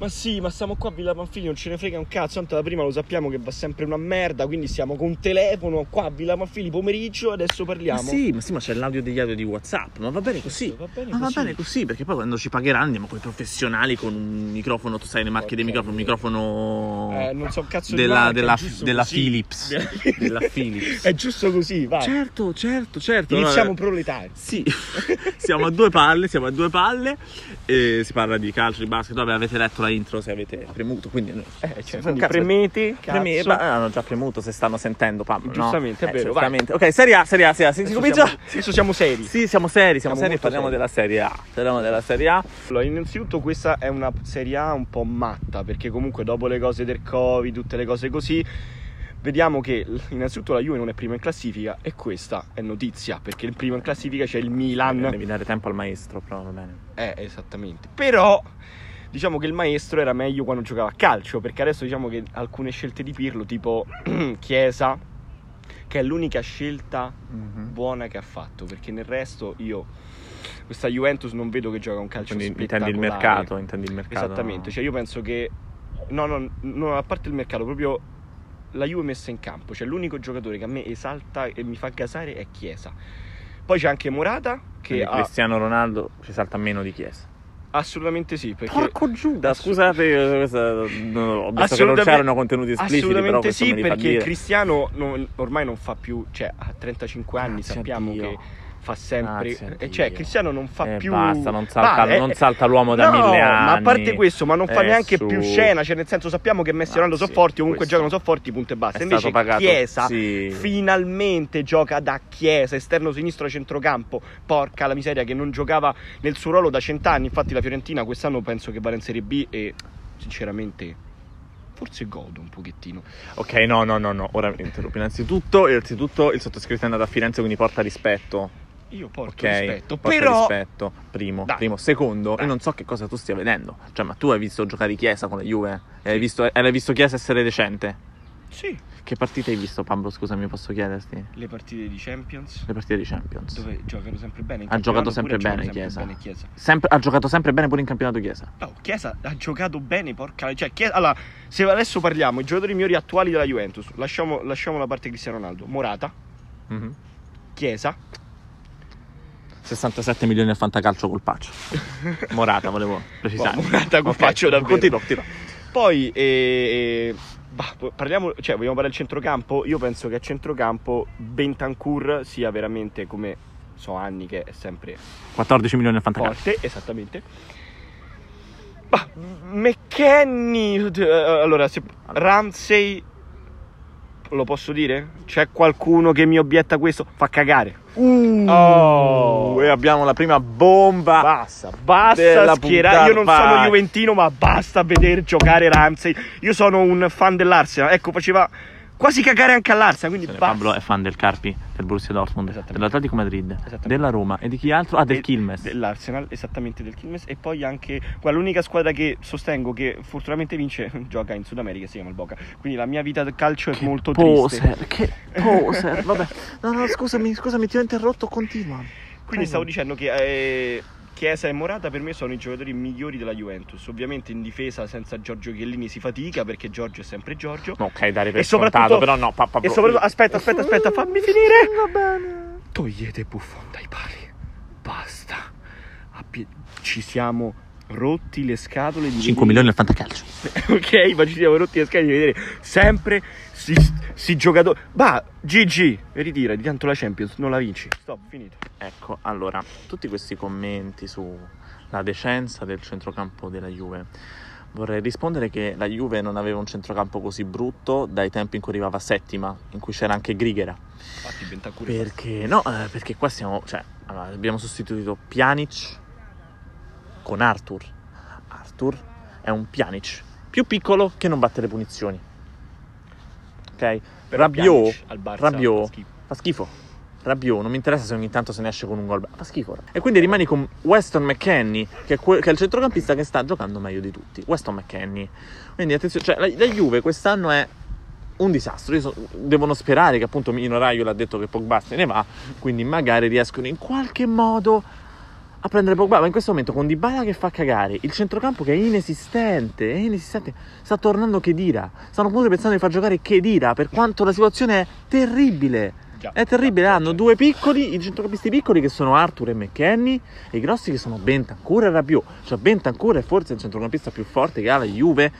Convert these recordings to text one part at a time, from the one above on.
Ma sì, ma stiamo qua a Villa Panfili, non ce ne frega un cazzo, tanto da prima lo sappiamo che va sempre una merda, quindi stiamo con un telefono qua a Villa Panfili pomeriggio, adesso parliamo. Ma sì, ma sì, ma c'è l'audio degli audio di WhatsApp, ma va bene così. Va bene Ma va così. bene così, perché poi quando ci pagheranno andiamo con i professionali con un microfono, tu sai le marche dei microfoni, un microfono Eh, non so un cazzo di della, marca, della, della. Philips. della Philips. È giusto così, vai. Certo, certo, certo. Iniziamo No, proletari. Sì, siamo a due palle, siamo a due palle e si parla di calcio, di basket, vabbè avete letto la intro se avete premuto, quindi Eh, cioè, quindi cazzo- premete, Premi- cazzo. ma- ah, hanno già premuto se stanno sentendo no? Giustamente, è Eh, vero, certamente. Ok, Serie A, Serie A, Serie A, si, si comincia? siamo, adesso siamo seri. Sì, siamo seri, siamo, Siamo seri e parliamo seri. della Serie A. Parliamo della Serie A. Allora, innanzitutto questa è una Serie A un po' matta, perché comunque dopo le cose del Covid, tutte le cose così, vediamo che innanzitutto la Juve non è prima in classifica e questa è notizia, perché il primo in classifica c'è il Milan. Devi dare tempo al maestro, però va bene. Eh, esattamente. Però diciamo che il maestro era meglio quando giocava a calcio, perché adesso diciamo che alcune scelte di Pirlo, tipo Chiesa, che è l'unica scelta buona che ha fatto, perché nel resto io questa Juventus non vedo che gioca un calcio Quindi intendi il mercato, intendi il mercato. Esattamente, cioè io penso che no, no, no, a parte il mercato, proprio la Juve messa in campo, cioè l'unico giocatore che a me esalta e mi fa gasare è Chiesa. Poi c'è anche Morata che ha Cristiano Ronaldo ci salta meno di Chiesa. assolutamente sì, perché Porco Giuda, scusate, questa- no, ho visto che non c'erano contenuti espliciti, Assolutamente sì, perché. Cristiano non- ormai non fa più, cioè a 35 anni Grazie sappiamo che fa sempre Grazie a e cioè. Cristiano non fa Eh, più basta, non salta- Va, non eh, salta l'uomo da no, mille ma a parte anni. questo, ma non fa Eh, neanche su. più scena, cioè nel senso sappiamo che Messi e Ah, Ronaldo sono sì, forti, ovunque questo. giocano sono forti, punto e basta. È Invece Chiesa sì. finalmente gioca da Chiesa, esterno sinistro centrocampo. Porca la miseria che non giocava nel suo ruolo da cent'anni. Infatti la Fiorentina quest'anno penso che vada in Serie B e sinceramente forse godo un pochettino. Ok, no, no, no, no, ora mi interrompo. Innanzitutto, innanzitutto il sottoscritto è andato a Firenze, quindi porta rispetto. Io porto Ok, rispetto, porta però rispetto. Primo, primo. Secondo, Dai. io non so che cosa tu stia vedendo. Cioè, ma tu hai visto giocare Chiesa con la Juve? E hai visto, hai visto Chiesa essere recente? sì, Che partite hai visto, Pablo? Scusami, posso chiederti? le partite di Champions Le partite di Champions. dove giocano sempre bene. in Ha giocato sempre bene giocano Chiesa. sempre bene Chiesa. Sempre- ha giocato sempre bene pure in campionato Chiesa. No, Chiesa ha giocato bene, porca. Cioè, Chiesa, allora, se adesso parliamo, i giocatori migliori attuali della Juventus, lasciamo, lasciamo la parte Cristiano Ronaldo. Morata, Mhm. Chiesa, 67 milioni al fantacalcio col paccio. Morata, volevo precisare. Boh, Morata col Ok, paccio davvero. Continua, continua. Poi, eh, eh, bah, parliamo, cioè, vogliamo parlare del centrocampo? Io penso che a centrocampo Bentancur sia veramente come so anni che è sempre 14 milioni al fantacalcio. forte, esattamente. Bah, McKenny, eh, allora, se, Ramsey, lo posso dire? C'è qualcuno che mi obietta questo? Fa cagare. Oh. E abbiamo la prima bomba. Basta, basta schierare. Io non sono juventino, ma basta vedere giocare Ramsey. Io sono un fan dell'Arsenal. Ecco, faceva quasi cagare anche all'Arsenal. Quindi basta. Pablo è fan del Carpi, del Borussia Dortmund, dell'Atletico Madrid, della Roma e di chi altro? Ah, del De- Quilmes. Dell'Arsenal, esattamente del Quilmes. E poi anche guarda, l'unica squadra che sostengo che fortunatamente vince gioca in Sud America, si chiama il Boca. Quindi la mia vita del calcio è molto triste. Poser, che poser. Vabbè, no, no, scusami, scusami, ti ho interrotto, continua. Quindi Prego. stavo dicendo che eh, Chiesa e Morata per me sono i giocatori migliori della Juventus. Ovviamente in difesa senza Giorgio Chiellini si fatica perché Giorgio è sempre Giorgio. Ok, dare per E soprattutto- scontato, però no, pa- Pablo. E soprattutto, aspetta, aspetta, aspetta, fammi finire. Va bene. Togliete Buffon dai pali. Basta. Ci siamo rotti le scatole di 5 vedere- milioni al fantacalcio. ok, ma ci siamo rotti le scatole di vedere sempre si, si giocatori. Va, GG, ritira di tanto la Champions, non la vinci. Stop, finito. Ecco, allora, tutti questi commenti sulla decenza del centrocampo della Juve. Vorrei rispondere che la Juve non aveva un centrocampo così brutto dai tempi in cui arrivava settima, in cui c'era anche Grighera. Infatti, Perché no, eh, perché qua siamo, cioè, allora, abbiamo sostituito Pjanic con Arthur. Arthur è un Pjanic più piccolo che non batte le punizioni. Ok? Però Rabiot, al Barça Rabiot fa schifo. fa schifo. Rabiot, non mi interessa se ogni tanto se ne esce con un gol, fa schifo. E quindi rimani con Weston McKennie, che è, que- che è il centrocampista che sta giocando meglio di tutti. Weston McKennie. Quindi attenzione, cioè, la, la Juve quest'anno è un disastro. So- devono sperare che appunto Mino Raio l'ha detto che Pogba se ne va, quindi magari riescono in qualche modo a prendere Pogba, ma in questo momento con Dybala che fa cagare, il centrocampo che è inesistente, è inesistente, sta tornando Kedira, stanno pure pensando di far giocare Kedira, per quanto la situazione è terribile. Già. È terribile, Già, hanno già. due piccoli, i centrocampisti piccoli che sono Arthur e McKenny e i grossi che sono Bentancur e Rabiot. Cioè Bentancur è forse il centrocampista più forte che ha la Juve.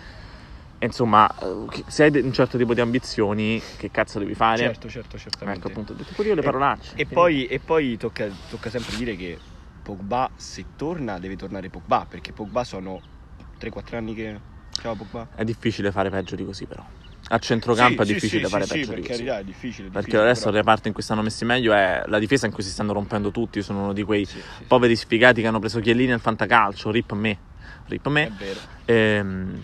E insomma, eh, se hai un certo tipo di ambizioni, che cazzo devi fare? Certo, certo, certamente. Ecco appunto, ho detto pure io le E- parolacce. E poi, e poi tocca, tocca sempre dire che Pogba, se torna, deve tornare Pogba, perché Pogba sono 3-4 anni che... Ciao Pogba. È difficile fare peggio di così però. A centrocampo Sì, è difficile sì, fare sì, peggio sì, di così. carità è difficile. è Perché difficile, adesso però- reparto in cui stanno messi meglio è la difesa in cui si stanno rompendo tutti. Sono uno di quei poveri sfigati che hanno preso Chiellini al fantacalcio. Rip me. Rip È me. vero. Ehm,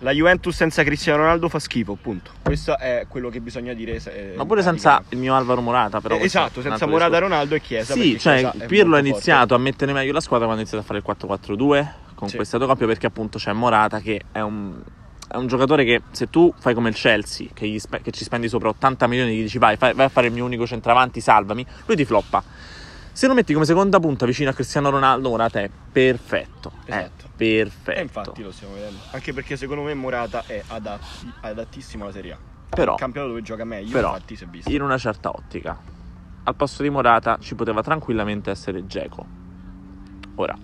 La Juventus senza Cristiano Ronaldo fa schifo, punto. Questo è quello che bisogna dire. eh, ma pure senza il mio Alvaro Morata, però. Eh, esatto, senza Morata, discorso. Ronaldo e Chiesa. Sì, cioè Chiesa Pirlo ha iniziato a mettere meglio la squadra quando ha iniziato a fare il 4-4-2 con Sì. questo doppio perché appunto c'è Morata che è un, è un giocatore che se tu fai come il Chelsea che, gli spe- che ci spendi sopra 80 milioni e gli dici vai, fai- vai a fare il mio unico centravanti, salvami, lui ti floppa. Se lo metti come seconda punta vicino a Cristiano Ronaldo, Morata è perfetto. Esatto. È perfetto. E infatti lo stiamo vedendo. Anche perché secondo me Morata è adatti- adattissimo alla Serie A. Però, Il campionato dove gioca meglio, Però, infatti si è visto. in una certa ottica, al posto di Morata ci poteva tranquillamente essere Geco. Ora,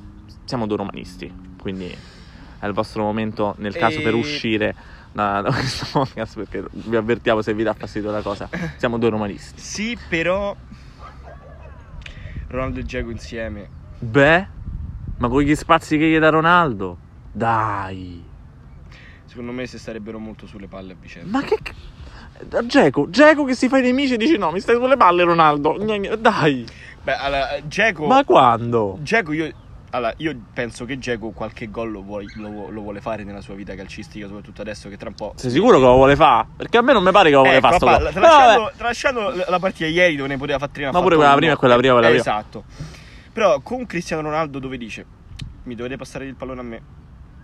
siamo due romanisti, quindi è il vostro momento nel caso E- per uscire da, da questo podcast perché vi avvertiamo se vi dà fastidio la cosa. Siamo due romanisti. Sì, però Ronaldo e Diego insieme. Beh, ma con gli spazi che gli dà Ronaldo? Dai. Secondo me si starebbero molto sulle palle a vicenda. Ma che... Geco, Geco che si fa i nemici e dice no, mi stai sulle palle Ronaldo. Dai. Beh, allora, Dzeko Ma quando? Dzeko io allora, io penso che Dzeko qualche gol lo vuole, lo- lo vuole fare nella sua vita calcistica, soprattutto adesso che tra un po'. Sei sicuro che lo vuole fare? Perché a me non mi pare che lo vuole Ecco, fare sto gol. tralasciando, la partita ieri dove ne poteva fare tre Ma pure quella uno. prima e quella prima, quella Eh, prima. Esatto. Però con Cristiano Ronaldo dove dice mi dovete passare il pallone a me,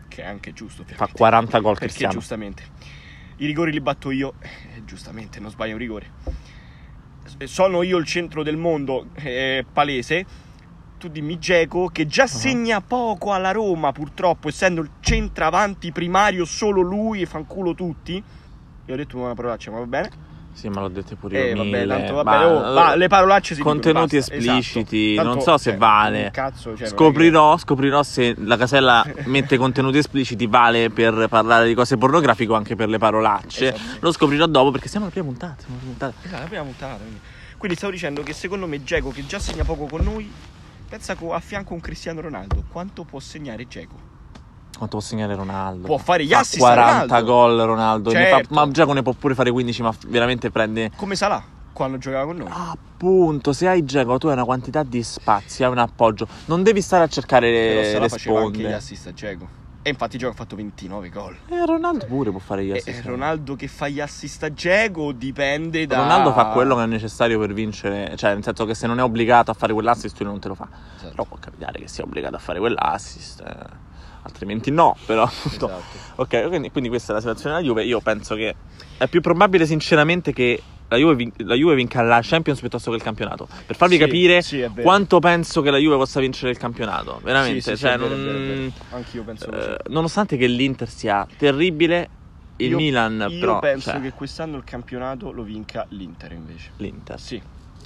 che è anche giusto. Fa ovviamente. 40 gol Perché Cristiano. giustamente. I rigori li batto io, eh, giustamente, non sbaglio un rigore. Sono io il centro del mondo, è palese. Tu dimmi Geco che già segna poco alla Roma, purtroppo, essendo il centravanti primario solo lui e fanculo tutti. E ho detto una parolaccia, ma va bene? Sì, ma l'ho detto pure io. Eh, vabbè, tanto vabbè, Ma- oh, va, le parolacce si Contenuti dicono, espliciti, esatto. non Tanto, so se cioè, vale. Cazzo, cioè, non è Scoprirò, scoprirò se la casella mette contenuti espliciti vale per parlare di cose pornografiche o anche per le parolacce. Esatto. Lo scoprirò dopo perché siamo alla prima puntata. Siamo alla prima puntata. che- Esatto, la prima puntata. Quindi. Quindi stavo dicendo che secondo me Geco, che già segna poco con noi, pensa a fianco un Cristiano Ronaldo. Quanto può segnare Geco? Quanto può segnare Ronaldo? Può fare gli assist a 40 Ronaldo. gol Ronaldo. ne fa- Certo. ma Giacomo ne può pure fare 15, ma veramente prende. Come Salah, quando giocava con noi. Appunto, se hai Geco, tu hai una quantità di spazi, hai un appoggio. Non devi stare a cercare Però le, Salah le faceva anche gli sponde. assist a Geco. E infatti Geco ha fatto 29 gol. E Ronaldo pure può fare gli E assist. e Ronaldo che fa gli assist a Geco dipende da... Ronaldo fa quello che è necessario per vincere, cioè nel senso che se non è obbligato a fare quell'assist lui non te lo fa. Esatto. Però può capitare che sia obbligato a fare quell'assist, eh, altrimenti no, però. Esatto. Ok, quindi, quindi questa è la situazione della Juve. Io penso che è più probabile sinceramente che la Juve, vin- la Juve vinca la Champions piuttosto che il campionato. Per farvi Sì, capire sì, vero. quanto penso che la Juve possa vincere il campionato. Veramente, Sì, cioè, vero, non- vero, è vero. Anch'io penso così. eh, nonostante che l'Inter sia terribile, il Io- Milan Io però... penso cioè, che quest'anno il campionato lo vinca l'Inter invece. L'Inter. Sì,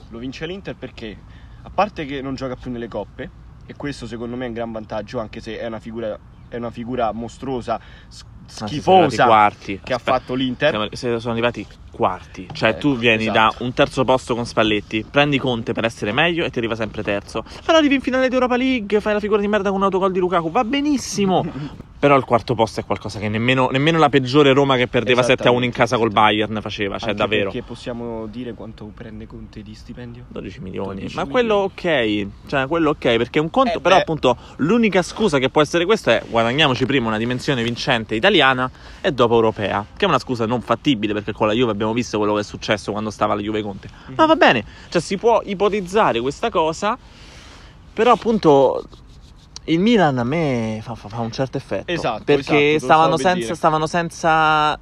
lo vince l'Inter perché, a parte che non gioca più nelle coppe, e questo secondo me è un gran vantaggio, anche se è una figura, è una figura mostruosa, Ah, schifosa, quarti. che ha Aspetta, fatto l'Inter. siamo- sono arrivati quarti. Cioè, Eh, tu vieni esatto. da un terzo posto con Spalletti, prendi Conte per essere meglio e ti arriva sempre terzo. Però arrivi in finale di Europa League, fai la figura di merda con un autogol di Lukaku, va benissimo. Però il quarto posto è qualcosa che nemmeno, nemmeno la peggiore Roma che perdeva 7 a 1 in casa col Bayern faceva. Cioè, Anche davvero. Perché possiamo dire quanto prende Conte di stipendio? 12 milioni. 12 Ma milioni. quello ok, cioè quello ok, perché un conto, Eh, però beh. appunto l'unica scusa che può essere questa è guadagniamoci prima una dimensione vincente italiana e dopo europea, che è una scusa non fattibile perché con la Juve abbiamo visto quello che è successo quando stava la Juve Conte. Mhm. Ma va bene, cioè si può ipotizzare questa cosa, però appunto il Milan a me fa, fa- fa un certo effetto. Esatto, perché esatto, stavano, senza, stavano senza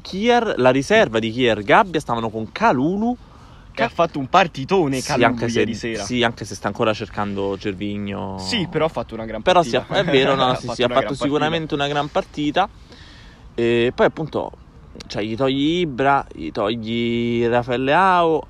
Kier, la riserva di Kier Gabbia, stavano con Calulu Che ha fatto un partitone Sì, Calulu anche se, ieri sera. sì, anche se sta ancora cercando Gervigno. Sì, però ha fatto una gran Però partita. sì, è vero, no, Ha sì, fatto sì, ha fatto sicuramente una gran partita. E poi appunto, cioè, gli togli Ibra, gli togli Raffaele Ao.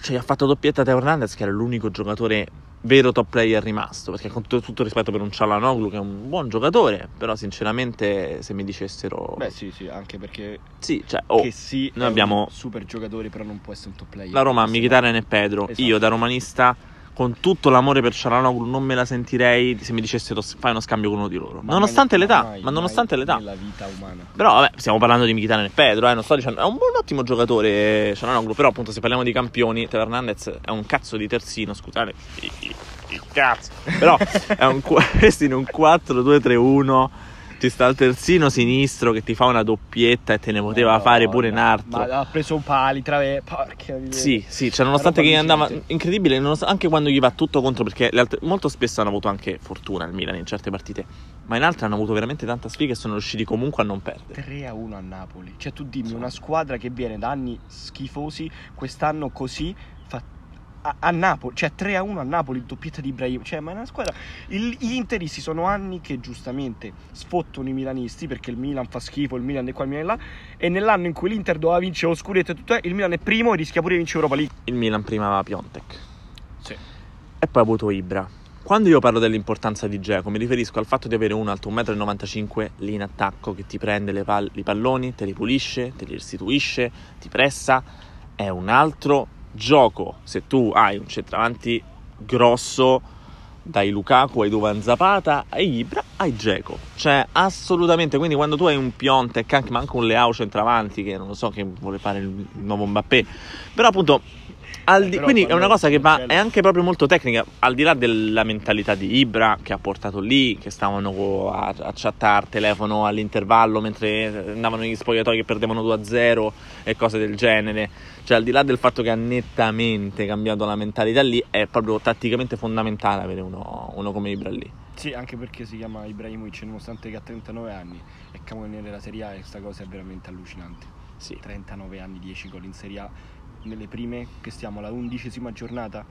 Cioè, gli ha fatto doppietta Teo Hernandez, che era l'unico giocatore vero top player rimasto. Perché con tutto, tutto rispetto per un Cialanoglu, che è un buon giocatore, però sinceramente, se mi dicessero... Beh, sì, sì, anche perché sì, cioè, oh, che sì, noi abbiamo- un super giocatore, però non può essere un top player. la Roma, Mkhitaryan e Pedro. Esatto. Io da romanista, con tutto l'amore per Cialanoglu, non me la sentirei se mi dicessero fai uno scambio con uno di loro. Ma nonostante l'età, mai- ma nonostante l'età. Nella vita umana. Però vabbè, stiamo parlando di Mkhitaryan e Pedro, eh, non sto dicendo, è un buon ottimo giocatore Cialanoglu, però appunto se parliamo di campioni, Teo Hernandez è un cazzo di terzino, scusate, il, cazzo, però è un, in un 4-2-3-1, ci sta il terzino sinistro che ti fa una doppietta e te ne poteva Madonna, fare pure un altro. Ma ha preso pali, trave... Porca. Sì, sì, cioè nonostante che andava incredibile, anche quando gli va tutto contro, perché altre- molto spesso hanno avuto anche fortuna il Milan in certe partite, ma in altre hanno avuto veramente tanta sfiga e sono riusciti comunque a non perdere. 3 a 1 a Napoli. Cioè, tu dimmi Sì. una squadra che viene da anni schifosi, quest'anno così. A, a Napoli, cioè 3 a 1 a Napoli, doppietta di Ibrahim. Cioè, ma è una squadra. il- gli interisti sono anni che giustamente sfottono i milanisti perché il Milan fa schifo, il Milan è qua, il Milan è là. E nell'anno in cui l'Inter doveva vincere lo scudetto e tutto, il Milan è primo e rischia pure di vincere Europa League. Il Milan prima aveva Piontek Sì. e poi ha avuto Ibra. Quando io parlo dell'importanza di Geco, mi riferisco al fatto di avere uno alto 1,95 m lì in attacco che ti prende le pal- i palloni, te li pulisce, te li restituisce, ti pressa. È un altro gioco. Se tu hai un centravanti grosso, dai Lukaku ai Duvan Zapata ai Ibra ai Geco. Cioè, assolutamente. Quindi, quando tu hai un Piontek, anche, ma anche un Leao centravanti, che non lo so che vuole fare il nuovo Mbappé, però appunto. Di- quindi è una cosa che va, è anche proprio molto tecnica, al di là della mentalità di Ibra che ha portato lì, che stavano a, a chattare telefono all'intervallo mentre andavano negli spogliatoi che perdevano 2-0 e cose del genere. Cioè, al di là del fatto che ha nettamente cambiato la mentalità lì, è proprio tatticamente fondamentale avere uno, uno come Ibra lì. Sì, anche perché si chiama Ibrahimovic, nonostante che ha 39 anni è campione della Serie A e questa cosa è veramente allucinante. Sì. 39 anni, 10 gol in Serie A nelle prime, che stiamo alla undicesima giornata.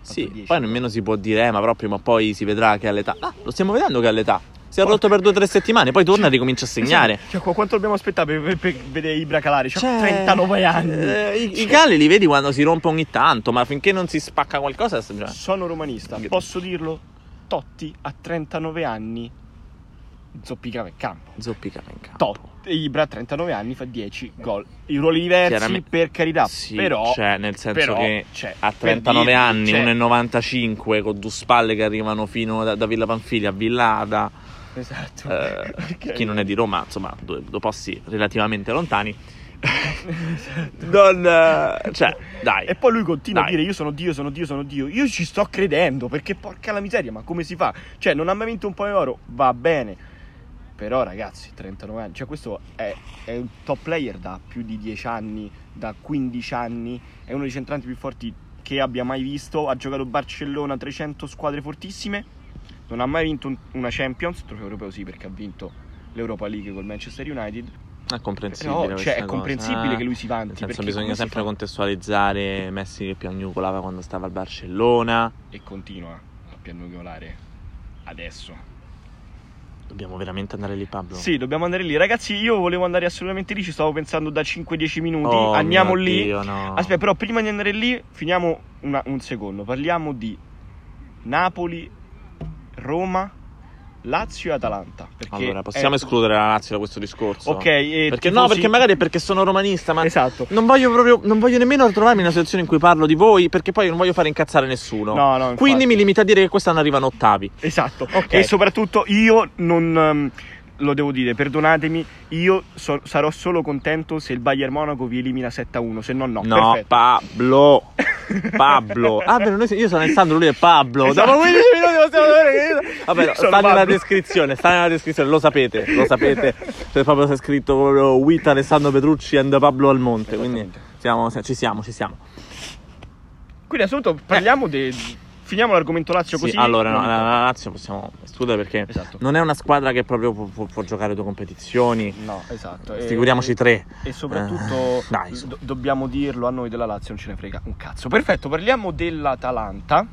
Sì, 10 poi nemmeno si può dire, eh, ma però prima o poi si vedrà che all'età. Ah, lo stiamo vedendo che all'età. Si è rotto per due o tre settimane, poi torna e ricomincia a segnare. Cioè, qu- quanto dobbiamo aspettare per, per- per vedere Ibra calare? Cioè, Cioè, 39 anni. eh, i, i Cioè, calli li vedi quando si rompe ogni tanto, ma finché non si spacca qualcosa. cioè, Sono romanista, posso dirlo? Totti a 39 anni zoppicava in campo. zoppicava in campo. Totti, Ibra a 39 anni fa 10 gol. I ruoli diversi per carità, Sì, però cioè, nel senso però, che cioè, a per 39 dirvi, anni, cioè, 1,95 con due spalle che arrivano fino da, da Villa Panfili a Villada. Esatto. eh, Perché- chi non è di Roma, insomma, due, due posti relativamente lontani. non, eh, cioè, dai. E poi lui continua Dai. a dire io sono Dio, sono Dio, sono Dio. Io ci sto credendo perché porca la miseria, ma come si fa? Cioè, non ha mai vinto un po' di oro, va bene. Però ragazzi, 39 anni, cioè questo è, è un top player da più di 10 anni, da 15 anni, è uno dei centranti più forti che abbia mai visto, ha giocato Barcellona, 300 squadre fortissime, non ha mai vinto un- una Champions, trofeo europeo sì perché ha vinto l'Europa League col Manchester United, È comprensibile. però cioè, è comprensibile eh. che lui si vanti. Nel senso bisogna sempre fa? contestualizzare Messi che piagnucolava quando stava al Barcellona. e continua a piannucolare adesso. Dobbiamo veramente andare lì, Pablo? Sì, dobbiamo andare lì. Ragazzi, io volevo andare assolutamente lì, ci stavo pensando da 5-10 minuti. Oh, Andiamo lì. Dio, no. Aspetta, però prima di andare lì, finiamo una- un secondo. Parliamo di Napoli, Roma, Lazio e Atalanta. Perché Allora, possiamo è- escludere la Lazio da questo discorso? Ok, e Perché no, perché magari è perché sono romanista, ma Esatto. non voglio proprio non voglio nemmeno trovarmi in una situazione in cui parlo di voi, perché poi non voglio fare incazzare nessuno. No, no. Quindi mi limito a dire che quest'anno arrivano ottavi. Esatto. Ok. E soprattutto io non ehm, lo devo dire, perdonatemi, io so- sarò solo contento se il Bayern Monaco vi elimina 7-1, se no no. No, Perfetto. Pablo. Pablo. Ah, vero, noi- io sono Alessandro, lui è Pablo. Esatto. Dopo 15 minuti possiamo vedere Vabbè, sta nella descrizione, sta nella descrizione, lo sapete, lo sapete. Cioè proprio c'è scritto proprio with Alessandro Petrucci and Pablo Almonte, quindi siamo, ci siamo, ci siamo. Quindi assolutamente parliamo di finiamo l'argomento Lazio Sì, così. allora, no, la, la Lazio possiamo escludere perché Esatto. non è una squadra che proprio può, può- può giocare due competizioni. No, esatto. E- Figuriamoci tre. E soprattutto Eh, dai, do- dobbiamo dirlo, a noi della Lazio non ce ne frega un cazzo. Perfetto, parliamo dell'Atalanta.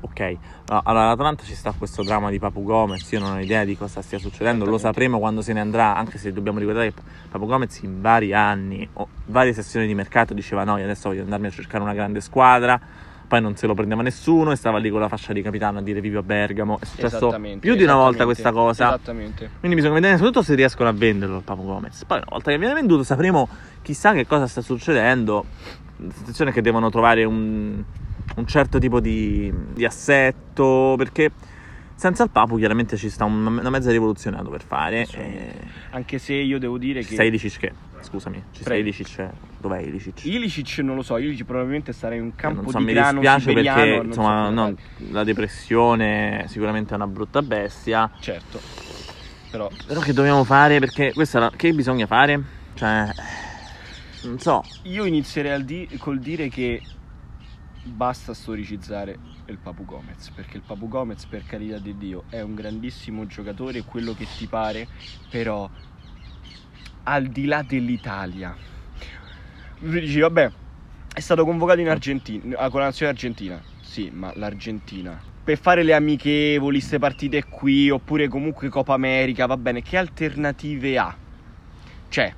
Ok, No, allora l'Atalanta ci sta questo dramma di Papu Gomez, io non ho idea di cosa stia succedendo, lo sapremo quando se ne andrà, anche se dobbiamo ricordare che Papu Gomez in vari anni, o varie sessioni di mercato diceva no, io adesso voglio andarmi a cercare una grande squadra, poi non se lo prendeva nessuno e stava lì con la fascia di capitano a dire vivo a Bergamo, è successo più di una volta questa cosa. Esattamente. Quindi bisogna vedere soprattutto se riescono a venderlo il Papu Gomez. Poi una volta che viene venduto sapremo chissà che cosa sta succedendo. Attenzione che devono trovare un, un certo tipo di, di assetto perché senza il Papu chiaramente ci sta un- una mezza rivoluzione da dover fare. E... Anche se io devo dire Ci che sta Ilicic che? Scusami, ci Prego. Ilicic. Dov'è Ilicic? Ilicic non lo so, Ilicic probabilmente sarà in un Eh, campo non so, di mi grano dispiace siberiano, perché so insomma come no, la depressione sicuramente è una brutta bestia. Certo. Però Però che dobbiamo fare? Perché questa è la- che bisogna fare? Cioè, non so. io inizierei di- col dire che basta storicizzare il Papu Gomez, perché il Papu Gomez per carità di Dio è un grandissimo giocatore, quello che ti pare, però al di là dell'Italia. Lui dici, vabbè, è stato convocato in Argentina, con la nazione argentina. Sì, ma l'Argentina. Per fare le amichevoli, queste partite qui, oppure comunque Coppa America, va bene, che alternative ha? Cioè,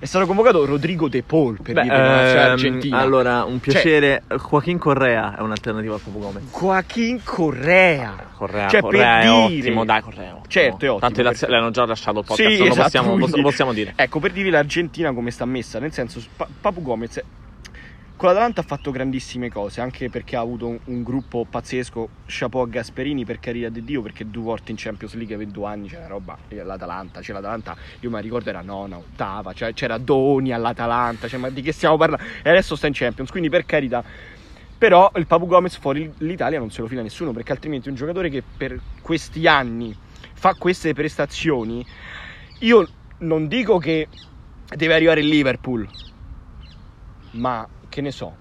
è stato convocato Rodrigo De Paul per Beh, dire ehm, argentina. Allora, un piacere. Joaquin Correa è un'alternativa al Papu Gomez. Joaquin Correa. Correa, Cioè, Correa per è dire- ottimo, dai, Correa. ottimo. Certo, è ottimo, Tanto lazi- perché- le hanno già lasciato il podcast, Sì, lo, esatto, possiamo, quindi- lo possiamo dire. Ecco, per dirvi l'Argentina come sta messa, nel senso, Pa- Papu Gomez con l'Atalanta ha fatto grandissime cose, anche perché ha avuto un, un gruppo pazzesco, chapeau a Gasperini per carità di Dio, perché due volte in Champions League per due anni c'era roba, e l'Atalanta, cioè l'Atalanta, io mi ricordo era nona, ottava, cioè c'era Doni all'Atalanta, cioè ma di che stiamo parlando? E adesso sta in Champions, quindi per carità. Però il Papu Gomez fuori l'Italia non se lo fila nessuno, perché altrimenti un giocatore che per questi anni fa queste prestazioni, io non dico che deve arrivare il Liverpool, ma che ne so.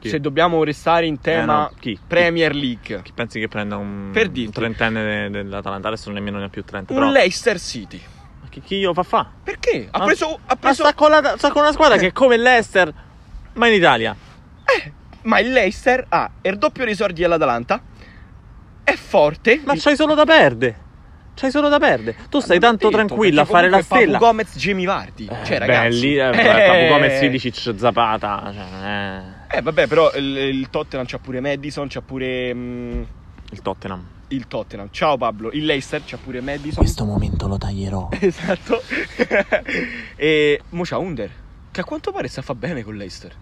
Chi? Se dobbiamo restare in tema Eh, no, chi? Premier League, Chi pensi che prenda un, Per un trentenne de- dell'Atalanta? Adesso nemmeno ne ha più 30. un però- Leicester City. Ma chi, chi glielo fa fa? Perché? Ha Ma- preso, ha preso sta con, la- sta con una squadra che è come l'Ester, ma in Italia. ma il Leicester ha il doppio risordi dell'Atalanta. È forte. Ma c'hai solo da perdere. C'hai solo da perdere. Tu stai tanto detto, tranquilla a fare la stella. Papu Gomez, Jamie Vardy. Eh, cioè, ragazzi. belli, eh, eh, Papu Gomez, Ilicic, Zapata. Cioè, è... Eh, vabbè, però il, il Tottenham c'ha pure Madison, c'ha pure mm, Il Tottenham. il Tottenham. Ciao Pablo. Il Leicester c'ha pure Madison. momento lo taglierò. Esatto. e mo c'ha Under, che a quanto pare sta fa bene con Leicester.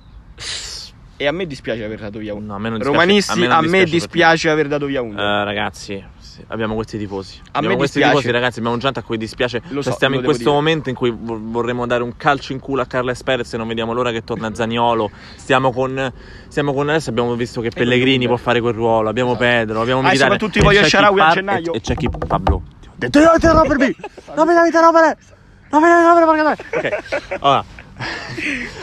E a me dispiace aver dato via Under. No, a me non dispiace- Romanisti, a me per dispiace aver dato via Under. Eh, ragazzi, sì, abbiamo questi tifosi. A abbiamo me questi dispiace. tifosi, ragazzi. Abbiamo gente a cui dispiace. Lo Cioè, so, stiamo in questo dire. momento in cui vo- vorremmo dare un calcio in culo a Carles Perez e non vediamo l'ora che torna Zaniolo. Stiamo con, stiamo con adesso abbiamo visto che Pellegrini può fare quel ruolo. Abbiamo Esatto. Pedro, abbiamo Ah, Militare. soprattutto e voglio c'è chi Sharawi a gennaio. E, e c'è chi Pablo. Ti ho detto di non interrompermi! Non mi devi interrompere! Non mi devi interrompere perché Ok. Allora.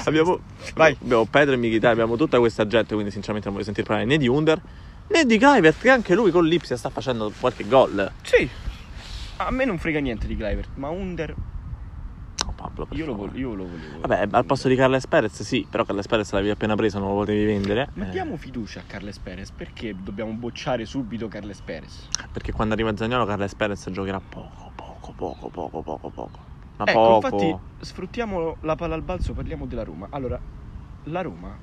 abbiamo, Vai. abbiamo Pedro e Mkhitaryan, abbiamo tutta questa gente, quindi sinceramente non voglio sentire parlare né di Under né di Kluivert, che anche lui con l'Ipsia sta facendo qualche gol. Sì. A me non frega niente di Clivert, ma Under Oh, Pablo, io lo, favore. vol- io lo volevo. Vabbè, al posto di Carles Perez sì, però Carles Perez l'avevi appena preso, non lo potevi vendere. Ma Eh, diamo fiducia a Carles Perez, perché dobbiamo bocciare subito Carles Perez? perché quando arriva Zagnolo Carles Perez giocherà poco, poco, poco, poco, poco, poco. Ma Ecco, poco. infatti sfruttiamo la palla al balzo, parliamo della Roma. Allora, la Roma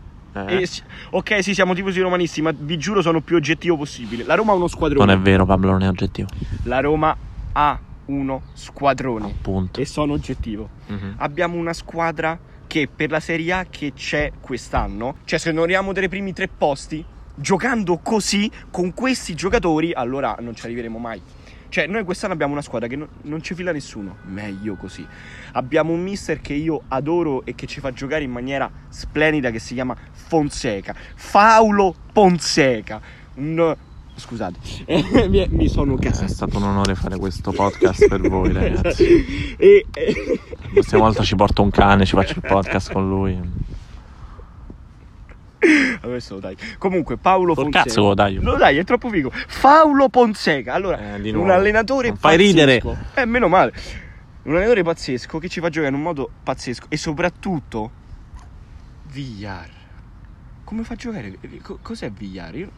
Eh. Ok, sì, siamo tifosi romanisti, ma vi giuro sono più oggettivo possibile. La Roma ha uno squadrone. Non è vero, Pablo, non è oggettivo. La Roma ha uno squadrone. Appunto. E sono oggettivo. Mhm. Abbiamo una squadra che per la Serie A che c'è quest'anno, cioè se non arriviamo dai primi tre posti, giocando così, con questi giocatori, allora non ci arriveremo mai. Cioè, noi quest'anno abbiamo una squadra che non, non ci fila nessuno. Meglio così. Abbiamo un mister che io adoro e che ci fa giocare in maniera splendida che si chiama Fonseca. Faulo Fonseca. Un... Scusate, mi, mi sono È casato. stato un onore fare questo podcast per voi, ragazzi. e, e- La prossima volta ci porto un cane, ci faccio il podcast con lui. Adesso lo dai. Comunque, Paolo Col Fonseca. cazzo lo dai. Lo dai, è troppo figo. Paolo Fonseca. Allora, Eh, un allenatore Non fai ridere. pazzesco. Eh, meno male. Un allenatore pazzesco che ci fa giocare in un modo pazzesco. E soprattutto, VR. Come fa a giocare? Co- Cos'è VR? Io,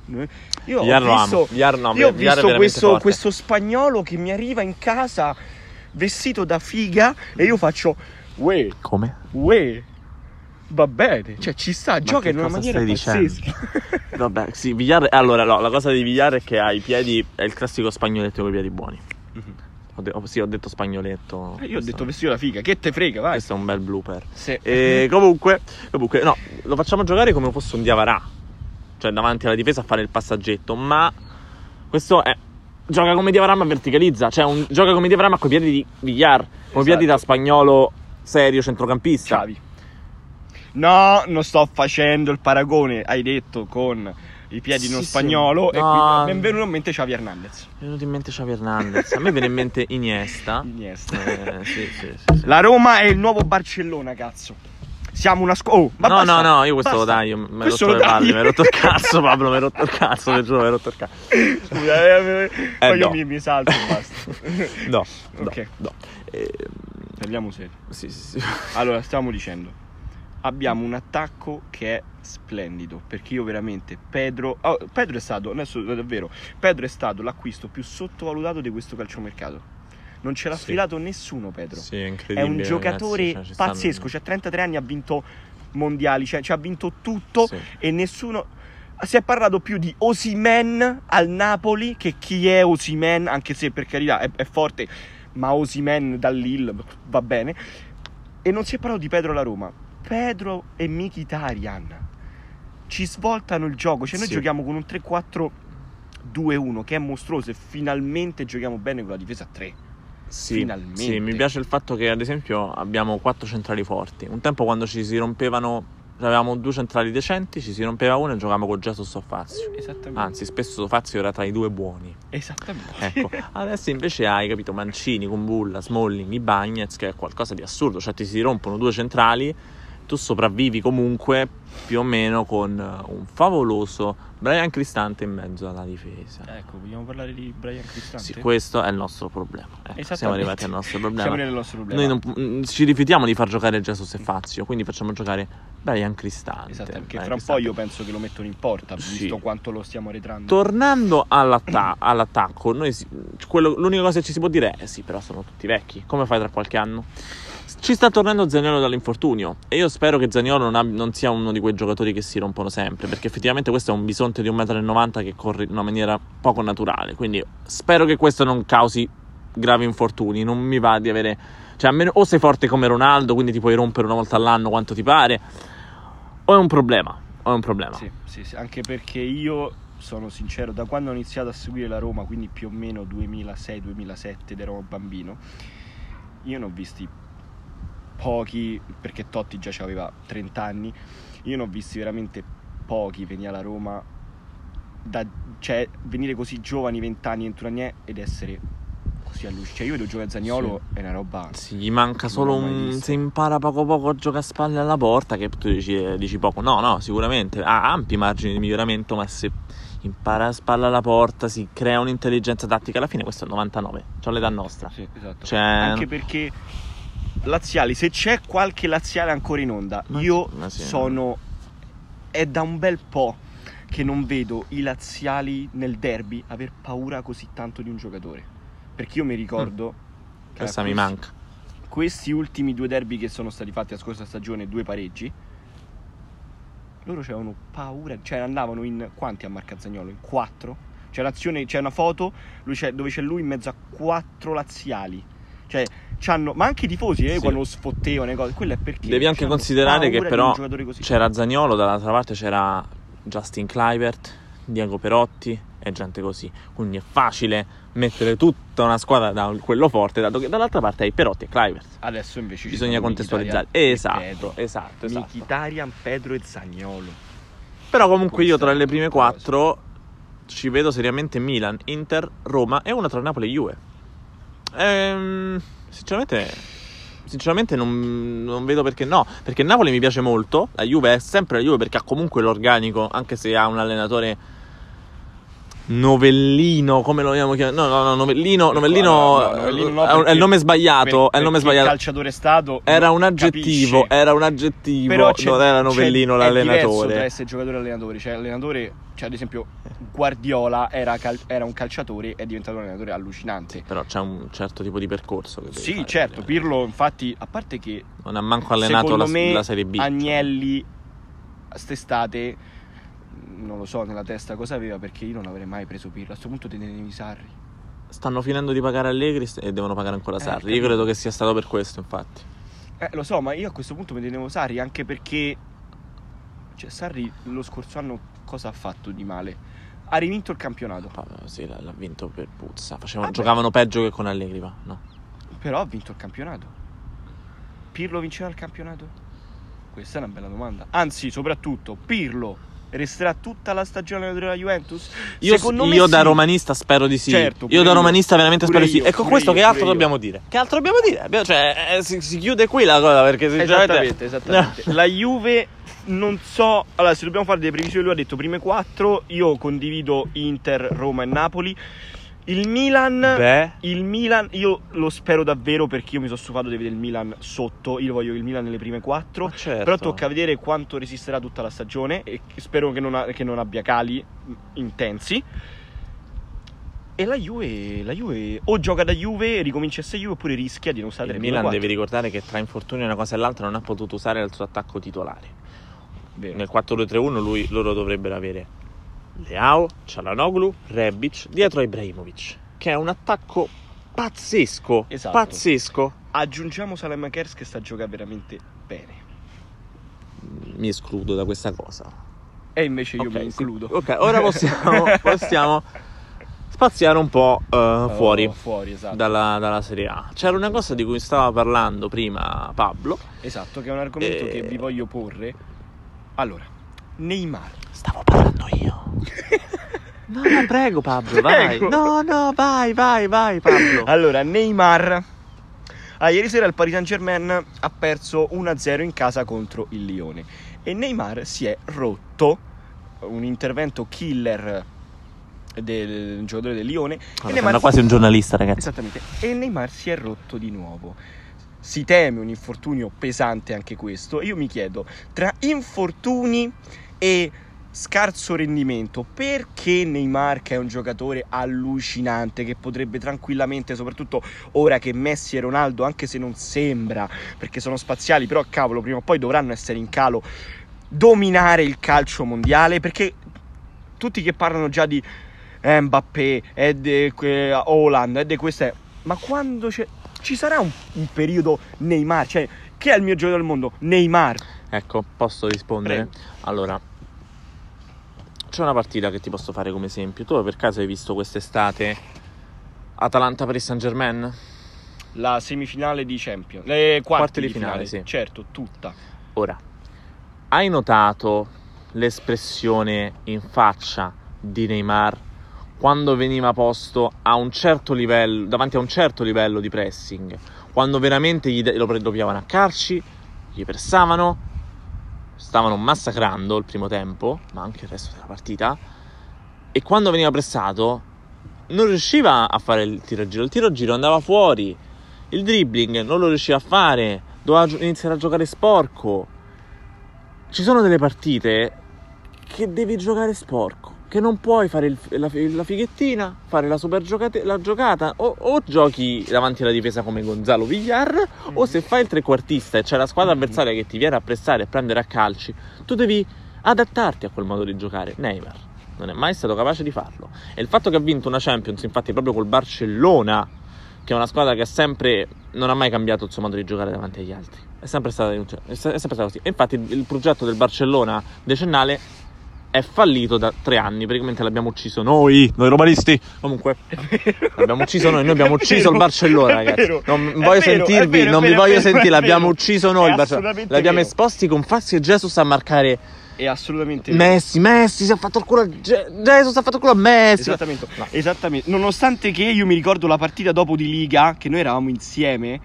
io Villar ho visto, Villar no, io ho Villar visto questo, questo spagnolo che mi arriva in casa vestito da figa e io faccio, uè, Come? uè, va bene. Cioè, ci sta, gioca che in una maniera pazzesca. Vabbè, sì, Villar. Allora, no, la cosa di Villar è che ha i piedi. È il classico spagnoletto con i piedi buoni. Ho de- sì, ho detto spagnoletto. Eh, Io ho detto vestito da figa, che te frega, vai. Questo è un bel blooper. Sì. E comunque, comunque, no, lo facciamo giocare come fosse un diavarà. Cioè, davanti alla difesa a fare il passaggetto. Ma questo è. Gioca come diavarà ma verticalizza. Cioè, un, gioca come diavarà ma con i piedi di Villar. Con i Esatto. piedi da spagnolo serio centrocampista. Xavi. No, non sto facendo il paragone, hai detto, con i piedi di uno Sì, sì. spagnolo. E No. quindi mi è venuto in mente Xavi Hernandez. Mi è venuto in mente Xavi Hernandez. A me viene in mente Iniesta. Iniesta. Eh, sì. La Roma è il nuovo Barcellona, cazzo. Siamo una scuola. Oh, ma no, basta, no, no, io questo lo basta. dai, io mi Questo rotto lo le palle, mi hai rotto il cazzo, Pablo, mi hai rotto il cazzo, ti giuro, mi hai rotto il cazzo. Scusa, eh, eh, poi io no. mi, mi salto e basta. No, Ok. no. Ehm, Parliamo serio. sì, sì, sì. Allora, stiamo dicendo. Abbiamo un attacco che è splendido. Perché io veramente. Pedro. oh, Pedro è stato. Adesso davvero. Pedro è stato l'acquisto più sottovalutato di questo calciomercato. Non ce l'ha Sì. sfilato nessuno, Pedro. Sì, è è un giocatore ragazzi, cioè, pazzesco. C'ha 33 anni, ha vinto mondiali. Cioè, ci ha vinto tutto. Sì. E nessuno. Si è parlato più di Osimen al Napoli che chi è Osimen, anche se per carità è, è forte, ma Osimen dall'Ill va bene. E non si è parlato di Pedro alla Roma. Pedro e Mkhitaryan ci svoltano il gioco. Cioè, noi Sì. giochiamo con un 3-4-2-1 che è mostruoso e finalmente giochiamo bene con la difesa a 3. Sì, Finalmente. Sì, mi piace il fatto che, ad esempio, abbiamo quattro centrali forti. Un tempo quando ci si rompevano, avevamo due centrali decenti, ci si rompeva uno e giocavamo con Jesus o Fazio. Esattamente. Anzi, spesso Fazio era tra i due buoni. Esattamente. Ecco, adesso invece hai capito Mancini, Kumbulla, Smalling, Ibagnez, che è qualcosa di assurdo, cioè ti si rompono due centrali, tu sopravvivi comunque più o meno con eh, un favoloso Brian Cristante in mezzo alla difesa. Ecco, vogliamo parlare di Brian Cristante? Sì, questo è il nostro problema. Ecco, siamo arrivati al nostro problema. Siamo nel nostro problema. Noi non- mm, ci rifiutiamo di far giocare Jesus e Fazio, quindi facciamo giocare Brian Cristante. Esatto, perché Brian fra un po' io penso che lo mettono in porta, Sì. visto quanto lo stiamo arretrando. Tornando all'atta- all'attacco, noi si- quello- l'unica cosa che ci si può dire è: sì, però sono tutti vecchi. Come fai tra qualche anno? Ci sta tornando Zaniolo dall'infortunio e io spero che Zaniolo non, non sia uno di quei giocatori che si rompono sempre, perché effettivamente questo è un bisonte di 1,90 m che corre in una maniera poco naturale. Quindi spero che questo non causi gravi infortuni. Non mi va di avere. Cioè, almeno o sei forte come Ronaldo, quindi ti puoi rompere una volta all'anno quanto ti pare, o è un problema. O è un problema. Sì, sì, sì, anche perché io sono sincero, da quando ho iniziato a seguire la Roma, quindi più o meno 2006-2007 ed ero bambino, io ne ho visti pochi, perché Totti già aveva 30 anni, io ne ho visti veramente pochi venire alla Roma, da, cioè venire così giovani, 20 anni, 21 anni ed essere così allucinante. Cioè io vedo giocare a Zagnolo è una roba... Sì, gli manca solo un. Se impara poco poco a giocare a spalle alla porta, che tu dici, eh, dici poco. No, no, sicuramente ha ampi margini di miglioramento, ma se impara a spalle alla porta, si crea un'intelligenza tattica. Alla fine questo è il 99, c'ho l'età nostra. Sì, esatto. Cioè- Anche perché laziali, se c'è qualche laziale ancora in onda, Ma io ma sì, sono è da un bel po' che non vedo i laziali nel derby aver paura così tanto di un giocatore. Perché io mi ricordo che Questa mi manca. Questi ultimi due derby che sono stati fatti la scorsa stagione, due pareggi. Loro avevano paura, cioè andavano in quanti a Marcazagnolo? In quattro? C'è c'è una foto lui c'è- dove c'è lui in mezzo a quattro laziali. Cioè, ma anche i tifosi, eh, Sì. quando lo sfottevano, e cose, quello è perché. Devi anche considerare che però c'era Zagnolo, dall'altra parte c'era Justin Kluivert, Diego Perotti e gente così. Quindi è facile mettere tutta una squadra da quello forte, dato che dall'altra parte hai Perotti e Kluivert. Adesso invece Bisogna contestualizzare. Esatto, Pedro. esatto, esatto. Mkhitaryan, Pedro e Zagnolo. Però comunque io tra le prime quattro ci vedo seriamente Milan, Inter, Roma e una tra Napoli e Juve. Ehm, sinceramente sinceramente non, non vedo perché no. Perché Napoli mi piace molto, la Juve è sempre la Juve perché ha comunque l'organico, anche se ha un allenatore Novellino, come lo vogliamo chiamare? No, no, no, Novellino, Novellino, No, no, Novellino no, è, è il nome sbagliato, per- è il nome sbagliato. calciatore è stato. Era un aggettivo, capisce. era un aggettivo, Però non era Novellino È l'allenatore. essere giocatore e allenatore. Cioè, allenatore, cioè, ad esempio, Guardiola era, cal- era un calciatore è diventato un allenatore allucinante. Però c'è un certo tipo di percorso Sì, fare certo. Pirlo, infatti, a parte che non ha manco allenato la, me la Serie B. Agnelli st'estate non lo so nella testa cosa aveva perché io non avrei mai preso Pirlo. A questo punto te ne devi Sarri. Stanno finendo di pagare Allegri e devono pagare ancora Eh, Sarri. Io credo che sia stato per questo, infatti. Eh, lo so, ma io a questo punto mi tenevo Sarri anche perché cioè Sarri lo scorso anno cosa ha fatto di male? Ha rivinto il campionato, Pa- Sì, l'ha vinto per puzza. Facevano- giocavano peggio che con Allegri, va? No. però ha vinto il campionato. Pirlo vinceva il campionato? Questa è una bella domanda. Anzi, soprattutto, Pirlo resterà tutta la stagione della Juventus? Io, Secondo me io da sì. romanista spero di sì. Certo, io da io. romanista veramente Pure spero di sì. io, E con questo che altro dobbiamo dire? Che altro dobbiamo dire? Abbiamo- cioè, eh, si, si chiude qui la cosa perché sinceramente... Esattamente, esattamente. La Juve non so, allora se dobbiamo fare delle previsioni, lui ha detto prime quattro, io condivido Inter, Roma e Napoli. Il Milan Beh, Il Milan, io lo spero davvero perché io mi sono stufato di vedere il Milan sotto. Io voglio il Milan nelle prime quattro. ma certo. Però tocca vedere quanto resisterà tutta la stagione. E spero che non, ha- che non abbia cali intensi. E la Juve, la Juve o gioca da Juve, ricomincia a essere Juve, oppure rischia di non usare Il Milan quattro. devi ricordare che tra infortuni una cosa e l'altra non ha potuto usare il suo attacco titolare. Vero. Nel 4-2-3-1 lui, loro dovrebbero avere Leao, Cialanoglu, Rebic dietro a Ibrahimovic, che è un attacco pazzesco, Esatto. pazzesco. Aggiungiamo Salem Kers che sta giocando veramente bene. Mi escludo da questa cosa. E invece io Ok, mi sì. includo. Ok, ora possiamo, possiamo spaziare un po' eh, Oh, fuori fuori, esatto. dalla, dalla Serie A. C'era una cosa di cui stava parlando prima Pablo. Esatto, che è un argomento Eh. che vi voglio porre. Allora, Neymar. Stavo parlando io. No, no, prego Pablo, vai. Prego. No, no, vai, vai, vai Pablo. Allora, Neymar. Ah, ieri sera il Paris Saint Germain ha perso 1-0 in casa contro il Lione. E Neymar si è rotto. Un intervento killer del giocatore del Lione. e Neymar sembra quasi un giornalista, ragazzi. Esattamente. E Neymar si è rotto di nuovo. Si teme un infortunio pesante anche questo. Io mi chiedo, tra infortuni e scarso rendimento, perché Neymar, che è un giocatore allucinante, che potrebbe tranquillamente, soprattutto ora che Messi e Ronaldo, anche se non sembra, perché sono spaziali, però cavolo, prima o poi dovranno essere in calo, dominare il calcio mondiale, perché tutti che parlano già di eh, Mbappé, è di Holland, è di queste. Ma quando c'è. Ci sarà un, un periodo Neymar, cioè, che è il mio giocatore del mondo? Neymar. Ecco, posso rispondere? Prego. Allora, c'è una partita che ti posso fare come esempio. Tu per caso hai visto quest'estate Atalanta Paris Saint Germain? La semifinale di Champions. Le quarti, di finale, finale, sì. Certo, tutta. Ora, hai notato l'espressione in faccia di Neymar quando veniva posto a un certo livello, davanti a un certo livello di pressing? Quando veramente gli de- lo piavano a calci, gli pressavano, stavano massacrando il primo tempo, ma anche il resto della partita. E quando veniva pressato, non riusciva a fare il tiro a giro. Il tiro a giro andava fuori. Il dribbling non lo riusciva a fare. Doveva iniziare a giocare sporco. Ci sono delle partite che devi giocare sporco. Che non puoi fare il- la, la fighettina, fare la super giocate- la giocata. O, o giochi davanti alla difesa come Gonzalo Villar. O se fai il trequartista e c'è la squadra Mhm. avversaria che ti viene a pressare e prendere a calci, tu devi adattarti a quel modo di giocare. Neymar non è mai stato capace di farlo. E il fatto che ha vinto una Champions, infatti, proprio col Barcellona, che è una squadra che ha sempre non ha mai cambiato il suo modo di giocare davanti agli altri. È sempre stata, è se- è sempre stato così. E infatti il progetto del Barcellona decennale è fallito da tre anni, praticamente l'abbiamo ucciso noi, noi romanisti. Comunque, l'abbiamo ucciso noi, noi abbiamo ucciso vero, il Barcellona, ragazzi. vero, non voglio vero, sentirvi, vero, non vi voglio sentire, l'abbiamo ucciso noi È il Barcellona. L'abbiamo esposti con fassi e gesso a marcare è assolutamente. Messi, Messi si è fatto il culo a Je- Jesus si è fatto il culo a Messi. Esattamente. No. Esattamente. Nonostante che io mi ricordo la partita dopo di Liga, che noi eravamo insieme,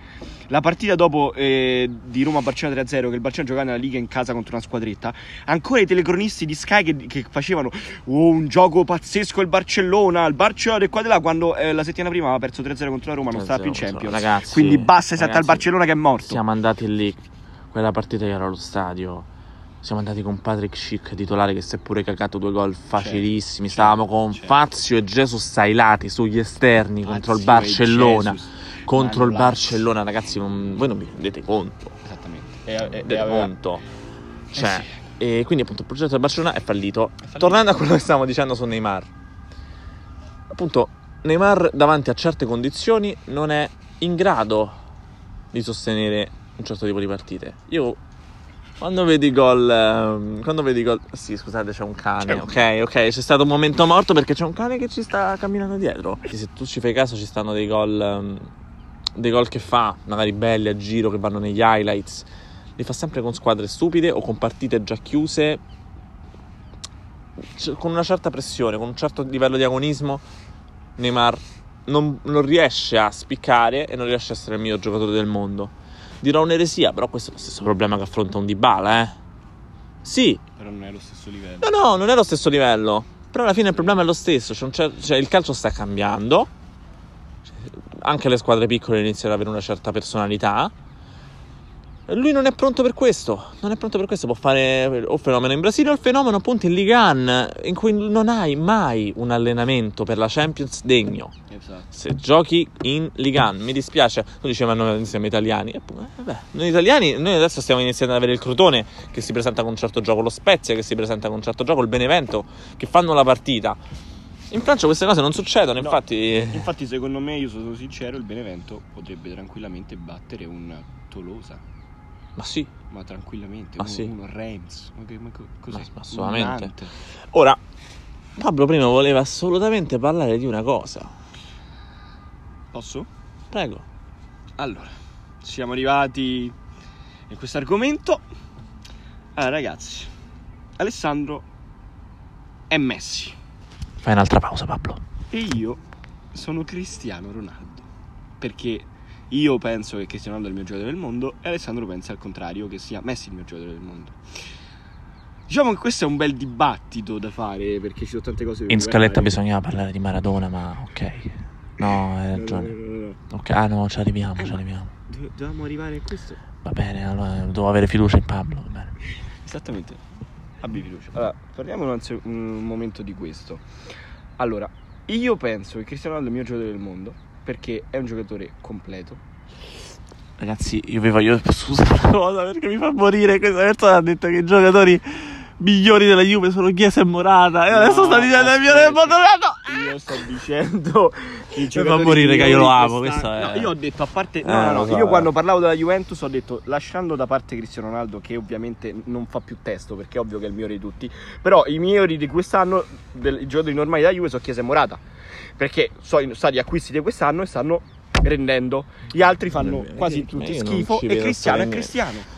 la partita dopo eh, di Roma-Barcellona 3-0, che il Barcellona giocava nella Liga in casa contro una squadretta, ancora i telecronisti di Sky che, che facevano "Oh, un gioco pazzesco il Barcellona, il Barcellona e qua di là, quando eh, la settimana prima aveva perso 3-0 contro la Roma, non stava più in 3-0 contro- Champions. ragazzi, Quindi basta esatto al Barcellona che è morto. Siamo andati lì, quella partita che era allo stadio. Siamo andati con Patrick Schick titolare che si è pure cagato due gol facilissimi. certo, Stavamo con certo. Fazio e ai lati sugli esterni contro il Fazio Barcellona. Contro il. Barcellona, ragazzi, non- voi non vi rendete conto. Esattamente. E, e- e Rendete aveva- conto. Cioè, Eh e quindi appunto il progetto del Barcellona è fallito. fallito. Tornando a quello che stavamo dicendo su Neymar. Appunto, Neymar davanti a certe condizioni non è in grado di sostenere un certo tipo di partite. Io quando vedi gol ehm, quando vedi gol sì, scusate, c'è un cane. C'è un ok, ok, c'è stato un momento morto perché c'è un cane che ci sta camminando dietro. Se tu ci fai caso ci stanno dei gol ehm, dei gol che fa, magari belli a giro che vanno negli highlights. Li fa sempre con squadre stupide o con partite già chiuse con una certa pressione, con un certo livello di agonismo, Neymar non, non riesce a spiccare e non riesce a essere il miglior giocatore del mondo. Dirò un'eresia, però questo è lo stesso problema che affronta un Dybala, eh. Sì, Però non è lo stesso livello. no, no, non è lo stesso livello. Però alla fine il problema è lo stesso. Cer- cioè, il calcio sta cambiando. Anche le squadre piccole iniziano ad avere una certa personalità. Lui non è pronto per questo. Non è pronto per questo. Può fare o fenomeno in Brasile o il fenomeno appunto in Liga 1, in cui non hai mai un allenamento per la Champions degno. Esatto. Se giochi in Liga 1, mi dispiace, noi dicevano noi siamo italiani. E eh, vabbè, noi italiani, noi adesso stiamo iniziando ad avere il Crotone che si presenta con un certo gioco, lo Spezia che si presenta con un certo gioco, il Benevento che fanno la partita. In Francia queste cose non succedono, No. infatti. Infatti, secondo me, io sono sincero, il Benevento potrebbe tranquillamente battere un Tolosa. Ma sì, Ma tranquillamente. Ah, uno, sì? uno Reims. Ma, che, ma co- cos'è? Ma- ma assolutamente. Ora Pablo prima voleva assolutamente parlare di una cosa. Posso? Prego. Allora, siamo arrivati in questo argomento. Allora, ragazzi, Alessandro è Messi. Fai un'altra pausa, Pablo. E io sono Cristiano Ronaldo. Perché io penso che Cristiano Ronaldo è il mio giocatore del mondo e Alessandro pensa al contrario che sia Messi il mio giocatore del mondo. Diciamo che questo è un bel dibattito da fare perché ci sono tante cose In scaletta guardare. bisognava parlare di Maradona, ma ok. No, hai ragione. no, no, no. Ok, ah no, ci arriviamo, Eh, ci arriviamo. Dove- Dovevamo arrivare a questo? Va bene, allora devo avere fiducia in Pablo. Va bene. Esattamente. Abbi fiducia. Allora, parliamo un, anzi- un momento di questo. Allora, io penso che Cristiano Ronaldo è il mio giocatore del mondo perché è un giocatore completo. Ragazzi, io vi voglio scusare una cosa perché mi fa morire. Questa persona ha detto che i giocatori migliori della Juve sono Chiesa e Morata. E adesso No, sta dicendo il mio aspetta. motorato. Io sto dicendo che i fa morire, che io lo amo, è- No, io ho detto a parte Eh, no, no, so, io eh. quando parlavo della Juventus ho detto lasciando da parte Cristiano Ronaldo che ovviamente non fa più testo perché è ovvio che è il migliore di tutti, però i migliori di quest'anno dei giocatori normali della Juve sono Chiesa e Morata. Perché sono stati acquisti di quest'anno e stanno rendendo. Gli altri fanno Vabbè, quasi io tutti schifo e Cristiano è. Cristiano.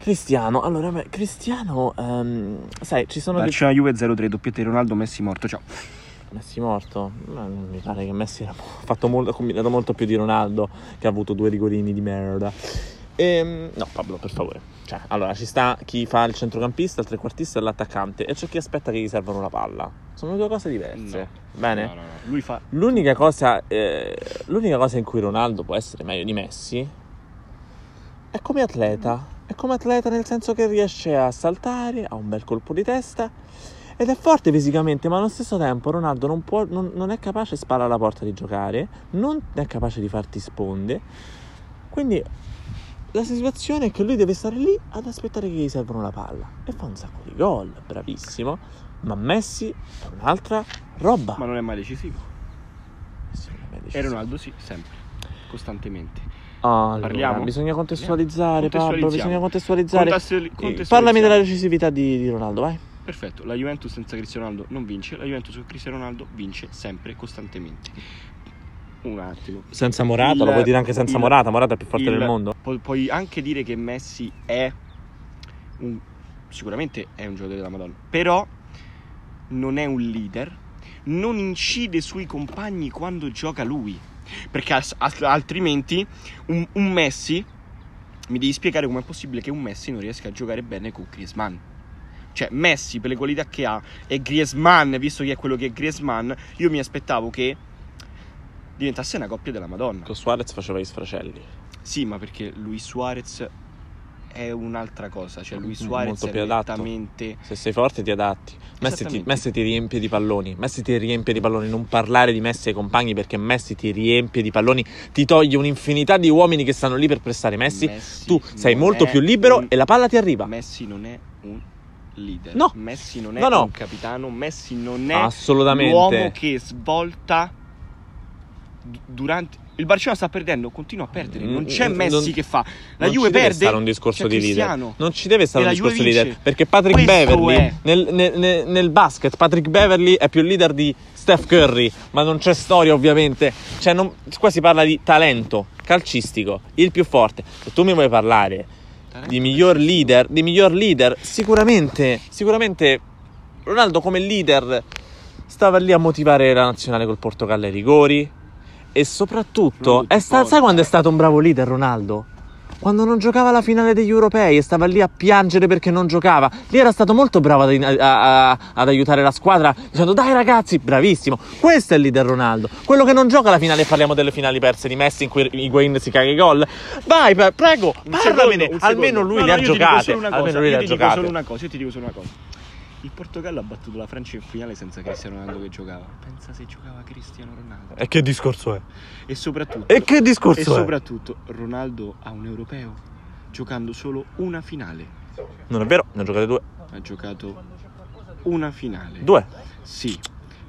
Cristiano, allora, Cristiano, ehm, sai, ci sono dei- Barcellona Juve 0-3, doppietta Ronaldo, Messi morto. Ciao. Messi morto? Ma non mi pare che Messi ha fatto molto, ha combinato molto più di Ronaldo, che ha avuto due rigorini di merda. Ehm, no, Pablo, per favore. Cioè, allora, ci sta chi fa il centrocampista, il trequartista e l'attaccante, e c'è chi aspetta che gli servano la palla. Sono due cose diverse. No. Bene? No, no, no. Lui fa L'unica cosa, eh, l'unica cosa in cui Ronaldo può essere meglio di Messi è come atleta. È come atleta nel senso che riesce a saltare, ha un bel colpo di testa ed è forte fisicamente, ma allo stesso tempo Ronaldo non, può, non, non è capace di sparare alla porta di giocare, non è capace di farti sponde. Quindi la situazione è che lui deve stare lì ad aspettare che gli servono la palla e fa un sacco di gol, bravissimo. Ma Messi è un'altra roba. ma non è mai decisivo. Messi non è mai E decisivo. Ronaldo sì, sempre, costantemente. Allora, Parliamo? bisogna contestualizzare, Pablo, bisogna contestualizzare. Contestuali- Eh, contestualizziamo. Parlami della decisività di, di Ronaldo, vai. Perfetto, la Juventus senza Cristiano Ronaldo non vince, la Juventus con Cristiano Ronaldo vince sempre, costantemente. Un attimo. Senza Morata, Il- lo puoi dire anche senza il- Morata, Morata è più forte il- del mondo. Pu- puoi anche dire che Messi è un sicuramente è un giocatore della Madonna, però non è un leader, non incide sui compagni quando gioca lui, perché as- altrimenti un, un Messi mi devi spiegare com'è possibile che un Messi non riesca a giocare bene con Griezmann. Cioè, Messi per le qualità che ha e Griezmann, visto che è quello che è Griezmann, io mi aspettavo che diventasse una coppia della Madonna. Con Suarez faceva gli sfracelli. Sì, ma perché Luis Suarez è un'altra cosa. Cioè, Luis Suarez Molto è più adatto. nettamente. Se sei forte ti adatti. Messi ti. Messi ti riempie di palloni. Messi ti riempie di palloni. Non parlare di Messi ai compagni perché Messi ti riempie di palloni. Ti toglie un'infinità di uomini che stanno lì per pressare Messi. Messi tu sei molto più libero un- e la palla ti arriva. Messi non è un leader. No. Messi non è No, no. un capitano. Messi non è Assolutamente. l'uomo che svolta d- durante. Il Barcellona sta perdendo, continua a perdere. Non c'è Mm, Messi non- che fa. La non Juve ci deve perde. stare un discorso di leader. Non ci deve stare un discorso di leader. Perché Patrick Questo Beverly nel, nel- nel- nel basket, Patrick Beverly è più leader di Steph Curry. Ma non c'è storia, ovviamente. Cioè, non- qua si parla di talento calcistico, il più forte. Se tu mi vuoi parlare di miglior leader, di miglior leader, sicuramente, sicuramente Ronaldo come leader stava lì a motivare la nazionale col Portogallo ai rigori e soprattutto è più sta- sai quando è stato un bravo leader Ronaldo? Quando non giocava la finale degli europei e stava lì a piangere perché non giocava, lì era stato molto bravo ad, a- a- ad aiutare la squadra dicendo dai ragazzi, bravissimo. Questo è il leader Ronaldo. Quello che non gioca la finale, parliamo delle finali perse di Messi in cui Higuain si caga i gol. Vai, pre- prego, parlamene. secondo, un almeno secondo. lui No, le no, ha io ti dico giocate. solo una cosa, Almeno lui io le ha ti dico giocate. solo una cosa, io ti dico solo una cosa. Il Portogallo ha battuto la Francia in finale senza Cristiano Ronaldo che giocava. Pensa se giocava Cristiano Ronaldo. E che discorso è? E soprattutto, E che discorso e è? soprattutto Ronaldo ha un europeo giocando solo una finale. Non è vero, ne ha giocate due. Ha giocato una finale. Due. Sì.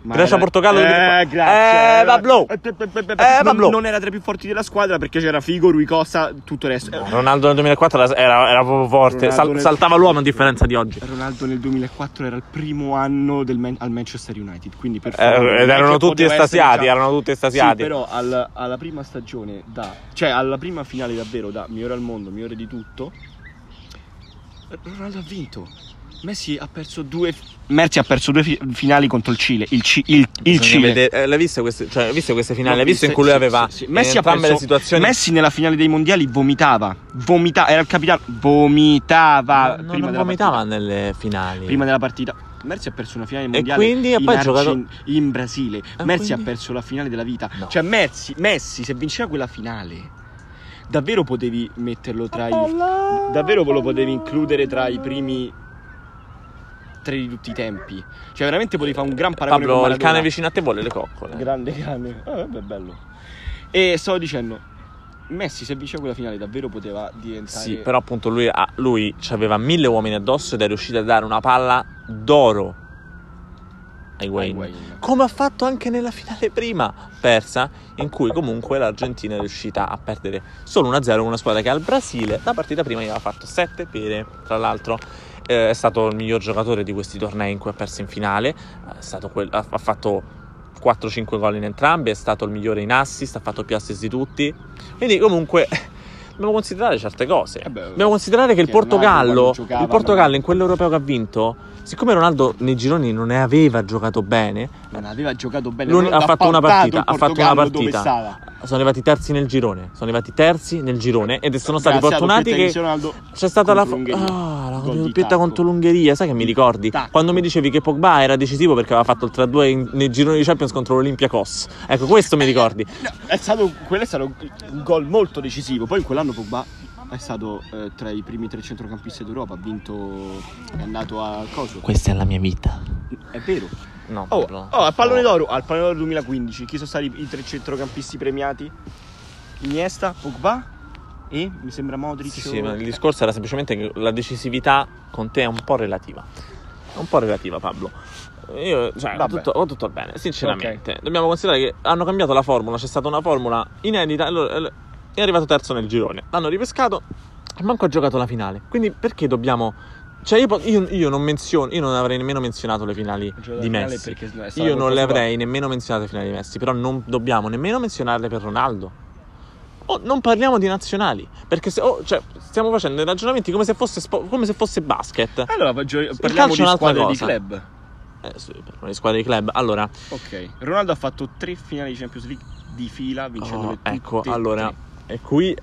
Ma Grecia, era- Portogallo, Eh, grazie. Eh, Pablo. Eh, pe- pe- Eh, non- Pablo. Non era tra i più forti della squadra perché c'era Figo, Rui Costa, tutto il resto. Eh, Ronaldo nel 2004 era, era- proprio forte, Sal- nel- saltava l'uomo a differenza di oggi. Ronaldo nel 2004 era il primo anno del Man- al Manchester United, quindi per Eh, favore, ed erano tutti estasiati, già- erano tutti estasiati. Sì, però al- alla prima stagione da cioè alla prima finale davvero da migliore al mondo, migliore di tutto. Ronaldo ha vinto. Messi ha perso due Messi ha perso due fi- finali contro il Cile, il, Ci- il- il Cile. vedere- eh, l'hai viste queste, cioè, hai visto queste finali? L'ho Hai visto in cui lui sì, aveva sì, sì. in Messi ha perso- situazioni Messi nella finale dei mondiali vomitava. Vomitava, era il capitano, vomitava non, prima non vomitava partita. nelle finali. Prima della partita. Messi ha perso una finale E mondiale quindi ha in, poi giocato- Argen- in Brasile. E Messi quindi- ha perso la finale della vita. No. Cioè Messi, Messi, se vinceva quella finale, davvero potevi metterlo tra i davvero lo potevi includere tra i primi tre di tutti i tempi. Cioè veramente potevi fare un gran paragone Pablo, il cane vicino a te vuole le coccole. Grande cane. Ah, vabbè, bello. E stavo dicendo Messi se vinceva quella finale davvero poteva diventare Sì, però appunto lui, ha- lui aveva mille uomini addosso ed è riuscito a dare una palla d'oro ai Wayne. Come ha fatto anche nella finale prima, persa, in cui comunque l'Argentina è riuscita a perdere solo 1-0 con una squadra che al Brasile la partita prima gli aveva fatto 7 pere. Tra l'altro eh, è stato il miglior giocatore di questi tornei in cui ha perso in finale, è stato quel- ha, ha fatto 4-5 gol in entrambi, è stato il migliore in assist, ha fatto più assist di tutti. Quindi comunque dobbiamo considerare certe cose. Eh beh, dobbiamo considerare che il Portogallo, giocava, il Portogallo in quell'europeo che ha vinto, siccome Ronaldo nei gironi non ne aveva giocato bene, non aveva giocato bene. Ha fatto una partita, ha fatto una partita. sono arrivati terzi nel girone. Sono arrivati terzi nel girone ed sono stati Grazie fortunati che Ronaldo c'è stata la, ah, la doppietta contro l'Ungheria. Sai che mi ricordi? Tacco. Quando mi dicevi che Pogba era decisivo perché aveva fatto il 3-2 in- nei gironi di Champions contro l'Olympiacos. Ecco, questo mi ricordi. No, è stato, quello è stato un gol molto decisivo. Poi in quell'anno Pogba è stato eh, tra i primi tre centrocampisti d'Europa. Ha vinto, è andato a Coso. Questa è la mia vita. È vero. No, Oh, no. oh, al pallone d'oro, al pallone d'oro 2015, chi sono stati i tre centrocampisti premiati? Iniesta, Pogba e mi sembra Modric. Sì, o- sì, ma il discorso era semplicemente che la decisività con te è un po' relativa. È un po' relativa, Pablo. Io, cioè, va Vabbè. tutto, tutto bene, sinceramente. Dobbiamo considerare che hanno cambiato la formula, c'è stata una formula inedita lo- lo- è arrivato terzo nel girone. L'hanno ripescato e manco ha giocato la finale. Quindi perché dobbiamo... Cioè io, io- io non menziono, io non avrei nemmeno menzionato le finali di Messi. Io non le avrei nemmeno menzionate le finali di Messi, però non dobbiamo nemmeno menzionarle per Ronaldo. Oh, non parliamo di nazionali, perché se, oh, cioè, stiamo facendo dei ragionamenti come se fosse, spo- come se fosse basket. Allora pagio- calcio parliamo di squadre di cosa. club. Eh, le squadre di club. Allora, Ok. Ronaldo ha fatto tre finali di Champions League di fila vincendole oh, ecco, allora, tre. E qui,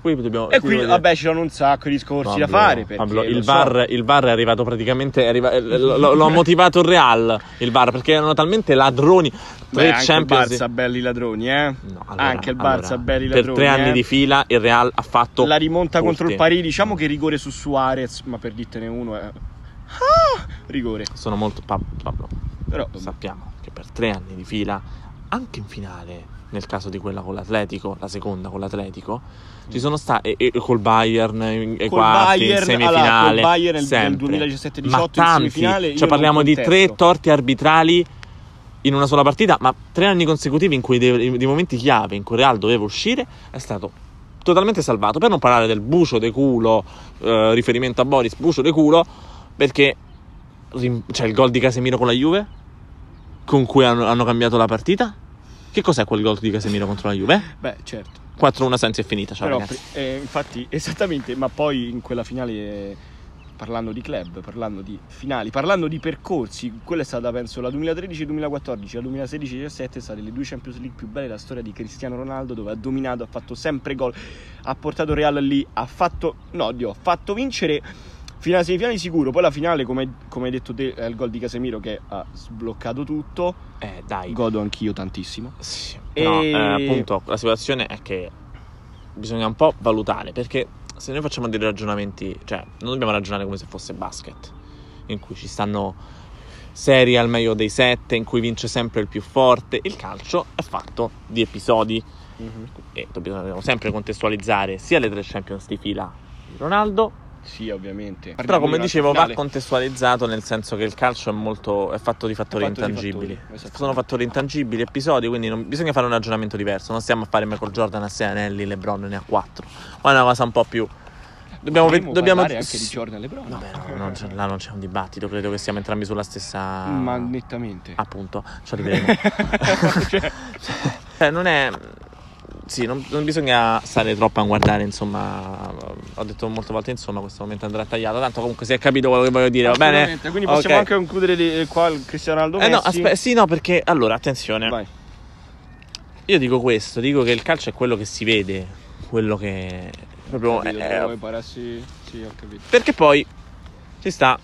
qui dobbiamo... E qui vabbè ci sono un sacco di discorsi da Pablo, fare perché Pablo, lo il, so. VAR, il VAR è arrivato praticamente. è arriva- eh, lo, lo ha motivato il Real. Il VAR perché erano talmente ladroni. Beh, Tre anche il Champions Barça belli ladroni, eh. No, allora, anche il Barça allora, belli Per ladroni. tre anni eh. di fila il Real ha fatto. La rimonta contro il. Parì, diciamo che rigore su Suarez, ma per dirtene uno è Ah, rigore. Sono molto. Pab- Pablo, Però sappiamo che per tre anni di fila, anche in finale, nel caso di quella con l'Atletico, la seconda con l'Atletico, ci sono stati. E, e col Bayern, in- Col quarti, in Bayern, semifinale. allora, col Bayern nel- sempre. nel 2017-18 Ma in tanti, semifinale, io Cioè, parliamo di tre torti arbitrali in una sola partita, ma tre anni consecutivi in cui dei, dei momenti chiave in cui Real doveva uscire è stato totalmente salvato. Per non parlare del bucio de culo, eh, riferimento a Boris, bucio de culo, perché c'è il gol di Casemiro con la Juve, con cui hanno, hanno cambiato la partita. Che cos'è quel gol di Casemiro contro la Juve? Beh, certo. 4-1 senza è finita, ciao Però, ragazzi. eh, infatti, esattamente, ma poi in quella finale, eh, parlando di club, parlando di finali, parlando di percorsi, quella è stata, penso, la 2013-2014, la 2016-17 state le due Champions League più belle della storia di Cristiano Ronaldo, dove ha dominato, ha fatto sempre gol, ha portato Real lì, ha fatto, no, Dio, ha fatto vincere fino alla semifinale sicuro, poi la finale, come, come hai detto te, è il gol di Casemiro che ha sbloccato tutto, Eh, dai. godo anch'io tantissimo. Sì, però E- eh, appunto la situazione è che bisogna un po' valutare perché se noi facciamo dei ragionamenti, cioè non dobbiamo ragionare come se fosse basket, in cui ci stanno serie al meglio dei sette, in cui vince sempre il più forte. Il calcio è fatto di episodi e dobbiamo sempre contestualizzare sia le tre Champions di fila di Ronaldo, Sì, ovviamente. però come dicevo va contestualizzato nel senso che il calcio è molto è fatto di fattori fatto di intangibili. fattori, esatto. Sono fattori intangibili, episodi, quindi non- bisogna fare un ragionamento diverso. Non stiamo a fare Michael Jordan a 6 anelli, LeBron ne ha 4. Ma è una cosa un po' più Dobbiamo, Potremmo dobbiamo parlare anche di Jordan LeBron. Vabbè, no, non c'è- là non c'è un dibattito, credo che siamo entrambi sulla stessa Ma nettamente. appunto, ci arriveremo. Cioè, non è. Sì, non, non bisogna stare troppo a guardare, insomma. Ho detto molte volte, insomma, questo momento andrà tagliato. Tanto comunque si è capito quello che voglio dire, va bene? Quindi possiamo Ok. anche concludere di- qua il Cristiano Ronaldo Eh no, aspetta, sì, no, perché allora, attenzione. Vai. Io dico questo, dico che il calcio è quello che si vede, quello che proprio Capito, dove parassi- Sì, ho capito. perché poi ci sta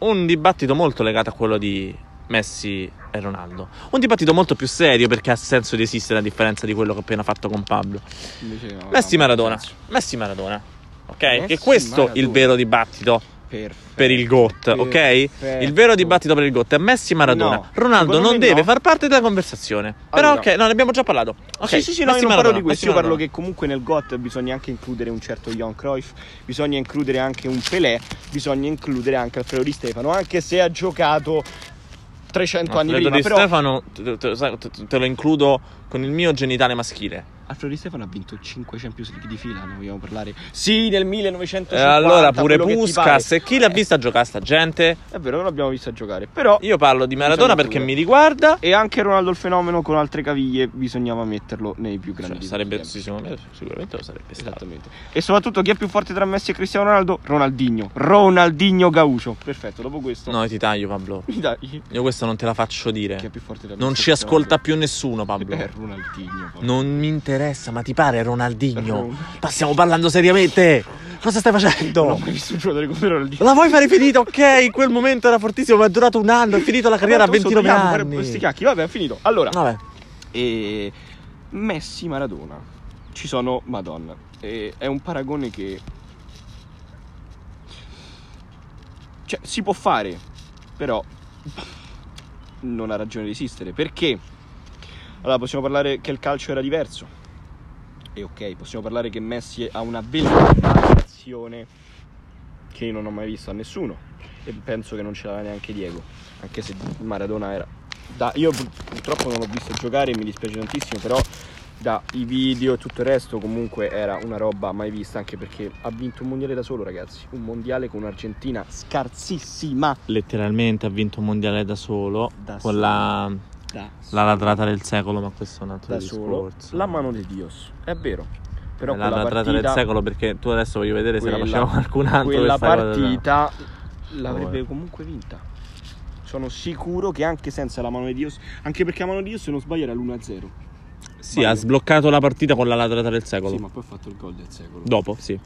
un dibattito molto legato a quello di Messi e Ronaldo. Un dibattito molto più serio perché ha senso di esistere a differenza di quello che ho appena fatto con Pablo. Invece no, Messi no, Maradona. Messi Maradona. Ok? Messi, che questo è il vero dibattito Perfetto. per il GOAT, ok? Perfetto. Il vero dibattito per il GOAT è Messi Maradona. No, Ronaldo non deve far parte della conversazione. Però Allora. ok, no, ne abbiamo già parlato. Ok, sì, sì, sì, no, Messi io non parlo di questo. Io parlo che comunque nel GOT bisogna anche includere un certo Johan Cruyff, bisogna includere anche un Pelé, bisogna includere anche Alfredo Di Stefano, anche se ha giocato 300 anni Alfredo prima. Di Però Stefano te, te- te- te lo includo con il mio genitale maschile. Alfredo Di Stefano ha vinto 5 Champions League di fila, ne vogliamo parlare? Sì, nel E 1950. allora pure Puskas e chi l'ha vista giocare sta gente? È vero, non l'abbiamo vista giocare, però Io parlo di Maradona perché mi riguarda. e anche Ronaldo il fenomeno con altre caviglie bisognava metterlo nei più grandi. Cioè, sarebbe, me sicuramente lo sarebbe stato. Esattamente. E soprattutto chi è più forte tra Messi e Cristiano Ronaldo? Ronaldinho. Ronaldinho Gaucho. Perfetto, dopo questo. No, ti taglio Pablo. Dai, Io questo non te la faccio chi è dire. più forte tra Non Messi ci e ascolta più nessuno, Pablo. Eh, Ronaldinho. Pablo. Non mi interessa, ma ti pare Ronaldinho? Ron- Ma stiamo parlando seriamente. Cosa stai Non ho facendo? mai visto un giocatore come Ronaldinho. La vuoi fare finita? Ok, in quel momento era fortissimo, ma è durato un anno, è finito la carriera a Quanto 29 sottolineiamo fare anni. Questi chiacchi, vabbè, è finito. Allora, Vabbè. e Messi Maradona ci sono Madonna e è un paragone che cioè si può fare però non ha ragione di esistere perché allora possiamo parlare che il calcio era diverso e ok possiamo parlare che Messi ha una velocità di azione che io non ho mai visto a nessuno e penso che non ce l'aveva neanche Diego anche se Maradona era da, io pur- purtroppo non l'ho visto giocare e mi dispiace tantissimo, però da i video e tutto il resto comunque era una roba mai vista, anche perché ha vinto un mondiale da solo, ragazzi. Un mondiale con un'Argentina scarsissima. Letteralmente ha vinto un mondiale da solo Da con solo. la da La ladrata del secolo, ma questo è un altro da solo discorso. la mano di Dios. È vero. Però È la quella ladrata partita, del secolo perché tu adesso voglio vedere se la quella- faceva qualcun altro. quella partita l'avrebbe Oh. comunque vinta. Sono sicuro che anche senza la mano di Dios, anche perché la mano di Dios se non sbaglio era l'1-0. Sì, ha sbloccato la partita con la ladrata del secolo. Sì, ma poi ha fatto il gol del secolo. Dopo, sì.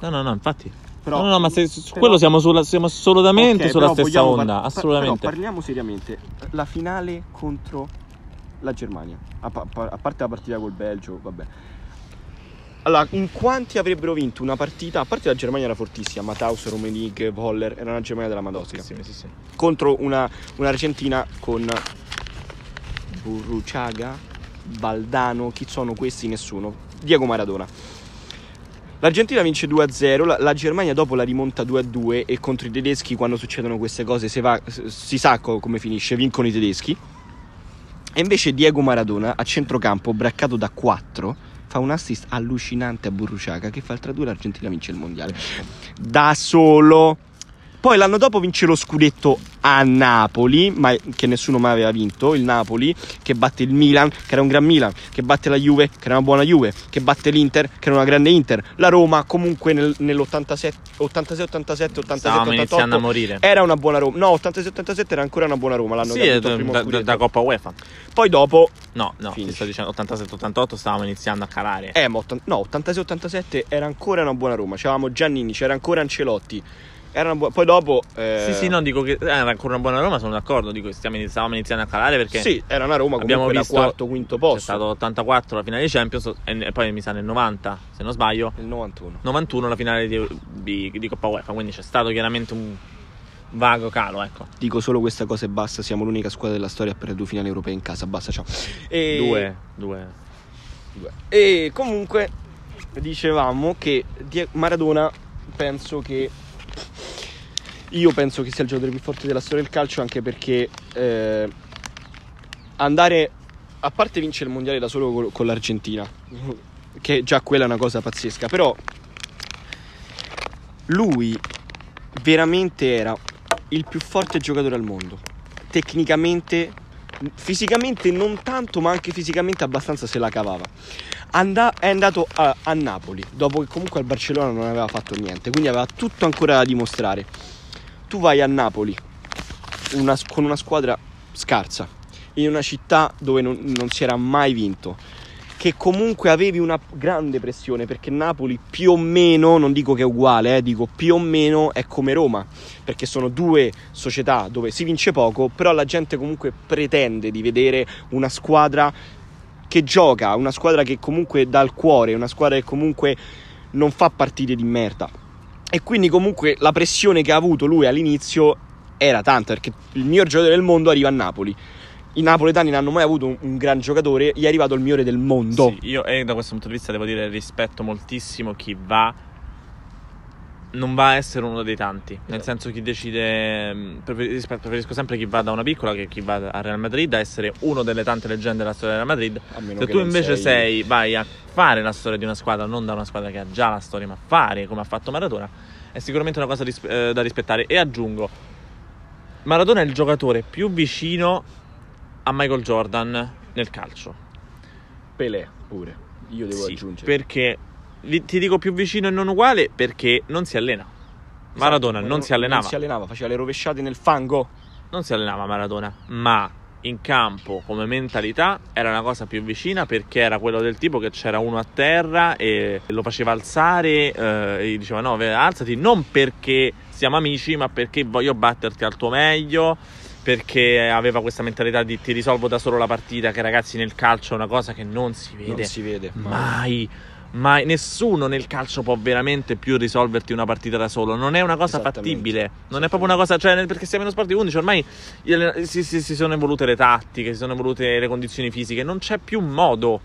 No, no, no, infatti. Però- no, no, ma se, su però- quello siamo, sulla, siamo assolutamente Ok, sulla stessa onda. par- par- assolutamente. Però parliamo seriamente. La finale contro la Germania, a, pa- a parte la partita col Belgio, vabbè. Allora, in quanti avrebbero vinto una partita? A parte la Germania era fortissima, Mataus, Romenig, Voller, era una Germania della Madosca. Sì, sì, sì. Contro una, un'Argentina con Burruchaga, Baldano, chi sono questi? Nessuno. Diego Maradona. L'Argentina vince 2-0, la, la Germania dopo la rimonta 2-2 e contro i tedeschi quando succedono queste cose si, va- si sa co- come finisce, vincono i tedeschi. E invece Diego Maradona a centrocampo, braccato da 4, fa un assist allucinante a Burruchaga che fa il 3-2 l'Argentina vince il mondiale. Da solo. Poi l'anno dopo vince lo scudetto a Napoli, ma che nessuno mai aveva vinto, il Napoli, che batte il Milan, che era un gran Milan, che batte la Juve, che era una buona Juve, che batte l'Inter, che era una grande Inter. La Roma comunque nel- nell'86, 86, 87, 87, Stavamo iniziando a 88 morire. era una buona Roma. No, 86, 87 era ancora una buona Roma, l'anno Sì, che da, il primo da- scudetto. da Coppa UEFA. Poi dopo No, no, ti Finisce. sto dicendo 87-88 stavamo iniziando a calare. Eh, ma no, 86-87 era ancora una buona Roma. C'avevamo Giannini, c'era ancora Ancelotti. Era bu- Poi dopo. eh, Sì, sì, no, dico che eh, era ancora una buona Roma, sono d'accordo, dico stiamo inizi- stavamo iniziando a calare perché Sì, era una Roma abbiamo comunque visto quarto, quinto posto. c'è stato 84 la finale di Champions e, poi mi sa nel 90, se non sbaglio, Nel 91. 91 la finale di, di- di Coppa UEFA, quindi c'è stato chiaramente un vago calo, ecco. Dico solo questa cosa e basta. Siamo l'unica squadra della storia a perdere due finali europee in casa. Basta, ciao. E... Due, due. Due. E comunque dicevamo che Maradona penso che io penso che sia il giocatore più forte della storia del calcio anche perché eh, andare a parte vincere il mondiale da solo col- con l'Argentina che già quella è una cosa pazzesca però lui veramente era il più forte giocatore al mondo. Tecnicamente fisicamente non tanto ma anche fisicamente abbastanza se la cavava. Anda- è andato a, a Napoli dopo che comunque al Barcellona non aveva fatto niente quindi aveva tutto ancora da dimostrare tu vai a Napoli una- con una squadra scarsa in una città dove non, non si era mai vinto che comunque avevi una grande pressione perché Napoli più o meno, non dico che è uguale, eh, dico più o meno è come Roma, perché sono due società dove si vince poco, però la gente comunque pretende di vedere una squadra che gioca, una squadra che comunque dà il cuore, una squadra che comunque non fa partite di merda. E quindi comunque la pressione che ha avuto lui all'inizio era tanta, perché il miglior giocatore del mondo arriva a Napoli. I napoletani non hanno mai avuto un, un gran giocatore, gli è arrivato il migliore del mondo. Sì, io e da questo punto di vista devo dire rispetto moltissimo chi va non va a essere uno dei tanti, nel senso chi decide mh, preferisco, sempre chi va da una piccola che chi va a Real Madrid a essere uno delle tante leggende della storia del Real Madrid. Se tu invece sei... vai a fare la storia di una squadra, non da una squadra che ha già la storia, ma fare come ha fatto Maradona, è sicuramente una cosa ris- eh, da rispettare. E aggiungo, Maradona è il giocatore più vicino a Michael Jordan nel calcio. Pelé pure, io devo Sì, aggiungere. Perché ti dico più vicino e non uguale perché non si allena. Maradona Esatto, non si allenava. Non si allenava, faceva le rovesciate nel fango. Non si allenava Maradona, ma in campo come mentalità era una cosa più vicina perché era quello del tipo che c'era uno a terra e lo faceva alzare eh, e gli diceva no, alzati non perché siamo amici, ma perché voglio batterti al tuo meglio. Perché aveva questa mentalità di ti risolvo da solo la partita, che ragazzi nel calcio è una cosa che non si vede Non si vede. Mai, mai, nessuno nel calcio può veramente più risolverti una partita da solo. Non è una cosa fattibile. Non è proprio una cosa, cioè, perché siamo in uno sport di 11, ormai si, si- si sono evolute le tattiche, si sono evolute le condizioni fisiche. Non c'è più modo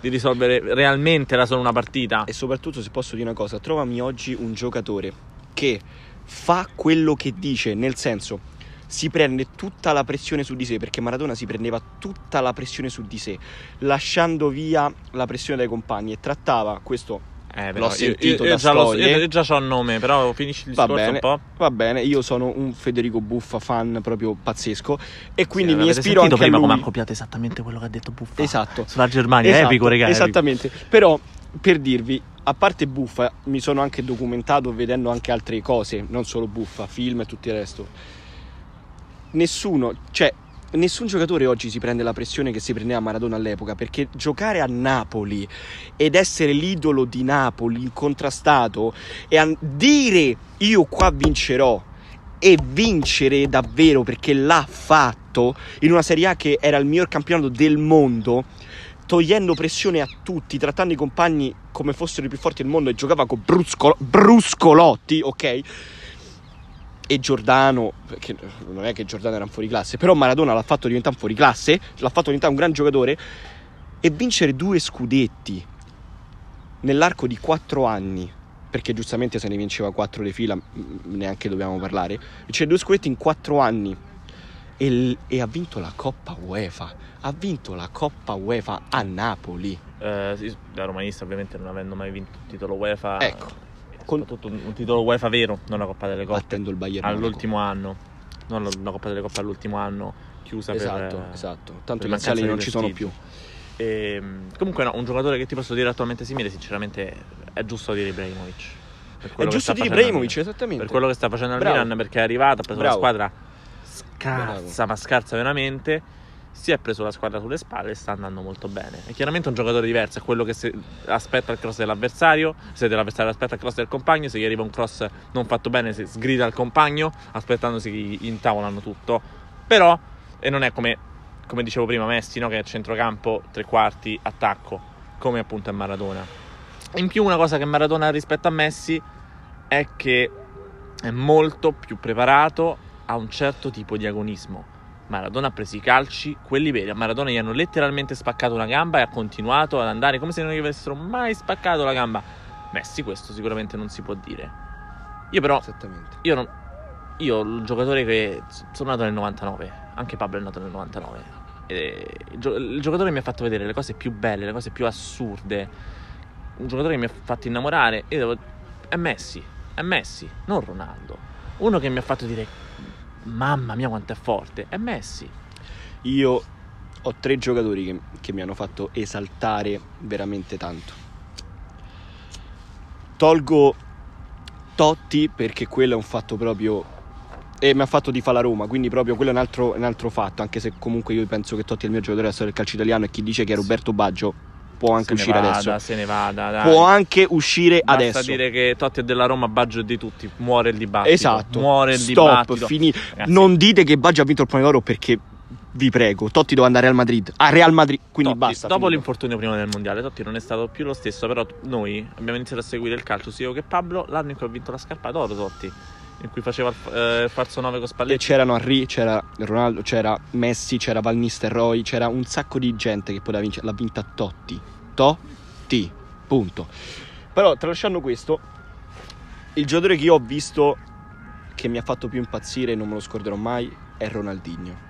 di risolvere realmente da solo una partita. E soprattutto, se posso dire una cosa, trovami oggi un giocatore che fa quello che dice, nel senso si prende tutta la pressione su di sé, perché Maradona si prendeva tutta la pressione su di sé, lasciando via la pressione dai compagni e trattava, questo Eh, L'ho sentito io, io da già lo so- io già ho il nome, però finisci il Va discorso bene, un po'. va bene, io sono un Federico Buffa fan proprio pazzesco e quindi Sì, mi ispiro anche a prima lui. come ha copiato esattamente quello che ha detto Buffa. Esatto. Sulla Germania, Esatto, epico, regà. epico. Esattamente. Però per dirvi, a parte Buffa, mi sono anche documentato vedendo anche altre cose, non solo Buffa, film e tutto il resto. Nessuno, cioè, nessun giocatore oggi si prende la pressione che si prendeva Maradona all'epoca, perché giocare a Napoli ed essere l'idolo di Napoli, incontrastato, e dire io qua vincerò e vincere davvero perché l'ha fatto in una Serie A che era il miglior campionato del mondo togliendo pressione a tutti, trattando i compagni come fossero i più forti del mondo e giocava con bruscolo- bruscolotti, ok? E Giordano, perché non è che Giordano era un fuoriclasse, però Maradona l'ha fatto diventare un fuoriclasse, l'ha fatto diventare un gran giocatore e vincere due scudetti nell'arco di quattro anni, perché giustamente se ne vinceva quattro di fila, mm, neanche dobbiamo parlare, vincere due scudetti in quattro anni e, e ha vinto la Coppa UEFA, ha vinto la Coppa UEFA a Napoli. Eh, sì, da romanista, ovviamente, non avendo mai vinto un titolo UEFA. Ecco. Soprattutto un, titolo UEFA vero, non la Coppa delle Coppe. battendo il Bayern Monaco. All'ultimo anno. Non la, la Coppa delle Coppe all'ultimo anno, chiusa Esatto, per. eh, esatto. Tanto per i laziali mancanza non di ci sono più. vestiti. Ehm, comunque no, un giocatore che ti posso dire attualmente simile, sinceramente è giusto dire Ibrahimovic. È giusto dire Ibrahimovic, esattamente. Per quello che sta facendo al Bravo. Milan, perché è arrivato, ha preso Bravo. la squadra scarsa, ma scarsa veramente. Si è preso la squadra sulle spalle e sta andando molto bene. È chiaramente un giocatore diverso, è quello che aspetta il cross dell'avversario, se dell'avversario aspetta il cross del compagno, se gli arriva un cross non fatto bene, si sgrida al compagno, aspettandosi che intavolano tutto. Però, e non è come, come dicevo prima, Messi, no? che è centrocampo, tre quarti, attacco, come appunto è Maradona. In più una cosa che Maradona ha rispetto a Messi è che è molto più preparato a un certo tipo di agonismo. Maradona ha preso i calci, quelli veri. A Maradona gli hanno letteralmente spaccato una gamba e ha continuato ad andare come se non gli avessero mai spaccato la gamba. Messi questo sicuramente non si può dire. Io però, Esattamente. io non... Io, il giocatore che... Sono nato nel 99, anche Pablo è nato nel 99. E il, gio- il giocatore che mi ha fatto vedere le cose più belle, le cose più assurde. Un giocatore che mi ha fatto innamorare. Io devo... È Messi, è Messi, non Ronaldo. Uno che mi ha fatto dire... Mamma mia quanto è forte, è Messi. Io ho tre giocatori che, che mi hanno fatto esaltare veramente tanto. Tolgo Totti perché quello è un fatto proprio... E mi ha fatto di la Roma, quindi proprio quello è un altro, un altro fatto, anche se comunque io penso che Totti è il mio giocatore della storia del calcio italiano e chi dice che è Roberto Baggio può anche uscire vada, adesso. Se ne vada, dai. Può anche uscire Basta adesso. dire che Totti è della Roma, Baggio è di tutti. Muore il dibattito. Esatto. Muore il Stop, dibattito. fini- Ragazzi, Non dite che Baggio ha vinto il Pallone d'Oro perché vi prego, Totti deve andare al Madrid. A Real Madrid, quindi Totti, basta. Dopo finito. l'infortunio prima del mondiale, Totti non è stato più lo stesso. Però noi abbiamo iniziato a seguire il calcio sia io che Pablo l'anno in cui ha vinto la scarpa d'oro. Totti, in cui faceva eh, falso 9 con E Spalletti. c'erano Henry, c'era Ronaldo, c'era Messi, c'era Val Nistelrooy, c'era un sacco di gente che poteva vincere. L'ha vinta Totti. Totti. Punto. Però tralasciando questo, il giocatore che io ho visto che mi ha fatto più impazzire e non me lo scorderò mai è Ronaldinho.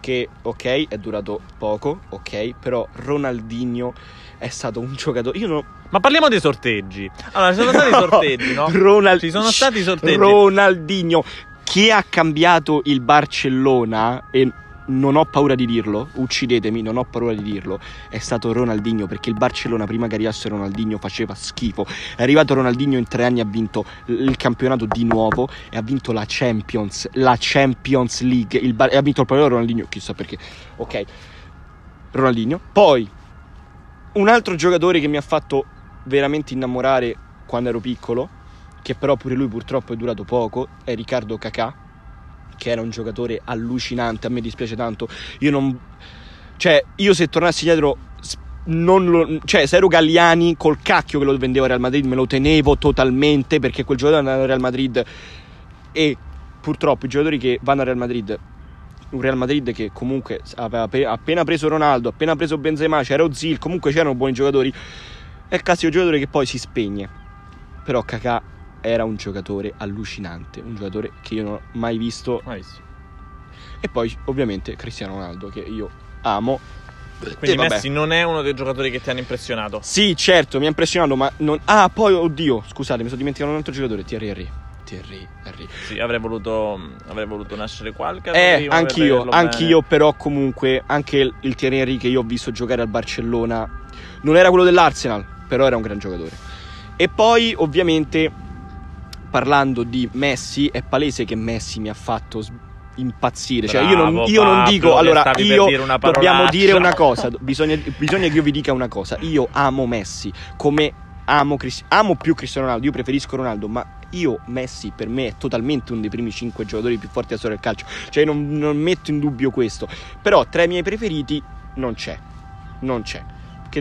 Che ok, è durato poco, ok, però Ronaldinho è stato un giocatore. Io non, Ma parliamo dei sorteggi. Allora, ci sono stati i sorteggi, no? Ronald- Ci sono stati i sorteggi. Ronaldinho. Chi ha cambiato il Barcellona, e non ho paura di dirlo, uccidetemi, non ho paura di dirlo, è stato Ronaldinho, perché il Barcellona prima che arrivasse Ronaldinho faceva schifo. È arrivato Ronaldinho in tre anni, ha vinto il campionato di nuovo e ha vinto la Champions, la Champions League, il Bar- e ha vinto il pallone Ronaldinho, chissà perché. Ok, Ronaldinho. Poi, un altro giocatore che mi ha fatto veramente innamorare quando ero piccolo, che però pure lui purtroppo è durato poco, è Riccardo Cacà, che era un giocatore allucinante, a me dispiace tanto. Io non... Cioè, io se tornassi indietro... lo, cioè, se ero Galliani col cacchio che lo vendevo al Real Madrid, me lo tenevo totalmente perché quel giocatore andava al Real Madrid e purtroppo i giocatori che vanno al Real Madrid un Real Madrid che comunque aveva appe- appena preso Ronaldo, appena preso Benzema, c'era Ozil, comunque c'erano buoni giocatori. È il classico giocatore che poi si spegne. Però Kakà era un giocatore allucinante, un giocatore che io non ho mai visto. Hai visto? E poi ovviamente Cristiano Ronaldo che io amo Quindi. Messi non è uno dei giocatori che ti hanno impressionato. Sì, certo, mi ha impressionato, ma non... Ah, poi, oddio, scusate, mi sono dimenticato un altro giocatore, Thierry Henry. Thierry Henry. Sì, avrei voluto, avrei voluto nascere qualche Eh, anch'io, vederlo bene. anch'io, però comunque anche il, il Thierry Henry che io ho visto giocare al Barcellona non era quello dell'Arsenal, però era un gran giocatore. E poi, ovviamente, parlando di Messi, è palese che Messi mi ha fatto s- impazzire. Cioè, io non, Bravo, io non Pablo, dico, che allora, io dire dobbiamo dire una cosa, bisogna, bisogna che io vi dica una cosa. Io amo Messi come amo, Cris- amo più Cristiano Ronaldo, io preferisco Ronaldo, ma io Messi per me è totalmente uno dei primi 5 giocatori più forti della storia del calcio. Cioè non, non metto in dubbio questo. Però tra i miei preferiti non c'è. Non c'è.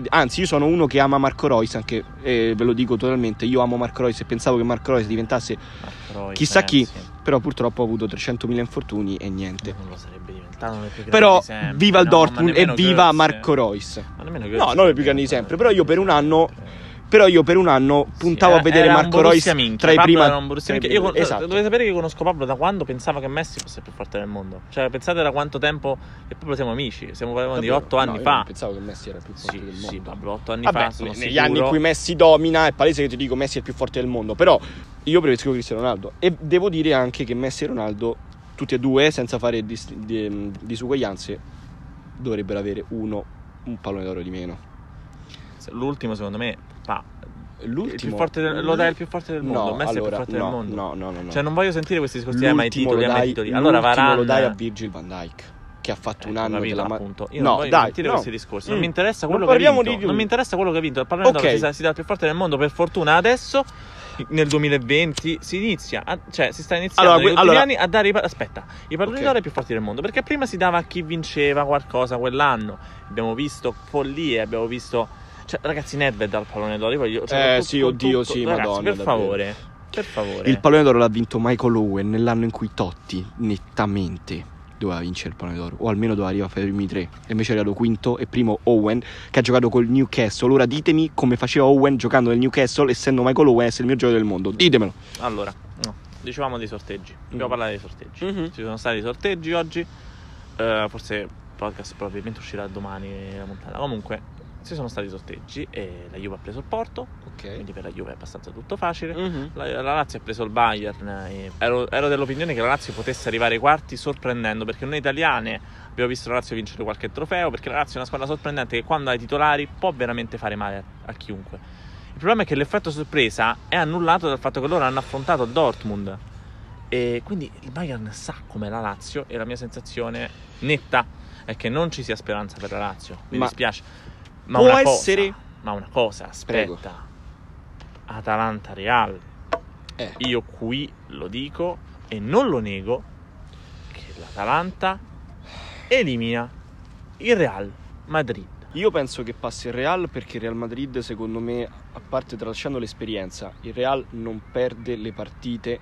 Che- anzi, io sono uno che ama Marco Reus, anche eh, ve lo dico totalmente. Io amo Marco Reus e pensavo che Marco Reus diventasse. Marco Reus, Chissà chi. Però purtroppo ha avuto 300.000 infortuni e niente. Non lo sarebbe diventato Però sempre. viva il No, Dortmund e viva. Marco Reus. Ma nemmeno No, Götze non le più grandi di sempre, però io per un anno- Però io per un anno puntavo Sì, a vedere Marco Reus minchia. tra i Pablo prima. era un Borussia tra i minchia. Io, primi- esatto. Dovete sapere che conosco Pablo da quando pensava che Messi fosse il più forte del mondo. Cioè, pensate da quanto tempo. E proprio siamo amici. Stiamo parlando di Davvero? 8 No, anni io fa. Pensavo che Messi era il più forte Sì, del mondo. sì, Pablo, 8 anni Vabbè, fa. Sono negli sicuro. anni in cui Messi domina, è palese che ti dico Messi è il più forte del mondo. Però io preferisco Cristiano Ronaldo. E devo dire anche che Messi e Ronaldo, tutti e due, senza fare dis- di- disuguaglianze, dovrebbero avere uno un pallone d'oro di meno. L'ultimo, secondo me, pa, L'ultimo forte lo dai il più forte del mondo. No, Messi è il più allora, forte no, del mondo. No, no, no, no. Cioè, non voglio sentire questi discorsi. Eh, ma i titoli, eh, ma i titoli. Allora, Varane. lo dai a Virgil van che ha fatto un Ecco, anno capito, della appunto. Io no, non voglio dai, sentire no. questi discorsi. Non Mm. mi interessa Non quello che ha parliamo vinto. Non mi interessa quello che ha vinto. Il pallone d'oro Ok. si, si dà il più forte del mondo. Per fortuna adesso. Nel 2020 si inizia, a- cioè si sta iniziando Allora, negli allora- anni a dare i aspetta, i palloni Ok. d'oro ai più forti del mondo, perché prima si dava a chi vinceva qualcosa quell'anno. Abbiamo visto follie, abbiamo visto cioè ragazzi Nedved al pallone d'oro, io voglio cioè, Eh, tutto- sì, oddio, tutto- sì, ragazzi, madonna, per davvero. favore. Per favore. Il pallone d'oro l'ha vinto Michael Owen nell'anno in cui Totti nettamente doveva vincere il pallone d'oro o almeno doveva arrivare fra i primi tre e invece è arrivato quinto e primo Owen che ha giocato col Newcastle ora ditemi come faceva Owen giocando nel Newcastle essendo Michael Owen essere il miglior giocatore del mondo ditemelo Allora, no, dicevamo dei sorteggi. Dobbiamo Mm. parlare dei sorteggi. Mhm. Ci sono stati i sorteggi oggi. Eh, forse il podcast probabilmente uscirà domani la puntata. Comunque, ci sono stati i sorteggi e la Juve ha preso il Porto. ok Quindi per la Juve è abbastanza tutto facile. Mhm. La, la Lazio ha preso il Bayern. ero, ero dell'opinione che la Lazio potesse arrivare ai quarti sorprendendo perché noi italiane abbiamo visto la Lazio vincere qualche trofeo. Perché la Lazio è una squadra sorprendente che quando ha i titolari può veramente fare male a, a chiunque. Il problema è che l'effetto sorpresa è annullato dal fatto che loro hanno affrontato Dortmund. E quindi il Bayern sa com'è la Lazio e la mia sensazione netta è che non ci sia speranza per la Lazio. Mi Ma dispiace. Ma può cosa, essere- ma una cosa, aspetta. Atalanta Real. Eh. Io qui lo dico e non lo nego che l'Atalanta elimina il Real Madrid. Io penso che passi il Real perché il Real Madrid, secondo me, a parte tralasciando l'esperienza, il Real non perde le partite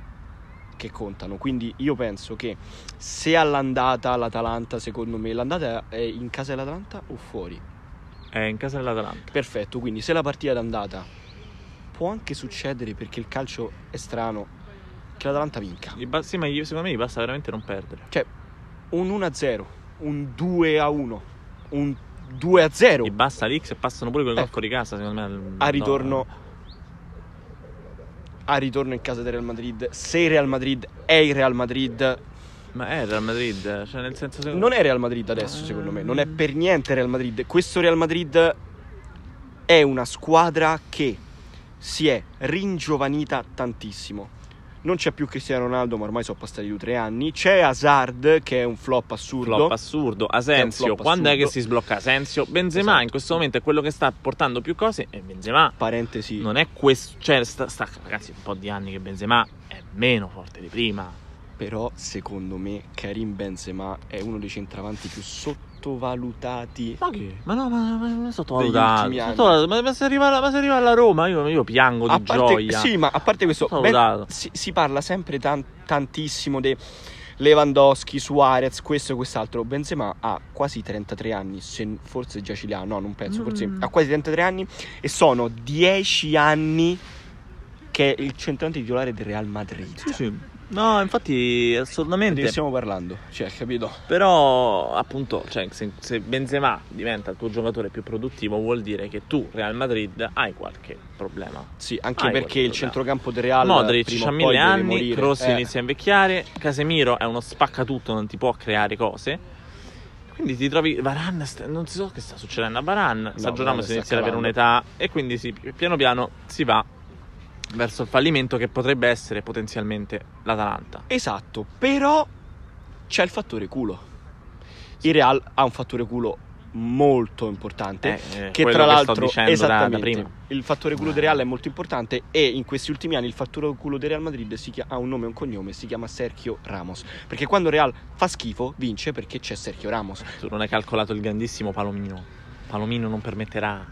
che contano. Quindi io penso che se all'andata l'Atalanta, secondo me, l'andata è in casa dell'Atalanta o fuori? È in casa dell'Atalanta. Perfetto, quindi se la partita è andata può anche succedere perché il calcio è strano che l'Atalanta vinca. Ba- sì, ma gli- secondo me gli basta veramente non perdere. Cioè un 1-0, un 2-1, un 2-0 Gli basta l'X e passano pure quel Eh. gol fuori casa, secondo me. a ritorno no. a ritorno in casa del Real Madrid. Se il Real Madrid è il Real Madrid, Ma è Real Madrid, cioè nel senso secondo non è Real Madrid adesso, secondo me, non è per niente Real Madrid. Questo Real Madrid è una squadra che si è ringiovanita tantissimo. Non c'è più Cristiano Ronaldo, ma ormai sono passati due o tre anni. C'è Hazard, che è un flop assurdo. flop assurdo. Asensio, flop quando è assurdo. che si sblocca Asensio? Benzema Esatto. in questo momento è quello che sta portando più cose e Benzema Parentesi. non è questo, cioè sta, sta- ragazzi, un po' di anni che Benzema è meno forte di prima. Però, secondo me, Karim Benzema è uno dei centravanti più sottovalutati. Ma che? Ma no, ma, ma non è sottovalutato. Sottovalutato. Ma, ma se arriva alla, ma se arriva alla Roma, io, io piango di parte, gioia. sì, ma a parte questo, ben- si, si parla sempre tan- tantissimo di Lewandowski, Suarez, questo e quest'altro. Benzema ha quasi 33 anni, se forse già ce li ha, no, non penso, forse Mm. ha quasi 33 anni e sono 10 anni che è il centravanti titolare del Real Madrid. Sì, sì. No, infatti, Di assolutamente. stiamo parlando? Cioè, capito? Però, appunto, cioè, se, se Benzema diventa il tuo giocatore più produttivo, vuol dire che tu, Real Madrid, hai qualche problema. Sì, anche Ah, perché il centrocampo del Real Modric prima ha mille anni. Kroos Eh, inizia a invecchiare, Casemiro è uno spaccatutto, non ti può creare cose. Quindi ti trovi Varan, non so che sta succedendo a Varan, Sergio Varane Ramos inizia ad avere un'età e quindi sì, piano piano si va verso il fallimento che potrebbe essere potenzialmente l'Atalanta. Esatto, però c'è il fattore culo. Il Real ha un fattore culo molto importante. Eh, eh, che tra l'altro dicendo da- da, esattamente, prima. il fattore culo del Real è molto importante e in questi ultimi anni il fattore culo del Real Madrid si chia- ha un nome e un cognome si chiama Sergio Ramos perché quando Real fa schifo vince perché c'è Sergio Ramos Tu non hai calcolato il grandissimo Palomino. Palomino non permetterà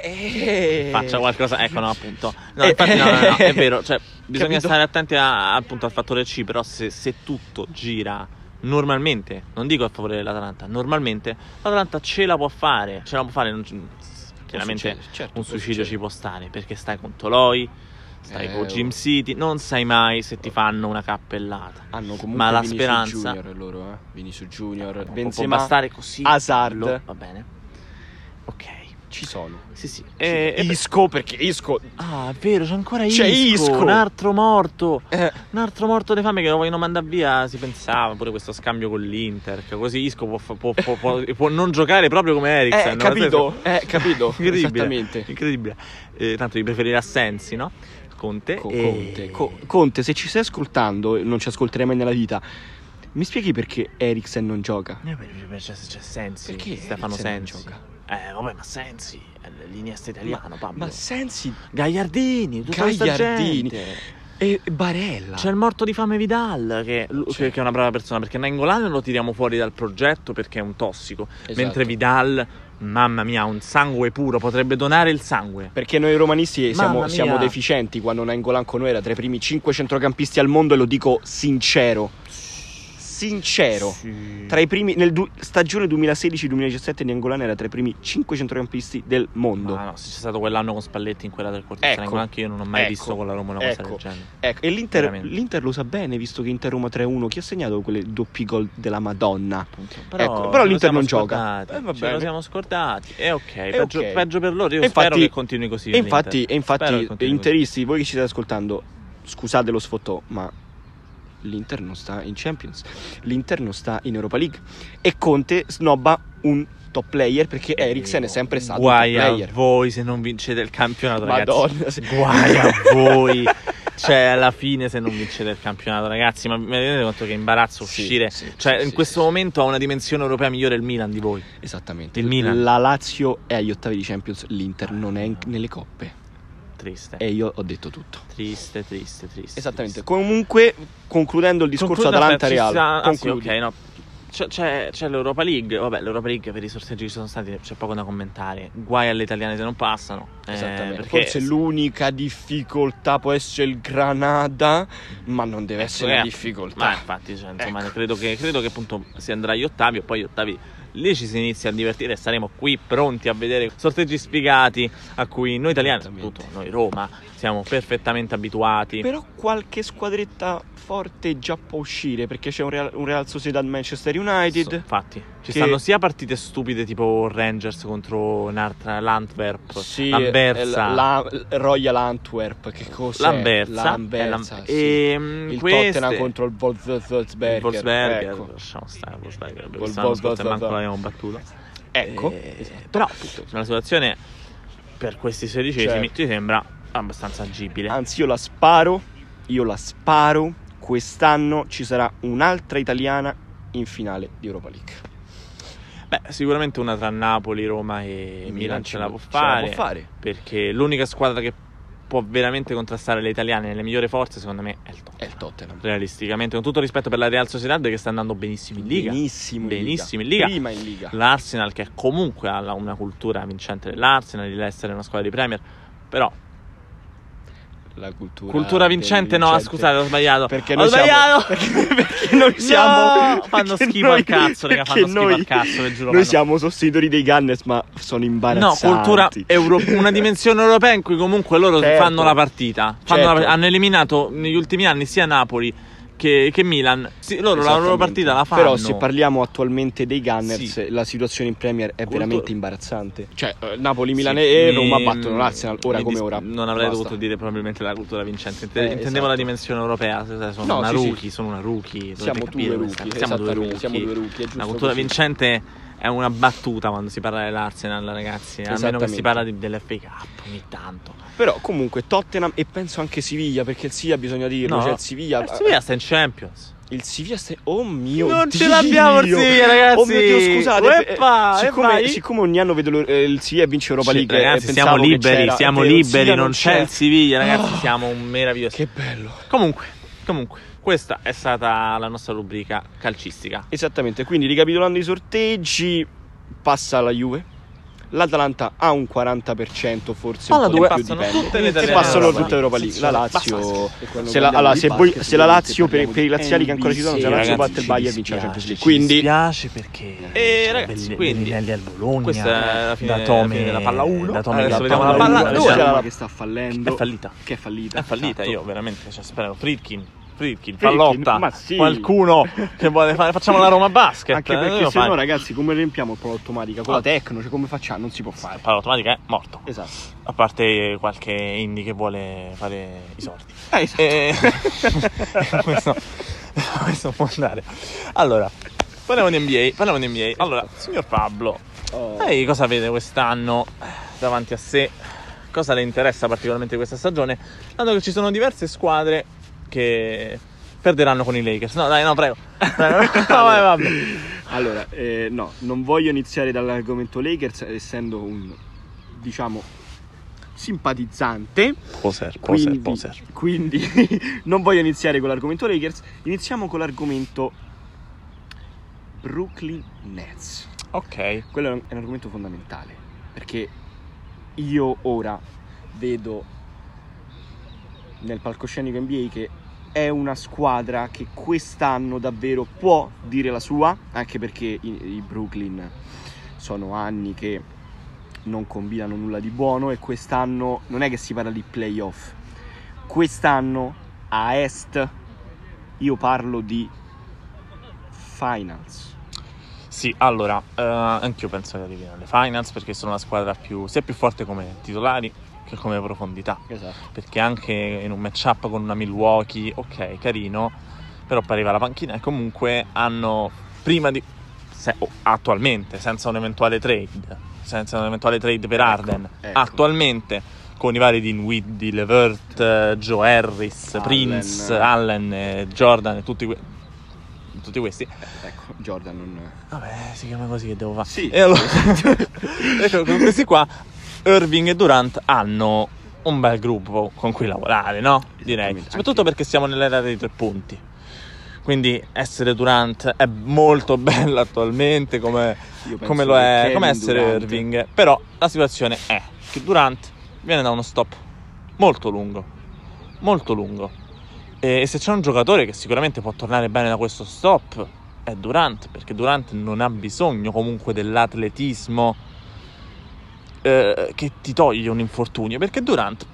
e... faccia qualcosa. Ecco, no, appunto. No, Eh, infatti, no, no, no, è vero. Cioè, bisogna Capito? stare attenti a- appunto al fattore C. Però, se, se tutto gira normalmente, non dico a favore dell'Atalanta, normalmente l'Atalanta ce la può fare. Ce la può fare. non chiaramente succedere, certo, un può suicidio ci può stare perché stai con Toloi. Stai Eh, con oh. Jim City, non sai mai se ti fanno una cappellata. hanno comunque Ma la Vinicius speranza- Junior loro eh Vinicius Junior Può- può Benzema bastare così. Hazard. Va bene. Ok. Ci sono Sì, sì. E, e- Isco perché Isco Ah, è vero, c'è ancora Isco. C'è Isco. Un altro morto. eh, Un altro morto di fame che lo vogliono mandare via. Si pensava pure questo scambio con l'Inter. Che così Isco può, può- può- può- non giocare proprio come Eriksen. eh, capito eh, capito Incredibile. esattamente Incredibile. Eh, tanto di preferire Assensi, no? Conte. Co- e- Conte, Co- Conte, se ci stai ascoltando, non ci ascolterai mai nella vita. Mi spieghi perché Eriksen non gioca? Eh, beh, C'è, c'è Sensi. Perché Stefano Eriksen non Sensi. gioca? Eh, vabbè, ma Sensi è l'iniesta italiano, Pablo. Ma Sensi Gagliardini, tutta Gagliardini. e Barella. C'è il morto di fame Vidal, che, C'è. che è una brava persona, perché Nainggolan lo tiriamo fuori dal progetto perché è un tossico. Esatto. Mentre Vidal, mamma mia, ha un sangue puro, potrebbe donare il sangue. Perché noi romanisti siamo, siamo deficienti quando Nainggolan con noi era tra i primi 5 centrocampisti al mondo e lo dico sincero. Sincero. Tra i primi nel du- stagione 2016-2017 Nainggolan era tra i primi 5 centrocampisti del mondo. Ma no, se c'è stato quell'anno con Spalletti in quella del quartetto Ecco. Anche io non ho mai Ecco. visto con la Roma una cosa Ecco. del genere. Ecco, e l'Inter, l'Inter lo sa bene, visto che Inter Roma 3-1. Chi ha segnato quelle doppi gol della Madonna? Appunto. Ecco, però l'Inter non gioca. scordati, Eh, va ce lo siamo scordati. E ok, peggio, ok. peggio per loro. Io E spero infatti- che continui così. E infatti, e infatti continui così. interisti, voi che ci state ascoltando, scusate lo sfottò, ma l'Inter non sta in Champions, l'Inter non sta in Europa League e Conte snobba un top player perché Eriksen è sempre stato Guai un top a player. voi se non vincete il campionato, ragazzi. Madonna, se- Guai a voi. Cioè, alla fine, se non vincete il campionato, ragazzi, ma mi rendete conto che imbarazzo Sì, uscire? sì, cioè, sì, in questo momento ha una dimensione europea migliore il Milan di voi. Esattamente. Il Milan. La Lazio è agli ottavi di Champions, l'Inter non è in- nelle coppe. Triste. E io ho detto tutto. Triste, triste, triste. Esattamente. triste. Comunque, concludendo il discorso Atalanta Real, ah, sì, ok, no. C'è, c'è- c'è l'Europa League, vabbè, l'Europa League per i sorteggi che ci sono stati c'è poco da commentare. Guai alle italiane se non passano. eh, Esattamente. perché Forse l'unica difficoltà può essere il Granada, ma non deve essere Eh, una difficoltà. Ma infatti, cioè, insomma, Ecco. credo, che, credo che appunto si andrà agli ottavi e poi gli ottavi lì ci si inizia a divertire e saremo qui pronti a vedere sorteggi spiegati a cui noi italiani, soprattutto noi Roma, siamo perfettamente abituati. Però qualche squadretta forte già può uscire perché c'è un Real, un Real Sociedad Manchester United. So- infatti, ci che- stanno sia partite stupide tipo Rangers contro l'Antwerp, Sì, l'Anversa, eh, la, Royal Antwerp, che cos'è? l'Anversa, L'Anversa, e, sì. e mm, il queste- Tottenham contro il Wolfsberger. il Wolfsberger, Ecco. lasciamo stare il Wolfsberger, Vol- manco l'abbiamo battuto. Ecco. Eh, Esatto. Però una situazione per questi sedicesimi Certo. ti sembra abbastanza agibile. Anzi, io la sparo, io la sparo. Quest'anno ci sarà un'altra italiana in finale di Europa League. Beh, sicuramente una tra Napoli, Roma e Milan, ce la può ce fare. può fare. Perché l'unica squadra che può veramente contrastare le italiane nelle migliori forze, secondo me, è il Tottenham. È il Tottenham. Realisticamente, con tutto rispetto per la Real Sociedad che sta andando benissimo in Liga. Benissimo in Benissimo in Liga. Liga. Prima in Liga. L'Arsenal che comunque ha la- una cultura vincente dell'Arsenal, di essere una squadra di Premier. Però La cultura, cultura vincente, no, scusate, ho sbagliato. Perché ho noi siamo, sbagliato. perché, perché noi siamo No, fanno schifo noi- al cazzo, raga, fanno schifo noi- al cazzo, ve giuro. Noi siamo sostenitori dei Gunners, ma sono No, imbarazzanti. cultura euro- una dimensione europea in cui comunque loro Certo. fanno la partita. Fanno Certo. la- hanno eliminato negli ultimi anni sia Napoli che, che Milan. Sì, loro la loro partita la fanno. Però se parliamo attualmente dei Gunners, Sì. la situazione in Premier è Cultura- veramente imbarazzante. Cioè, eh, Napoli, Milan Sì, e mi- Roma battono l'Arsenal, ora mi come dis- ora. Non avrei Basta. dovuto dire probabilmente la cultura vincente. Eh, intendevo esatto. la dimensione europea. Sono No, una sì, sì. rookie, sono una rookie. Siamo due rookie, Siamo due rookie. siamo due rookie, La cultura così. vincente è una battuta quando si parla dell'Arsenal, ragazzi. Almeno che si parla di- dell'FA Cup ogni tanto. Però comunque Tottenham e penso anche Siviglia, perché il Siviglia bisogna dirlo, No, cioè il Siviglia... Il Sevilla sta in Champions. Il Siviglia sta... Oh mio Non Dio! ce l'abbiamo il Siviglia, ragazzi! Oh mio Dio, scusate. Eppa, eh, siccome, eppa. siccome ogni anno vedo eh, il Siviglia vince Europa League ragazzi, e siamo liberi, siamo liberi, Siviglia non c'è il Siviglia, ragazzi, Ah. siamo un meraviglioso. Che bello. Comunque, comunque, questa è stata la nostra rubrica calcistica. Esattamente, quindi ricapitolando i sorteggi, passa la Juve. L'Atalanta ha un 40%, forse Palla un po' due, di più passano dipende. tutte le e italiane passano tutta Europa League. La. Lazio, E se la, allora, se, voi- se la Lazio, per, per i laziali che ancora ci sono, se la Lazio batte il Bayern vince la Champions League. Quindi, dispiace perché Eh, cioè, ragazzi, Belli- quindi- Bellinelli al Bologna. Questa è la fine, Eh, la fine Tome- della palla 1. da Tome Adesso la vediamo palla la palla uno, 2. adesso Roma la- che sta fallendo. È fallita. Che è fallita. È fallita, io veramente cioè, spero. Fritkin, Fritkin, pallotta. sì. Qualcuno che vuole fare. Facciamo la Roma Basket. anche eh, perché devo se no, ragazzi, come riempiamo il palla automatica? Con Ah. la Tecno, cioè come facciamo? Non si può fare. Palla automatica è morto. Esatto. A parte qualche indie che vuole fare i sordi. Eh, esatto. E... questo, questo può andare. Allora, parliamo di NBA. Parliamo di NBA. Allora, signor Pablo, Oh. lei cosa vede quest'anno davanti a sé? Cosa le interessa particolarmente questa stagione? Dato che ci sono diverse squadre che perderanno con i Lakers. No, dai, no, prego. prego. No, vai. Allora, eh, no, non voglio iniziare dall'argomento Lakers, essendo un, diciamo, simpatizzante. Poser, Quindi, poser, poser. quindi non voglio iniziare con l'argomento Lakers, iniziamo con l'argomento Brooklyn Nets. Ok. Quello è un, è un argomento fondamentale, perché io ora vedo nel palcoscenico NBA che è una squadra che quest'anno davvero può dire la sua, anche perché i, i Brooklyn sono anni che non combinano nulla di buono e quest'anno non è che si parla di playoff, quest'anno a est io parlo di finals. Sì, allora, eh, anch'io penso che arrivino alle finals perché sono la squadra più, sia più forte come titolari che come profondità. Esatto. Perché anche in un matchup con una Milwaukee, ok, carino, però pareva la panchina e comunque hanno prima di se- oh, attualmente, senza un eventuale trade, senza un eventuale trade per Ecco, Arden, ecco. attualmente con i vari Dinwiddie, Levert, eh, Joe Harris, Allen. Prince, Allen, eh, Jordan e tutti, que- tutti questi Ecco, Jordan non... Vabbè, si chiama così che devo fare. Sì. E allora, ecco, con questi qua, Irving e Durant hanno un bel gruppo con cui lavorare, no? Direi. Soprattutto perché siamo nell'era dei tre punti. Quindi essere Durant è molto bello attualmente come, come lo è, come essere Durant- Irving. Però la situazione è che Durant viene da uno stop molto lungo. Molto lungo. E se c'è un giocatore che sicuramente può tornare bene da questo stop è Durant, perché Durant non ha bisogno comunque dell'atletismo eh, che ti toglie un infortunio, perché Durant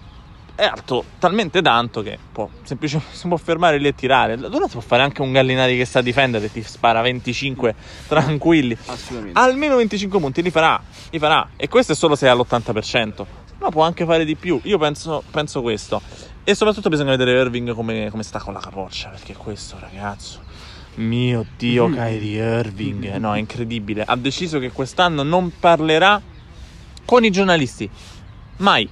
è alto talmente tanto che può semplicemente si può fermare lì e tirare. Durant può fare anche un Gallinari che sa difendere e ti spara 25 tranquilli. Assolutamente. Almeno 25 punti li farà, li farà. E questo è solo se è all'80%. Ma può anche fare di più. Io penso, penso questo. E soprattutto bisogna vedere Irving come, come sta con la capoccia. Perché questo ragazzo. Mio Dio, Kyrie Irving. No, è incredibile. Ha deciso che quest'anno non parlerà con i giornalisti. Mai.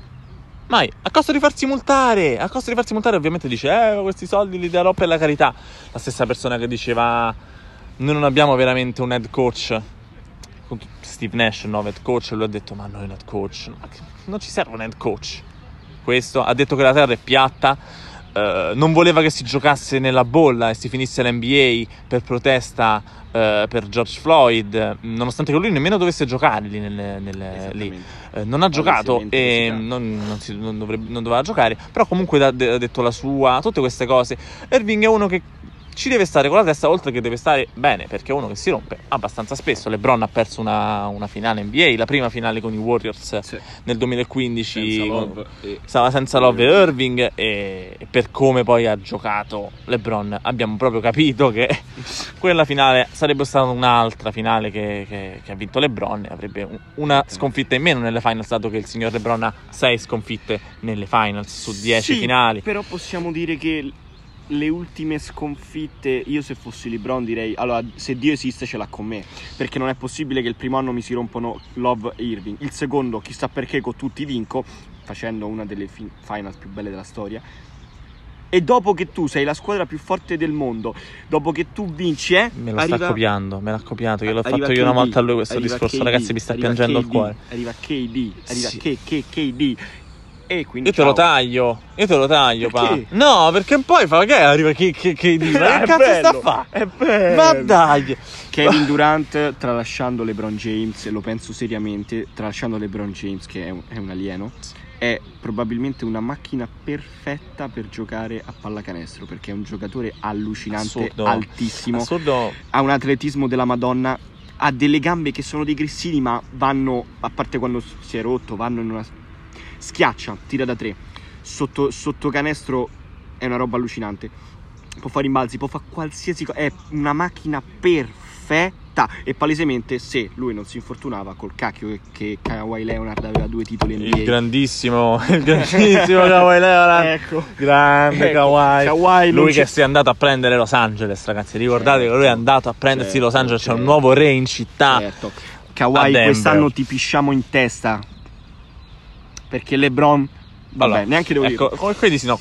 Mai. A costo di farsi multare. A costo di farsi multare, ovviamente dice: Eh, questi soldi li darò per la carità. La stessa persona che diceva: Noi non abbiamo veramente un head coach. Steve Nash, no, head coach. Lui ha detto: Ma noi, un head coach. Non ci serve un head coach. Questo ha detto che la terra è piatta. Eh, non voleva che si giocasse nella bolla e si finisse l'NBA per protesta eh, per George Floyd, nonostante che lui nemmeno dovesse giocare lì, nelle- nelle- lì. Eh, non ha giocato e non, non si- non dovrebbe- non doveva giocare, però comunque ha, de- ha detto la sua, tutte queste cose. Irving è uno che ci deve stare con la testa, oltre che deve stare bene, perché è uno che si rompe abbastanza spesso. LeBron ha perso una, una finale NBA, la prima finale con i Warriors Sì. nel 2015. Senza con- Love e- Stava senza Love e Irving e, e per come poi ha giocato LeBron abbiamo proprio capito che quella finale sarebbe stata un'altra finale che, che- che ha vinto LeBron e avrebbe un- una sconfitta in meno nelle finals dato che il signor LeBron ha 6 sconfitte nelle finals su 10 Sì, finali. Però possiamo dire che le ultime sconfitte, io se fossi LeBron direi, allora se Dio esiste ce l'ha con me, perché non è possibile che il primo anno mi si rompono Love e Irving, il secondo chissà perché con tutti vinco, facendo una delle fi- finals più belle della storia. E dopo che tu sei la squadra più forte del mondo, dopo che tu vinci, eh, Me lo arriva- sta copiando, me l'ha copiato. Io l'ho arriva fatto io una volta a lui questo discorso, KD, ragazzi, mi sta piangendo il KD, cuore. Arriva KD, arriva Sì. K- K- KD. E quindi Io te lo taglio, io te lo taglio, Perché? pa. No, perché poi fa che arriva chi, chi, chi dice, ma che cazzo sta a bello, fa? È bello. Ma dai! Kevin Durant, tralasciando LeBron James, lo penso seriamente, tralasciando LeBron James, che è un, è un alieno, è probabilmente una macchina perfetta per giocare a pallacanestro, perché è un giocatore allucinante, Assurdo. altissimo, Assurdo. ha un atletismo della Madonna, ha delle gambe che sono dei grissini, ma vanno, a parte quando si è rotto, vanno in una... schiaccia, tira da tre, sotto, sotto canestro è una roba allucinante, può fare rimbalzi, può fare qualsiasi cosa, è una macchina perfetta e palesemente se lui non si infortunava col cacchio che, che Kawhi Leonard aveva due titoli NBA. Il grandissimo, il grandissimo Kawhi Leonard. Ecco. Grande Ecco, Kawhi. Kawhi lui che si è andato a prendere Los Angeles, ragazzi. Ricordate che lui è andato a prendersi Certo, Los Angeles. C'è un certo. nuovo re in città. Certo. Kawhi quest'anno ti pisciamo in testa. Perché LeBron Vabbè, Allora, neanche devo ecco, dire. quindi sì, no,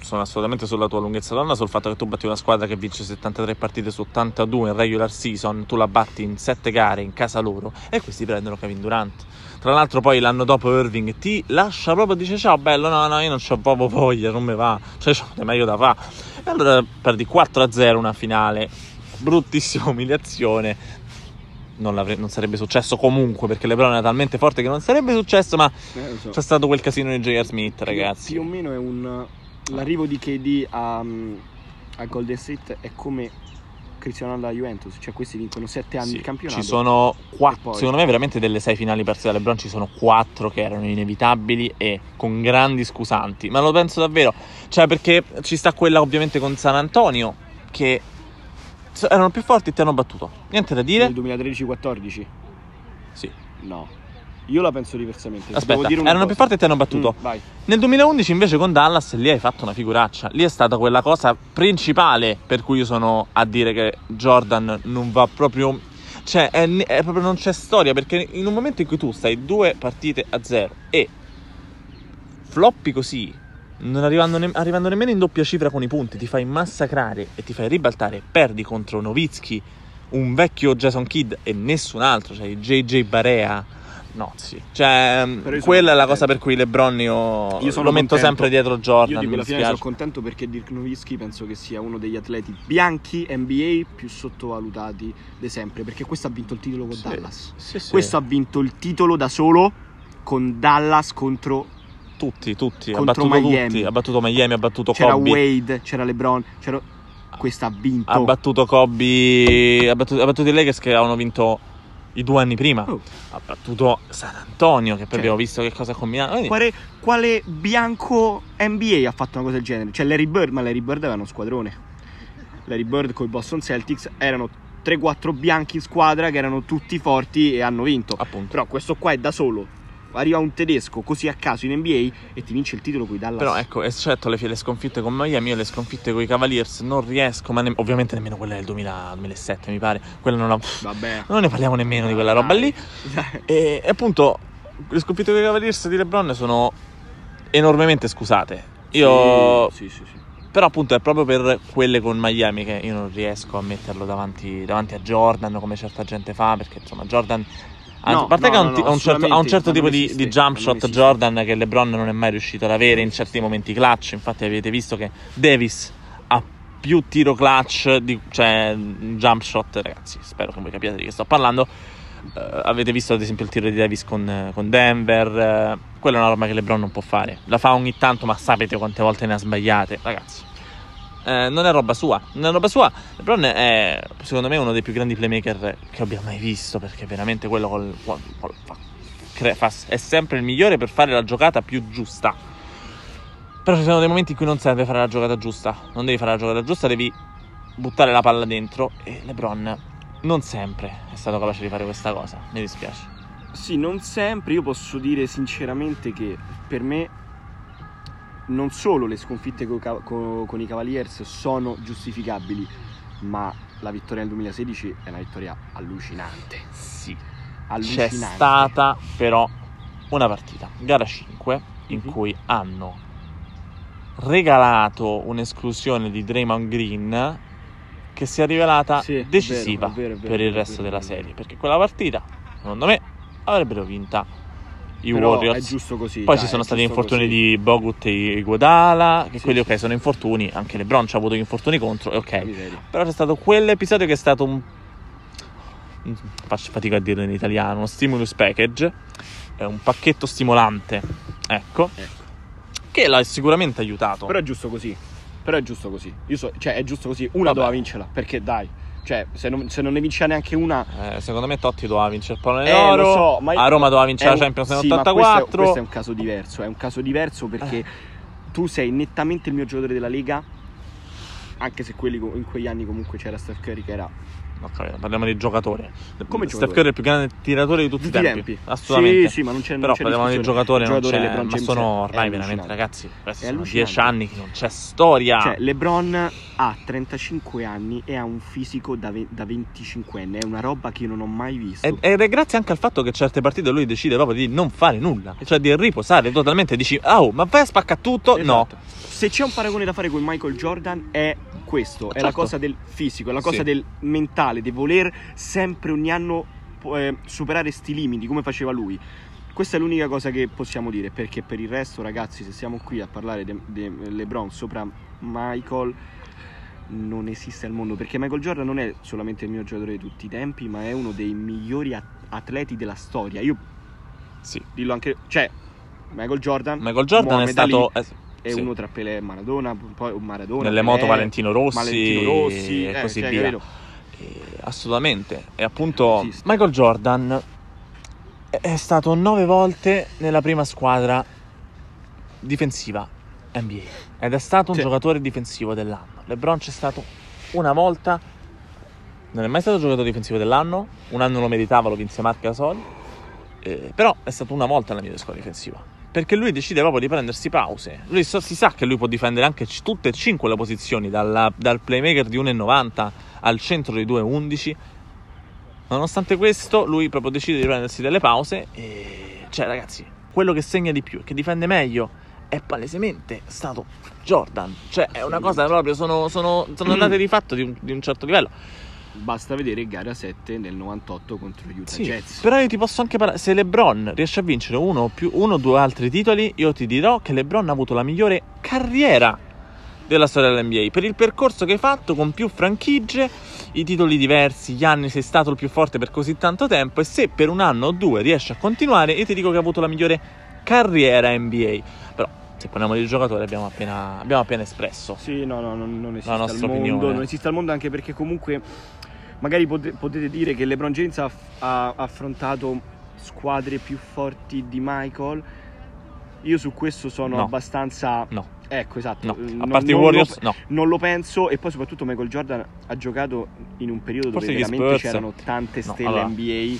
sono assolutamente sulla tua lunghezza d'onda sul fatto che tu batti una squadra che vince 73 partite su 82 in regular season, tu la batti in 7 gare in casa loro e questi prendono Kevin Durant. Tra l'altro poi l'anno dopo Irving ti lascia proprio, dice ciao bello, no no io non c'ho proprio voglia, non mi va, cioè c'ho meglio da fa. E allora perdi 4-0 una finale, bruttissima umiliazione. Non, non sarebbe successo comunque perché LeBron era talmente forte che non sarebbe successo, ma Eh, so. c'è stato quel casino di J.R. Smith, ragazzi. Più o meno è un. L'arrivo di KD a, a Golden State è come Cristiano alla Juventus, cioè questi vincono 7 anni Sì, il campionato. Ci sono quattro, E poi- secondo me veramente delle sei finali perse da LeBron ci sono quattro che erano inevitabili e con grandi scusanti, ma lo penso davvero, cioè perché ci sta quella ovviamente con San Antonio che erano più forti e ti hanno battuto. Niente da dire. Nel 2013-14? Sì. No. Io la penso diversamente. Aspetta, erano più cosa. forti e ti hanno battuto. Mm, vai. Nel 2011 invece con Dallas lì hai fatto una figuraccia. Lì è stata quella cosa principale per cui io sono a dire che Jordan non va proprio... Cioè, è, è proprio non c'è storia perché in un momento in cui tu stai due partite a zero e floppi così, non arrivando, ne- arrivando nemmeno in doppia cifra con i punti, ti fai massacrare e ti fai ribaltare, perdi contro Novitsky, un vecchio Jason Kidd e nessun altro, cioè JJ Barea. No, sì. Cioè, sono quella è la cosa per cui LeBron io, Io lo metto contento. sempre dietro Jordan. Io di mi quella finale sono contento perché Dirk Nowitzki penso che sia uno degli atleti bianchi NBA più sottovalutati di sempre, perché questo ha vinto il titolo con Sì. Dallas. Sì, sì. Questo ha vinto il titolo da solo con Dallas contro tutti, tutti. Ha battuto Miami. tutti. Ha battuto Miami, ha battuto c'era Kobe. Wade, c'era LeBron, c'era questo ha vinto. Ha battuto Kobe. Ha battuto, ha battuto i Lakers che avevano vinto i due anni prima. Oh. Ha battuto San Antonio, che poi Cioè. abbiamo visto che cosa ha combinato. Quindi- Quale, quale bianco NBA ha fatto una cosa del genere? Cioè Larry Bird, ma Larry Bird aveva uno squadrone. Larry Bird con i Boston Celtics erano 3-4 bianchi in squadra che erano tutti forti e hanno vinto. Appunto. Però questo qua è da solo. Arriva un tedesco così a caso in NBA e ti vince il titolo con i Dallas. Però ecco, eccetto le, le sconfitte con Miami, io le sconfitte con i Cavaliers non riesco, ma ne- ovviamente nemmeno quella del 2000 2007 mi pare. Quella non la... Vabbè. Non ne parliamo nemmeno di quella roba lì. E, e appunto, le sconfitte con i Cavaliers di LeBron sono enormemente scusate. Io... Sì, sì, sì. Però appunto è proprio per quelle con Miami che io non riesco a metterlo davanti, davanti a Jordan come certa gente fa, perché insomma Jordan... No, a parte no, che ha un, no, un certo, ha un certo ma tipo di, esiste, di jump shot. Jordan che LeBron non è mai riuscito ad avere in certi momenti clutch. Infatti avete visto che Davis ha più tiro clutch, di, cioè jump shot, ragazzi, spero che voi capiate di che sto parlando. Eh, avete visto ad esempio il tiro di Davis con, con Denver, eh, quella è una roba che LeBron non può fare. La fa ogni tanto, ma sapete quante volte ne ha sbagliate, ragazzi. Eh, non è roba sua. Non è roba sua. LeBron è, secondo me, uno dei più grandi playmaker che abbia mai visto. Perché veramente quello col, col, col, fa, fa, è sempre il migliore per fare la giocata più giusta. Però ci sono dei momenti in cui non serve fare la giocata giusta. Non devi fare la giocata giusta, devi buttare la palla dentro. E LeBron non sempre è stato capace di fare questa cosa. Mi dispiace. Sì, non sempre. Io posso dire sinceramente che per me non solo le sconfitte con, con, con, i Cavaliers sono giustificabili, ma la vittoria nel 2016 è una vittoria allucinante. Sì. Allucinante. C'è stata però una partita, gara 5, in mm-hmm. cui hanno regalato un'esclusione di Draymond Green che si è rivelata sì, decisiva è vero, è vero, è vero, per il resto della serie, perché quella partita, secondo me, avrebbero vinta i Però Warriors. È giusto così. Poi dai, ci sono stati infortuni così. di Bogut e Guadala, che sì, quelli ok sono infortuni, anche LeBron ci ha avuto gli infortuni contro, ok. Però c'è stato quell'episodio che è stato un faccio fatica a dirlo in italiano, uno stimulus package, è un pacchetto stimolante, ecco, ecco. che l'ha sicuramente aiutato. Però è giusto così, però è giusto così, so, cioè è giusto così, una Vabbè. doveva vincerla, perché dai, cioè, se non, se non ne vince neanche una. Eh, secondo me Totti doveva vincere il pallone d'oro. Eh, so, ma a Roma doveva vincere la Champions nel sì, 84. Questo è, questo è, un caso diverso. È un caso diverso perché eh. tu sei nettamente il mio giocatore della Lega. Anche se quelli, in quegli anni comunque c'era Steph Curry che era No, parliamo di giocatore. Come Steph Curry è il più grande tiratore di tutti, i tempi. tempi. Assolutamente. Sì, sì, ma non c'è Però non c'è parliamo di giocatore, giocatore non c'è, ma sono ormai veramente ragazzi, sono 10 anni che non c'è storia. Cioè, LeBron ha 35 anni e ha un fisico da, ve- da 25 anni, è una roba che io non ho mai visto. Ed, ed è grazie anche al fatto che certe partite lui decide proprio di non fare nulla, cioè di riposare totalmente, dici "Oh, ma vai a spaccare tutto?" Esatto. No. Se c'è un paragone da fare con Michael Jordan è questo, certo. è la certo. cosa del fisico, è la cosa sì. del mentale, di voler sempre ogni anno eh, superare sti limiti come faceva lui. Questa è l'unica cosa che possiamo dire, perché per il resto, ragazzi, se siamo qui a parlare di LeBron sopra Michael, non esiste al mondo. Perché Michael Jordan non è solamente il mio giocatore di tutti i tempi, ma è uno dei migliori atleti della storia. Io, sì, dillo anche, cioè, Michael Jordan. Michael Jordan è stato. Ali, è sì. uno tra Pelé e Maradona, poi Maradona. Nelle Pelé, moto Valentino Rossi, Valentino Rossi e eh, così cioè, via. E, assolutamente. E appunto sì, Michael Jordan è stato nove volte nella prima squadra difensiva NBA ed è stato un sì. giocatore difensivo dell'anno. LeBron c'è stato una volta, non è mai stato giocatore difensivo dell'anno, un anno lo meritava, lo vinse Marc Gasol, eh, però è stato una volta nella mia squadra difensiva perché lui decide proprio di prendersi pause. Lui so, si sa che lui può difendere anche c- tutte e cinque le posizioni, dalla, dal playmaker di 1,90 al centro di 2,11. Nonostante questo, lui proprio decide di prendersi delle pause e... Cioè, ragazzi, quello che segna di più e che difende meglio è palesemente stato Jordan. Cioè, è una cosa proprio, sono, sono, sono andate di fatto di un, di un certo livello. Basta vedere gara 7 nel 98 contro gli Utah sì, Jets. Però io ti posso anche parlare. Se LeBron riesce a vincere uno o, più, uno o due altri titoli, io ti dirò che LeBron ha avuto la migliore carriera della storia dell'NBA. Per il percorso che hai fatto con più franchigie, i titoli diversi, gli anni sei stato il più forte per così tanto tempo. E se per un anno o due riesci a continuare, io ti dico che ha avuto la migliore carriera NBA. Però se parliamo di giocatori abbiamo appena, abbiamo appena espresso. Sì, no, no, non, non esiste al mondo. Opinione. Non esiste al mondo anche perché comunque magari pot- potete dire che LeBron James ha, ha affrontato squadre più forti di Michael. Io su questo sono no. abbastanza. No. Ecco, esatto. No. A parte i Warriors, lo, no. Non lo penso. E poi, soprattutto, Michael Jordan ha giocato in un periodo Forse dove veramente Spurs. c'erano tante stelle allora. NBA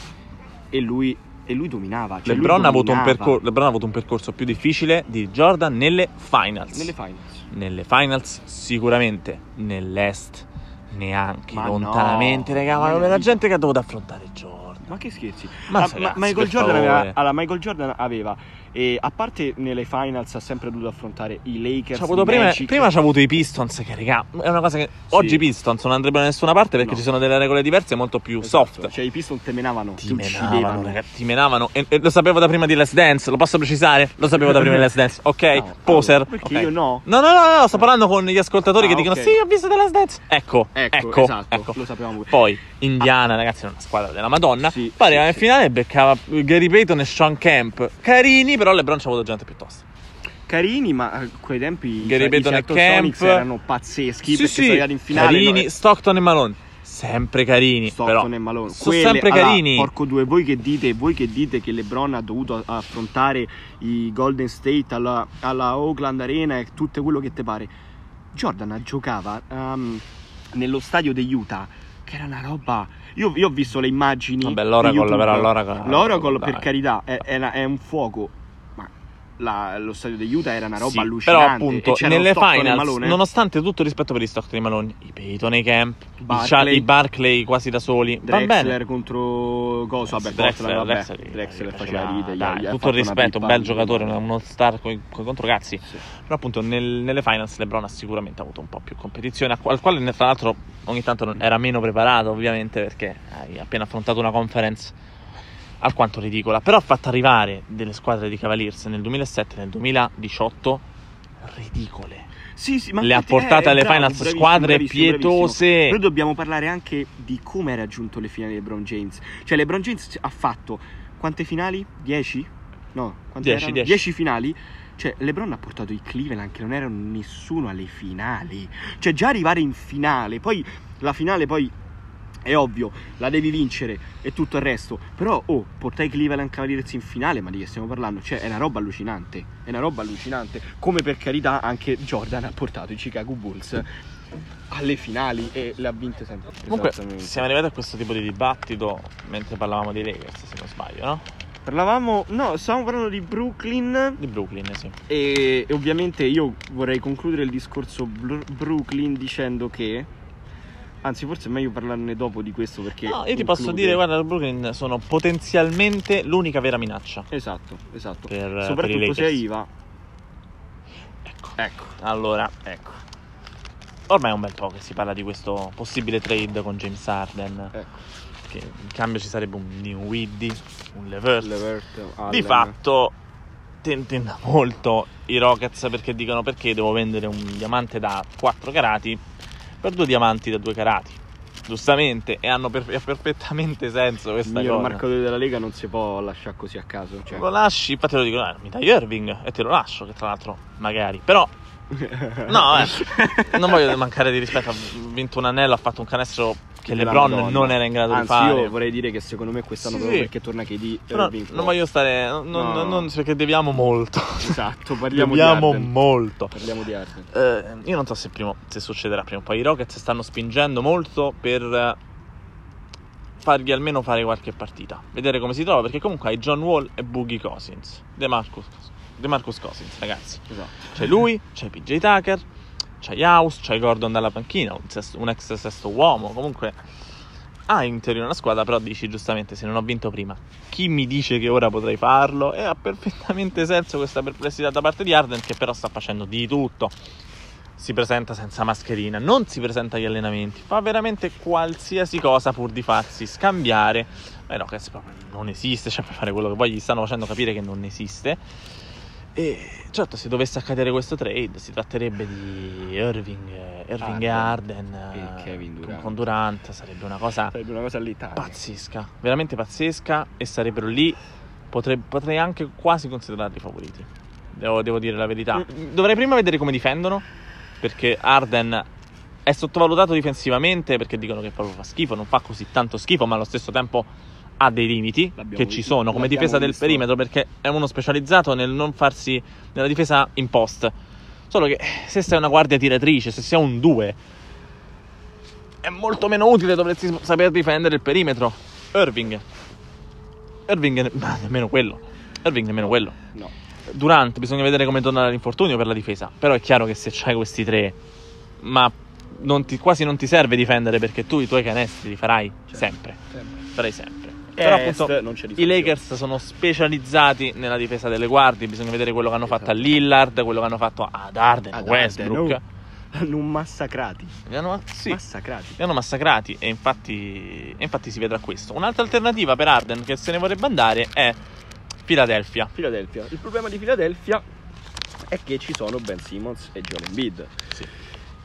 e lui, e lui dominava. Cioè LeBron, lui dominava. Ha percor- LeBron, ha avuto un percorso più difficile di Jordan nelle finals. Nelle finals. Nelle finals, sicuramente. Nell'est neanche ma lontanamente, no, raga. Ma non era gente che ha dovuto affrontare Jordan. Ma che scherzi? Ma, ah, ma Michael, Jordan aveva, allora, Michael Jordan aveva e a parte nelle finals ha sempre dovuto affrontare i Lakers. C'ha prima, prima c'ha avuto i Pistons, che raga, è una cosa che sì. oggi i Pistons non andrebbero da nessuna parte perché no. ci sono delle regole diverse molto più esatto. soft. Cioè i Pistons te menavano, ti, ti menavano, raga, ti menavano. E, e, lo sapevo da prima di Last Dance, lo posso precisare? Lo sapevo da prima di Last Dance, ok? No, Poser. Perché okay. io no? No, no, no, no, sto parlando con gli ascoltatori ah, che dicono okay. sì, ho visto The Last Dance. Ecco, ecco, ecco, esatto, ecco. lo sapevamo pure. Poi Indiana, ragazzi, è una squadra della Madonna. Sì, Poi sì, in finale beccava Gary Payton e Sean Kemp. Carini, però LeBron ci ha avuto gente piuttosto. carini, ma a quei tempi Gary cioè, i Sonics Kemp. erano pazzeschi Sì, perché sì, in finale. carini, no? Stockton e Malone, sempre carini, Stockton però e Malone. sono Quelle- sempre allora, carini. porco due, voi che dite, voi che dite che LeBron ha dovuto affrontare i Golden State alla, alla Oakland Arena e tutto quello che te pare. Jordan giocava ehm, nello stadio degli Utah, che era una roba. Io, io ho visto le immagini. Vabbè, l'Oracle, però, l'Oracle- L'Oracle, per carità, è, è una- è un fuoco. La- lo stadio degli Utah era una roba Sì, allucinante. Però appunto nelle finals, nonostante tutto il rispetto per gli Stockton e Malone, i Peyton e i Camp. Cha- i Barclay quasi da soli. Drexler contro Coso, vabbè, Drexler, vabbè, Drexler, Drexler faceva gli- dai, gli tutto il rispetto, bel di- giocatore, uno star con i controcazzi. Sì. Però appunto nel- nelle finals LeBron ha sicuramente avuto un po' più competizione, al quale tra l'altro ogni tanto era meno preparato ovviamente perché hai appena affrontato una conference alquanto ridicola, però ha fatto arrivare delle squadre di Cavaliers nel 2007 e nel 2018 ridicole. Sì, sì, ma Le ha portate eh, alle bravo, finals bravissimo, squadre bravissimo, bravissimo. pietose. Noi dobbiamo parlare anche di come ha raggiunto le finali LeBron James. Cioè, LeBron James ha fatto quante finali? 10? No, quante 10, erano? 10. 10 finali. Cioè, LeBron ha portato i Cleveland che non erano nessuno alle finali. Cioè, già arrivare in finale, poi la finale poi è ovvio, la devi vincere e tutto il resto. Però, oh, portare i Cleveland Cavaliers in finale, ma di che stiamo parlando? Cioè, è una roba allucinante. È una roba allucinante. Come per carità anche Jordan ha portato i Chicago Bulls alle finali e le ha vinte sempre. Comunque siamo arrivati a questo tipo di dibattito mentre parlavamo dei Lakers, se non sbaglio, no? Parlavamo, no, stavamo parlando di Brooklyn Di Brooklyn, sì. e, e ovviamente io vorrei concludere il discorso Bru- Brooklyn dicendo che, anzi forse è meglio parlarne dopo di questo perché... No, io ti posso conclude- dire, guarda, i Brooklyn sono potenzialmente l'unica vera minaccia. Esatto, esatto. Per- per Soprattutto se Lakers. arriva... Ecco. Ecco, Allora, ecco, ormai è un bel po' che si parla di questo possibile trade con James Harden. ecco. Che in cambio ci sarebbe un New Widdy, un Levert. Levert, Di fatto tentenda molto i Rockets perché dicono perché devo vendere un diamante da 4 carati per due diamanti da 2 carati. Giustamente, e hanno per- perfettamente senso Il questa miglior cosa. marcatore della Lega non si può lasciare così a caso. Cioè. Lo lasci, infatti lo dico, "Ah, mi dai Irving e te lo lascio, che tra l'altro magari. Però, no, eh, non voglio mancare di rispetto, ha vinto un anello, ha fatto un canestro che LeBron Madonna. non era in grado Anzi, di fare. io vorrei dire che secondo me quest'anno Sì, proprio sì. perché torna KD Però Irving non voglio stare, non, No. non- non- perché deviamo molto. Esatto, parliamo Deviamo di Harden. molto. Parliamo di Harden. Eh, io non so se, prima, se succederà prima o poi. I Rockets stanno spingendo molto per eh, fargli almeno fare qualche partita. Vedere come si trova. Perché comunque hai John Wall e Boogie Cousins. De Marcus, De Marcus Cousins, ragazzi. Esatto. C'è lui, c'è PJ Tucker, c'è House, c'è Gordon dalla panchina, un, sesto- un ex sesto uomo. Comunque hai in teoria una squadra, però dici giustamente se non ho vinto prima, chi mi dice che ora potrei farlo? E ha perfettamente senso questa perplessità da parte di Arden che però sta facendo di tutto. Si presenta senza mascherina, non si presenta agli allenamenti, fa veramente qualsiasi cosa pur di farsi scambiare. Eh no, che non esiste, cioè per fare quello che poi gli stanno facendo capire che non esiste. E certo, se dovesse accadere questo trade, si tratterebbe di Irving, Irving e Arden E eh, Kevin con- Durant. con Durant, sarebbe una cosa Sarebbe una cosa pazzesca, veramente pazzesca e sarebbero lì, potrei, potrei anche quasi considerarli favoriti, devo, devo dire la verità. Mm. Dovrei prima vedere come difendono, perché Arden è sottovalutato difensivamente, perché dicono che proprio fa schifo, non fa così tanto schifo, ma allo stesso tempo ha dei limiti L'abbiamo che ci visto- sono come difesa del visto. perimetro, perché è uno specializzato nel non farsi nella difesa in post. Solo che se sei una guardia tiratrice, se sei un 2, è molto meno utile, dovresti saper difendere il perimetro. Irving. Irving, ma nemmeno quello. Irving nemmeno quello. No. Durant, bisogna vedere come torna dall'infortunio per la difesa. Però è chiaro che se c'hai questi tre, ma non ti- quasi non ti serve difendere perché tu i tuoi canestri li farai Certo. sempre. Sempre. Farai sempre. Però appunto i. Lakers sono specializzati nella difesa delle guardie. Bisogna vedere quello che hanno fatto a Lillard, quello che hanno fatto ad Arden, Ad Westbrook. Arden, oh. Hanno massacrati. Li hanno, sì, Massacrati. li hanno massacrati e infatti, e infatti si vedrà questo. Un'altra alternativa per Arden che se ne vorrebbe andare è Philadelphia. Philadelphia. Il problema di Philadelphia è che ci sono Ben Simmons e Joel Embiid. Sì.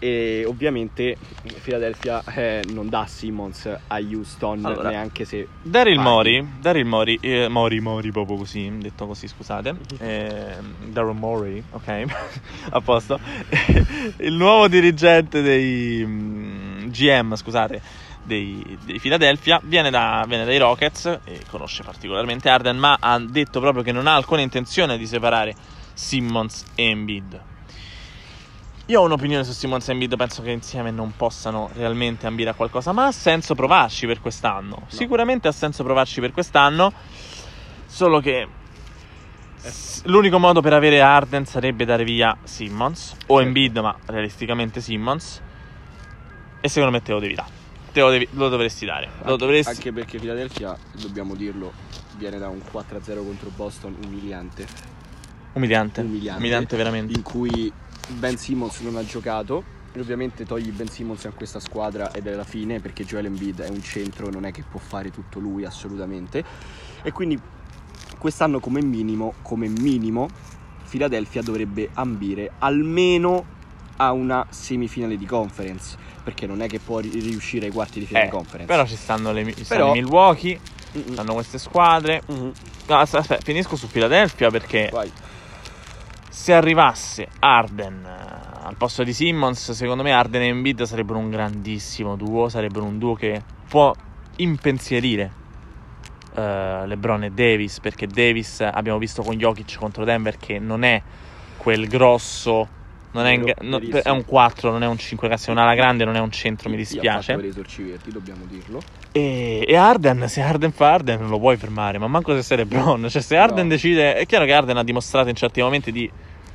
E ovviamente Philadelphia eh, non dà Simmons a Houston Allora, neanche se Daryl. Mori, Daryl Mori, eh, Mori, Mori proprio così, detto così, scusate. Eh, Daryl Mori, ok, a posto. Il nuovo dirigente dei mm, GM, scusate, dei, dei Philadelphia viene, da- viene dai Rockets e conosce particolarmente Arden, ma ha detto proprio che non ha alcuna intenzione di separare Simmons e Embiid. Io ho un'opinione su Simmons e Embiid, penso che insieme non possano realmente ambire a qualcosa, ma ha senso provarci per quest'anno. Sicuramente ha senso provarci per quest'anno, solo che s- l'unico modo per avere Arden sarebbe dare via Simmons o Certo. Embiid, ma realisticamente Simmons. E secondo me te lo devi dare. Te lo, devi- lo dovresti dare. Lo Anche- dovresti... Anche perché Philadelphia, dobbiamo dirlo, viene da un 4-0 contro Boston umiliante. Umiliante. Umiliante. Umiliante veramente. In cui Ben Simmons non ha giocato. E ovviamente togli Ben Simmons a questa squadra ed è la fine perché Joel Embiid è un centro, non è che può fare tutto lui assolutamente. E quindi quest'anno come minimo, come minimo, Philadelphia dovrebbe ambire almeno a una semifinale di conference. Perché non è che può ri- riuscire ai quarti di finale Eh, di conference. però ci stanno, le, ci Però- i Milwaukee, Mm-mm. stanno queste squadre. Mhm. No, aspetta, aspetta, finisco su Philadelphia perché Vai. Se arrivasse Arden eh, al posto di Simmons, secondo me Arden e Embiid sarebbero un grandissimo duo, sarebbero un duo che può impensierire eh, LeBron e Davis, perché Davis abbiamo visto con Jokic contro Denver che non è quel grosso non è, in no, è un 4, non è un 5, ragazzi, è un'ala grande, non è un centro, mi Io ho fatto dispiace. vedere i sorci verdi, dobbiamo dirlo. E, e Arden, se Arden fa Arden non lo puoi fermare, ma manco se sei LeBron. Cioè, se Arden No. decide. È chiaro che Arden ha dimostrato in certi momenti di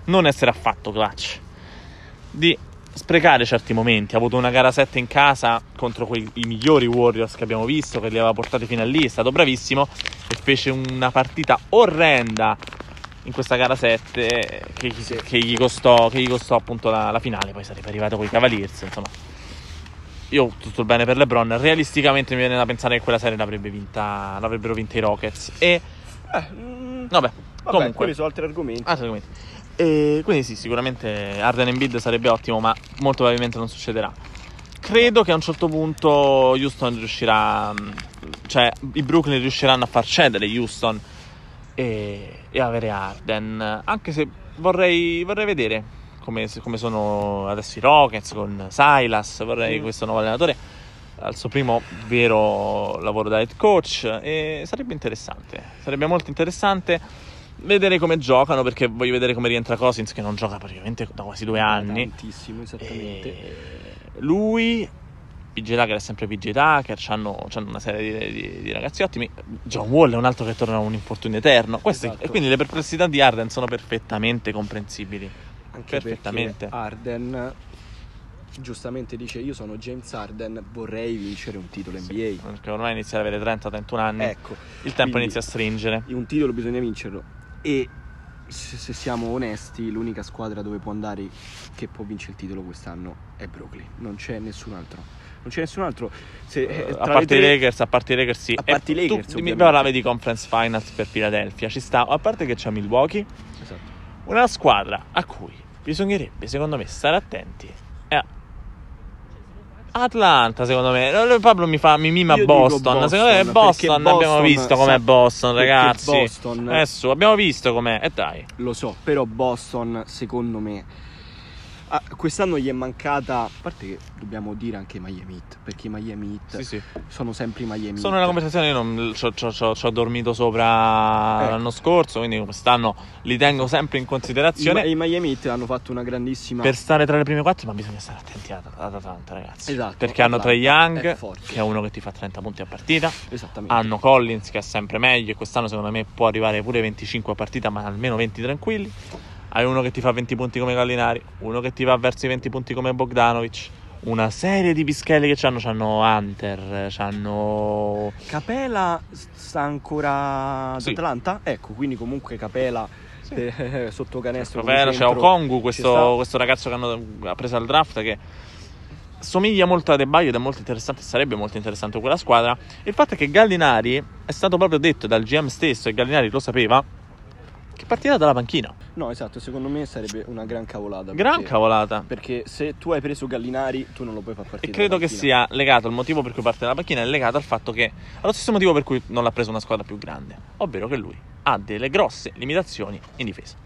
non essere affatto clutch, di sprecare certi momenti. Ha avuto una gara 7 in casa contro quei, i migliori Warriors che abbiamo visto, che li aveva portati fino a lì. È stato bravissimo e fece una partita orrenda in questa gara 7 che, gli- che gli, costò, che gli costò appunto la, la finale. Poi sarebbe arrivato con i Cavaliers, insomma. Io tutto il bene per LeBron. Realisticamente mi viene da pensare che quella serie l'avrebbe vinta, l'avrebbero vinta i Rockets. E Eh, mm, vabbè, vabbè, comunque. quelli sono altri argomenti. Altri argomenti. E quindi sì, sicuramente Arden e Bid sarebbe ottimo, ma molto probabilmente non succederà. Credo che a un certo punto Houston riuscirà, mh, cioè i Brooklyn riusciranno a far cedere Houston e, e avere Arden. Anche se vorrei, vorrei vedere come, come sono adesso i Rockets con Silas, vorrei Mm. questo nuovo allenatore al suo primo vero lavoro da head coach e sarebbe interessante, sarebbe molto interessante vedere come giocano perché voglio vedere come rientra Cousins che non gioca praticamente da quasi due anni. Tantissimo, esattamente. E lui, PJ Tucker è sempre PJ Tucker, c'hanno, c'hanno una serie di, di- di ragazzi ottimi. John Wall è un altro che torna a un infortunio eterno. Queste- Esatto. E quindi le perplessità di Arden sono perfettamente comprensibili. Anche perfettamente. Arden giustamente dice io sono James Arden, vorrei vincere un titolo NBA. Perché ormai inizia ad avere 30-31 anni. Ecco, il tempo inizia a stringere. un titolo bisogna vincerlo e se, se siamo onesti l'unica squadra dove può andare che può vincere il titolo quest'anno è Brooklyn, non c'è nessun altro. Non c'è nessun altro. Se, eh, Eh, a parte i tre- Lakers, a parte i Lakers, sì. A parte E i Lakers, tu dimmi, ovviamente. parlavi di conference finals per Philadelphia. Ci sta, a parte che c'è Milwaukee, Esatto. una squadra a cui bisognerebbe, secondo me, stare attenti è Atlanta, secondo me. Pablo mi fa mi mima dico Boston. Secondo me Boston, Boston, perché abbiamo Boston visto com'è Boston, ragazzi. Boston- Adesso abbiamo visto com'è. E dai. Lo so, però Boston, secondo me, ah, quest'anno gli è mancata. A parte che dobbiamo dire anche Miami Heat, perché i Miami Heat Sì, sì. sono sempre i Miami Sono nella conversazione, io non ci ho- dormito sopra Ecco. l'anno scorso, quindi quest'anno li tengo sempre in I, considerazione. Ma- i Miami Heat hanno fatto una grandissima. Per stare tra le prime quattro, ma bisogna stare attenti ad, Atlanta, ragazzi. Esatto, Perché hanno Trae Young, è che è uno che ti fa 30 punti a partita. Esattamente. Hanno Collins, che è sempre meglio. E quest'anno, secondo me, può arrivare pure 25 a partita, ma almeno 20 tranquilli. Hai uno che ti fa 20 punti come Gallinari, uno che ti va verso i 20 punti come Bogdanovic. Una serie di pischelli che c'hanno. C'hanno Hunter, c'hanno. Capela sta ancora ad Sì. Atlanta? Ecco, quindi comunque Capela eh, sotto canestro. come Favela, c'è Okongu, questo, questo ragazzo che hanno ha preso al draft che somiglia molto a De Baio ed è molto interessante, sarebbe molto interessante quella squadra. Il fatto è che Gallinari è stato proprio detto dal GM stesso e Gallinari lo sapeva che partirà dalla panchina. No, esatto, secondo me sarebbe una gran cavolata. Gran perché- cavolata. Perché se tu hai preso Gallinari, tu non lo puoi far partire. E credo che sia legato il motivo per cui parte dalla panchina è legato al fatto che allo stesso motivo per cui non l'ha preso una squadra più grande, ovvero che lui ha delle grosse limitazioni in difesa.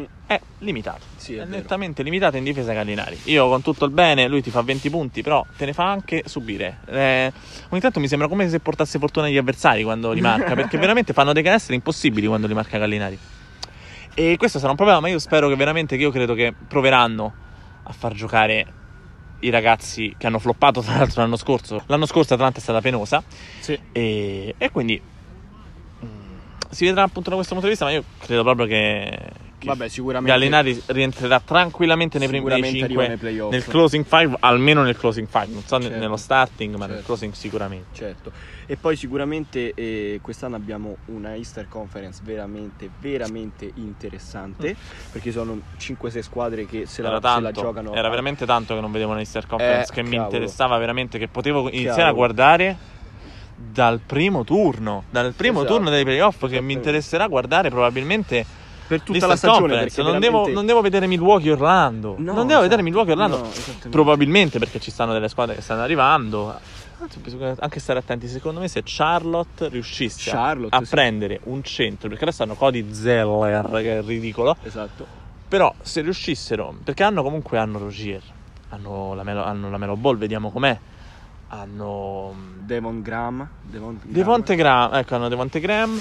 Mm. È limitato. Sì, è è nettamente limitato in difesa Gallinari. Io con tutto il bene, lui ti fa 20 punti, però te ne fa anche subire. Eh, ogni tanto mi sembra come se portasse fortuna agli avversari quando li marca, perché veramente fanno dei canestri impossibili quando li marca Gallinari. E questo sarà un problema, ma io spero che veramente, che io credo che proveranno a far giocare i ragazzi che hanno floppato tra l'altro l'anno scorso. L'anno scorso Atlanta è stata penosa Sì. e, e quindi mm, si vedrà appunto da questo punto di vista, ma io credo proprio che, che Vabbè, sicuramente. Gallinari rientrerà tranquillamente nei primi Sicuramente arriva 5 nei playoff. nel closing 5, almeno nel closing 5, non so Certo. nello starting, ma nel Certo. closing sicuramente. Certo. E poi sicuramente eh, quest'anno abbiamo una Easter Conference veramente, veramente interessante. Perché sono 5-6 squadre che se la, Era, se la tanto, giocano. era veramente tanto che non vedevo una Easter Conference Eh, che mi cavolo. interessava veramente, che potevo iniziare Cavolo. a guardare dal primo turno, dal primo Esatto. turno dei playoff che mi interesserà guardare probabilmente per tutta la stagione. Perché non, devo, veramente- non devo vedere Milwaukee Orlando. No, non devo esatto. vedere Milwaukee Orlando. No. Probabilmente perché ci stanno delle squadre che stanno arrivando. Anzi, bisogna anche stare attenti. Secondo me, se Charlotte riuscisse a- Charlotte, a sì. prendere un centro, perché adesso hanno Cody Zeller, che è ridicolo. Esatto. Però se riuscissero, perché hanno comunque hanno Rogier, hanno la Melo, hanno la Melo Ball, vediamo com'è. Hanno mm, Devon Graham. Devon Graham. Devonte Graham, ecco, hanno Devonte Graham.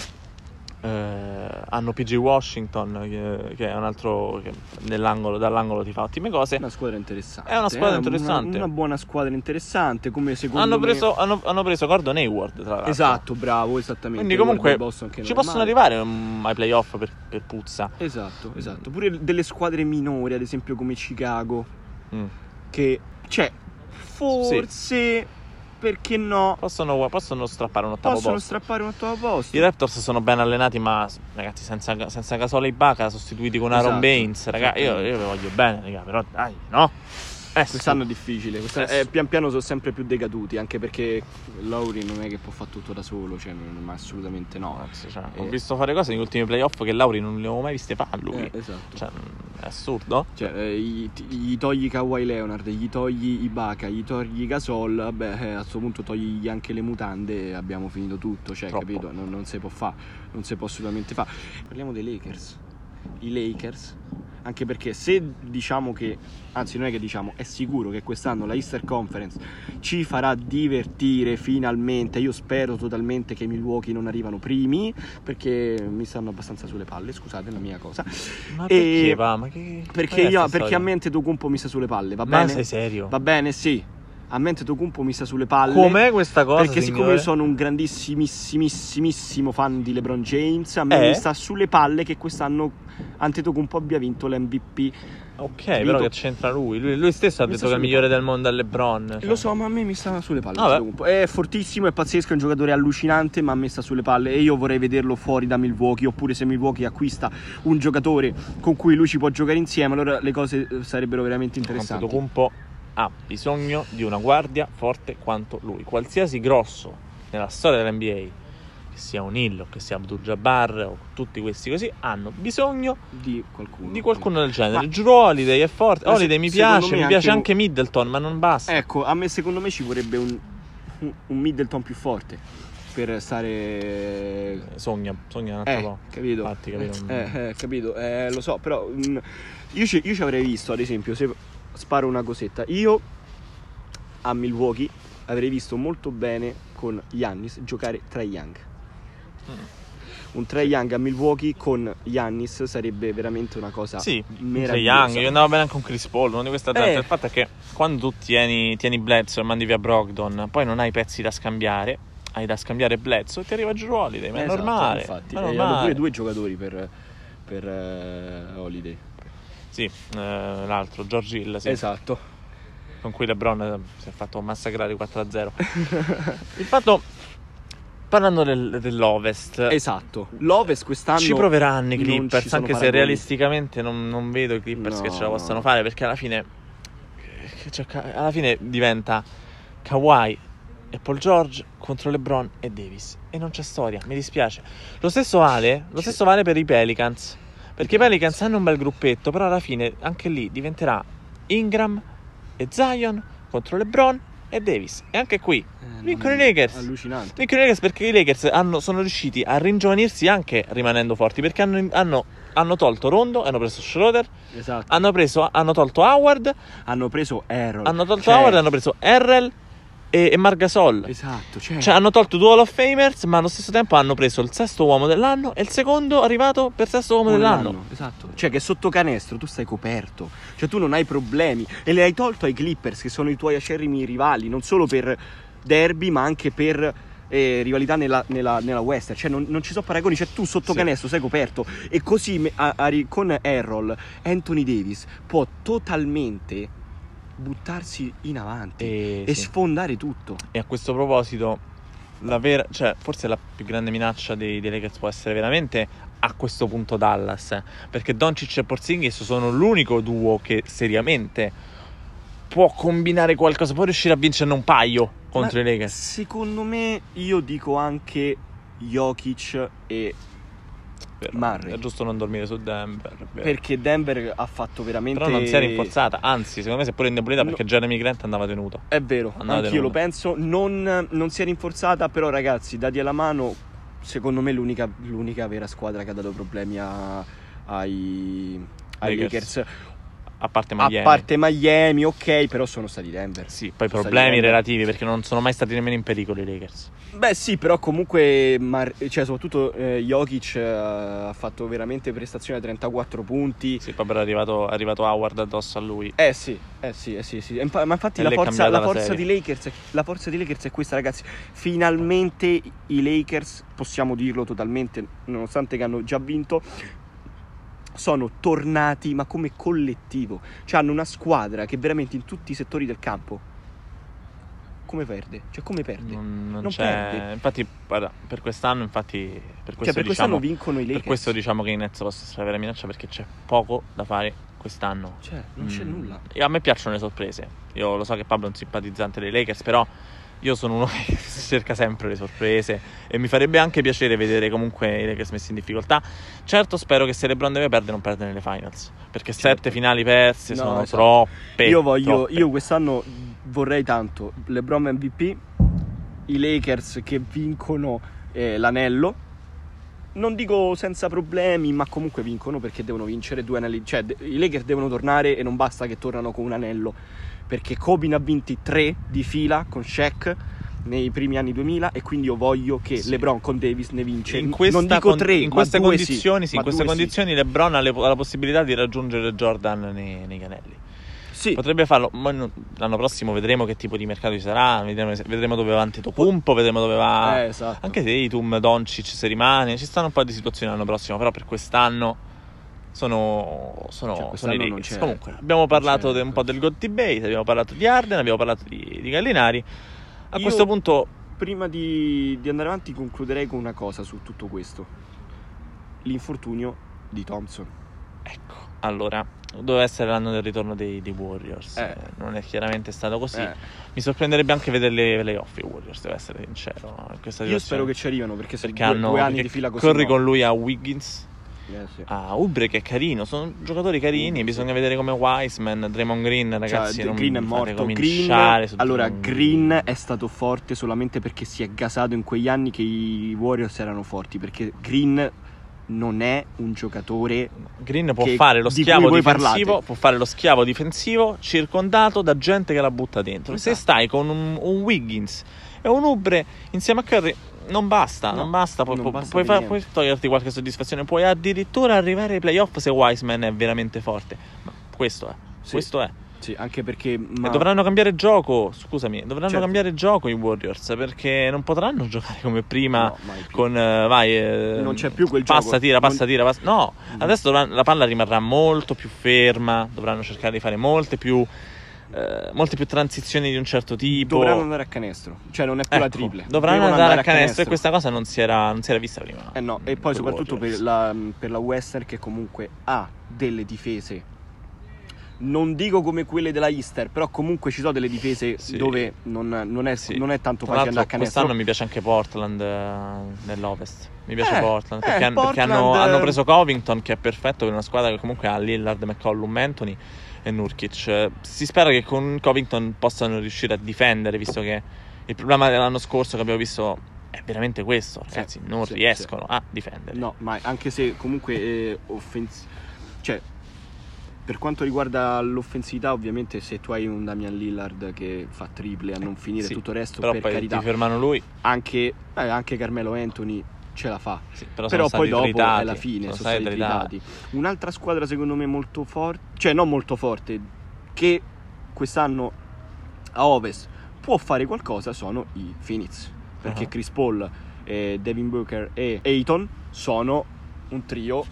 Eh, hanno PJ Washington, che, che è un altro che nell'angolo, dall'angolo ti fa ottime cose. Una squadra interessante. È una squadra eh, interessante. Una, buona squadra interessante. Come secondo Hanno me- preso, hanno, hanno preso Gordon Hayward, tra l'altro. Esatto, bravo, esattamente. Quindi comunque ci è possono arrivare mm, ai playoff per, per puzza. Esatto, esatto. Pure delle squadre minori, ad esempio come Chicago, Mm. che cioè forse perché no Possono, possono strappare un ottavo possono posto. strappare un ottavo posto. I Raptors sono ben allenati, ma ragazzi, senza, senza Gasol e Ibaka sostituiti con Aaron Esatto. Baines, raga, io, io vi voglio bene, raga, però dai, no? Eh, Quest'anno è difficile, quest'anno- Eh, eh, pian piano sono sempre più decaduti, anche perché Lowry non è che può fare tutto da solo, cioè, non- ma assolutamente no. Anzi, cioè, Eh. Ho visto fare cose negli ultimi playoff che Lauri non le avevo mai viste fare lui. Eh, esatto. Cioè, è assurdo. Cioè, eh, gli, gli togli Kawhi Leonard, gli togli Ibaka, gli togli Gasol, vabbè, eh, a questo punto togli anche le mutande e abbiamo finito tutto, cioè, Troppo. capito? Non, non si può fare, non si può assolutamente fare. Parliamo dei Lakers. I Lakers, anche perché se diciamo che, anzi non è che diciamo, è sicuro che quest'anno la Easter Conference ci farà divertire finalmente, io spero totalmente che i Milwaukee non arrivano primi, perché mi stanno abbastanza sulle palle, scusate la mia cosa. Ma E- perché va? Ma che. Perché, io, perché a me Antetokounmpo mi sta sulle palle, va Ma bene? sei serio? Va bene, sì. A me Antetokounmpo mi sta sulle palle. Com'è questa cosa? Perché siccome signore? io sono un grandissimissimo fan di LeBron James, a me Eh? mi sta sulle palle che quest'anno Antetokounmpo abbia vinto l'MVP. Ok, Capito? però che c'entra lui? Lui, lui stesso ha Mi detto che è il migliore del mondo è LeBron. cioè. Lo so, ma a me mi sta sulle palle. Antetokounmpo. È fortissimo, è pazzesco, è un giocatore allucinante, ma a me sta sulle palle. E io vorrei vederlo fuori da Milwaukee. Oppure se Milwaukee acquista un giocatore con cui lui ci può giocare insieme, allora le cose eh, sarebbero veramente interessanti. Antetokounmpo ha bisogno di una guardia forte quanto lui. Qualsiasi grosso nella storia dell'NBA, che sia un Hill o che sia Abdul Jabbar o tutti questi così, hanno bisogno Di qualcuno. di qualcuno del genere. Ma- Drew Holiday è forte. Ma se- Holiday mi piace, mi piace anche anche Middleton, ma non basta. Ecco, a me secondo me ci vorrebbe un, un, un Middleton più forte per stare Sogna, sogna un Eh, po'. capito? Infatti, capito? Eh, eh, capito, eh, lo so, però mm, io, ci, io ci avrei visto, ad esempio, se sparo una cosetta, io a Milwaukee avrei visto molto bene con Giannis giocare tra Young. Mm. Un Trae Young a Milwaukee con Giannis sarebbe veramente una cosa Sì, meravigliosa. Trae Young, io andavo bene anche con Chris Paul, uno di questa gente. Eh. Il fatto è che quando tu tieni, tieni Bledsoe e mandi via Brogdon, poi non hai pezzi da scambiare, hai da scambiare Bledsoe e ti arriva Drew Holiday, ma è Esatto, normale. Infatti, ma è e hanno normale. pure due giocatori per, per eh, Holiday. Sì, eh, l'altro, George Hill, sì, Esatto. con cui LeBron eh, si è fatto massacrare 4-0. Il fatto, parlando del- dell'Ovest, Esatto. L'Ovest quest'anno ci proveranno i Clippers, anche se paragoni. realisticamente non, non vedo i Clippers No, che ce la possano no. fare, perché alla fine, cioè, alla fine diventa Kawhi e Paul George contro LeBron e Davis. E non c'è storia, mi dispiace. Lo stesso vale, lo stesso vale per i Pelicans. Perché i Pelicans hanno un bel gruppetto, però alla fine anche lì diventerà Ingram e Zion contro LeBron e Davis. E anche qui Eh, vincono i Lakers. Allucinante. Vincono i Lakers perché i Lakers hanno- sono riusciti a ringiovanirsi anche rimanendo forti perché hanno, hanno- hanno tolto Rondo, hanno preso Schroeder, Esatto. hanno, preso, hanno tolto Howard, Hanno preso Errol. hanno tolto Cioè, Howard, hanno preso Errel e, e Margasol. Esatto, cioè, Cioè hanno tolto due Hall of Famers ma allo stesso tempo hanno preso il sesto uomo dell'anno e il secondo arrivato per sesto uomo come dell'anno. Esatto. Cioè che sotto canestro tu stai coperto. Cioè tu non hai problemi. E le hai tolto ai Clippers che sono i tuoi acerrimi rivali, non solo per derby ma anche per eh, rivalità nella, nella, nella Western. Cioè non, non ci sono paragoni. Cioè tu sotto Sì. canestro sei coperto. E così a- a con Errol, Anthony Davis può totalmente buttarsi in avanti E, e sì. sfondare tutto. E a questo proposito, la vera, cioè, forse la più grande minaccia dei, dei Lakers può essere veramente a questo punto Dallas. eh, Perché Doncic e Porzingis sono l'unico duo che seriamente può combinare qualcosa, può riuscire a vincerne un paio contro Ma i Lakers. Secondo me io dico anche Jokic e Vero. Murray. È giusto non dormire su Denver. perché Denver ha fatto veramente Però non si è rinforzata, anzi, secondo me si è pure indebolita No. perché Jeremy Grant andava tenuto. È vero, Andate anch'io lo penso. Non, non si è rinforzata, però, ragazzi, dati alla mano, secondo me l'unica, l'unica vera squadra che ha dato problemi a- ai, ai Lakers. Lakers. A parte Miami. A parte Miami, ok, però sono stati Denver. Sì, poi Sono problemi relativi perché non sono mai stati nemmeno in pericolo i Lakers. Beh, sì, però comunque, Mar- cioè, soprattutto eh, Jokic eh, ha fatto veramente prestazioni a 34 punti. Sì, poi però è arrivato, è arrivato Howard addosso a lui. Eh sì, eh sì, eh sì, sì. Infa- Ma infatti la forza, la forza Lakers, la forza di Lakers è questa, ragazzi. Finalmente i Lakers, possiamo dirlo totalmente, nonostante che hanno già vinto, sono tornati, ma come collettivo. Cioè hanno una squadra che veramente in tutti i settori del campo come perde? Cioè come perde? Non, non Non c'è. perde. Infatti, guarda, per quest'anno, infatti, per questo cioè per quest'anno diciamo, vincono i Lakers. per questo diciamo che i Nets possono essere vera minaccia perché c'è poco da fare quest'anno. Cioè, non c'è Mm, nulla. e a me piacciono le sorprese. Io lo so che Pablo è un simpatizzante dei Lakers, però io sono uno che cerca sempre le sorprese e mi farebbe anche piacere vedere comunque i Lakers messi in difficoltà. Certo, spero che se LeBron deve perdere non perde nelle finals, perché Certo. sette finali perse No, sono esatto. troppe. Io voglio, troppe. io quest'anno vorrei tanto LeBron MVP, i Lakers che vincono eh, l'anello. Non dico senza problemi, ma comunque vincono perché devono vincere due anelli. Cioè, i Lakers devono tornare e non basta che tornano con un anello. Perché Kobe ne ha vinti tre di fila con Shaq nei primi anni 2000 e quindi io voglio che Sì. LeBron con Davis ne vince. in, questa non dico con- tre, in queste condizioni, sì, in queste due sì. condizioni LeBron ha, le- ha la possibilità di raggiungere Jordan nei, nei canelli. Sì, Potrebbe farlo, ma non- l'anno prossimo vedremo che tipo di mercato ci sarà, vedremo, se- vedremo dove va Antetokounmpo, vedremo dove va eh, esatto. anche Tatum, Doncic se rimane, ci stanno un po' di situazioni l'anno prossimo, però per quest'anno sono, sono, Cioè, i c'è- Comunque, abbiamo parlato de- un po' del God Debate, abbiamo parlato di Arden, abbiamo parlato di, di Gallinari. A Io- questo punto Prima di, di andare avanti concluderei con una cosa su tutto questo. L'infortunio di Thompson. Ecco, allora, doveva essere l'anno del ritorno dei, dei Warriors. Eh. Non è chiaramente stato così. Eh, Mi sorprenderebbe anche vederli playoff i Warriors, devo essere sincero. Io spero che ci arrivano perché se perché due, hanno due anni di fila così corri no. con lui a Wiggins. A Ubre che è carino, sono giocatori carini, Mm, bisogna vedere come Wiseman, Draymond Green, ragazzi, Cioè, non Green è morto. Green, allora, Green è stato forte solamente perché si è gasato in quegli anni che i Warriors erano forti. Perché Green non è un giocatore. Green può che- fare lo di schiavo voi difensivo, parlate. può fare lo schiavo difensivo circondato da gente che la butta dentro. Se Esatto. stai con un, un Wiggins e un Ubre insieme a Curry non basta, No, non basta, pu- non pu- basta puoi, fa- puoi toglierti qualche soddisfazione, puoi addirittura arrivare ai playoff se Wiseman è veramente forte. Ma questo è, Sì. questo è. Sì, anche perché. Ma... Dovranno cambiare gioco, scusami, dovranno Certo. cambiare gioco i Warriors perché non potranno giocare come prima No, con eh, vai eh, Non c'è più quel passa gioco. tira passa Non- tira passa no Mhm. adesso dovranno- la palla rimarrà molto più ferma dovranno cercare di fare molte più eh, molte più transizioni di un certo tipo Dovranno andare a canestro. Cioè, non è più la Ecco, triple. dovranno Devono andare a canestro e questa cosa non si era, non si era vista prima Eh no, e poi soprattutto per la, per la Western che comunque ha delle difese non dico come quelle della Easter, però comunque ci sono delle difese Sì. dove non, non è, Sì. non è tanto facile andare a canestro. quest'anno mi piace anche Portland eh, nell'Ovest. Mi piace Eh, Portland eh, perché, han- perché hanno, Portland, hanno preso Covington che è perfetto per una squadra che comunque ha Lillard, McCollum, Anthony e Nurkic. Eh, Si spera che con Covington possano riuscire a difendere visto che il problema dell'anno scorso che abbiamo visto è veramente questo, Sì, ragazzi, non sì, riescono a difendere. No, ma anche se comunque eh, offens- cioè per quanto riguarda l'offensività, ovviamente se tu hai un Damian Lillard che fa triple a non finire Sì, tutto il resto, Però per poi carità, ti fermano lui, anche, eh, anche Carmelo Anthony ce la fa. sì, però, Però poi dopo tritati, è la fine, sono sono stati stati tritati. tritati. Un'altra squadra secondo me molto forte, cioè non molto forte, che quest'anno a Ovest può fare qualcosa sono i Phoenix. Perché Ah. Chris Paul, eh, Devin Booker e Ayton sono un trio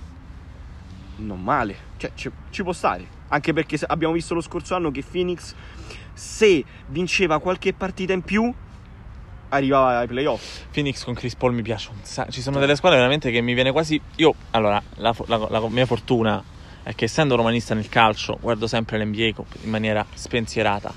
non male, cioè ci, ci può stare. Anche perché abbiamo visto lo scorso anno che Phoenix, se vinceva qualche partita in più, arrivava ai playoff. Phoenix con Chris Paul mi piace un sacco. Ci sono delle squadre veramente che mi viene quasi. Io, allora, la, la- la mia fortuna è che essendo romanista nel calcio, guardo sempre l'NBA in maniera spensierata.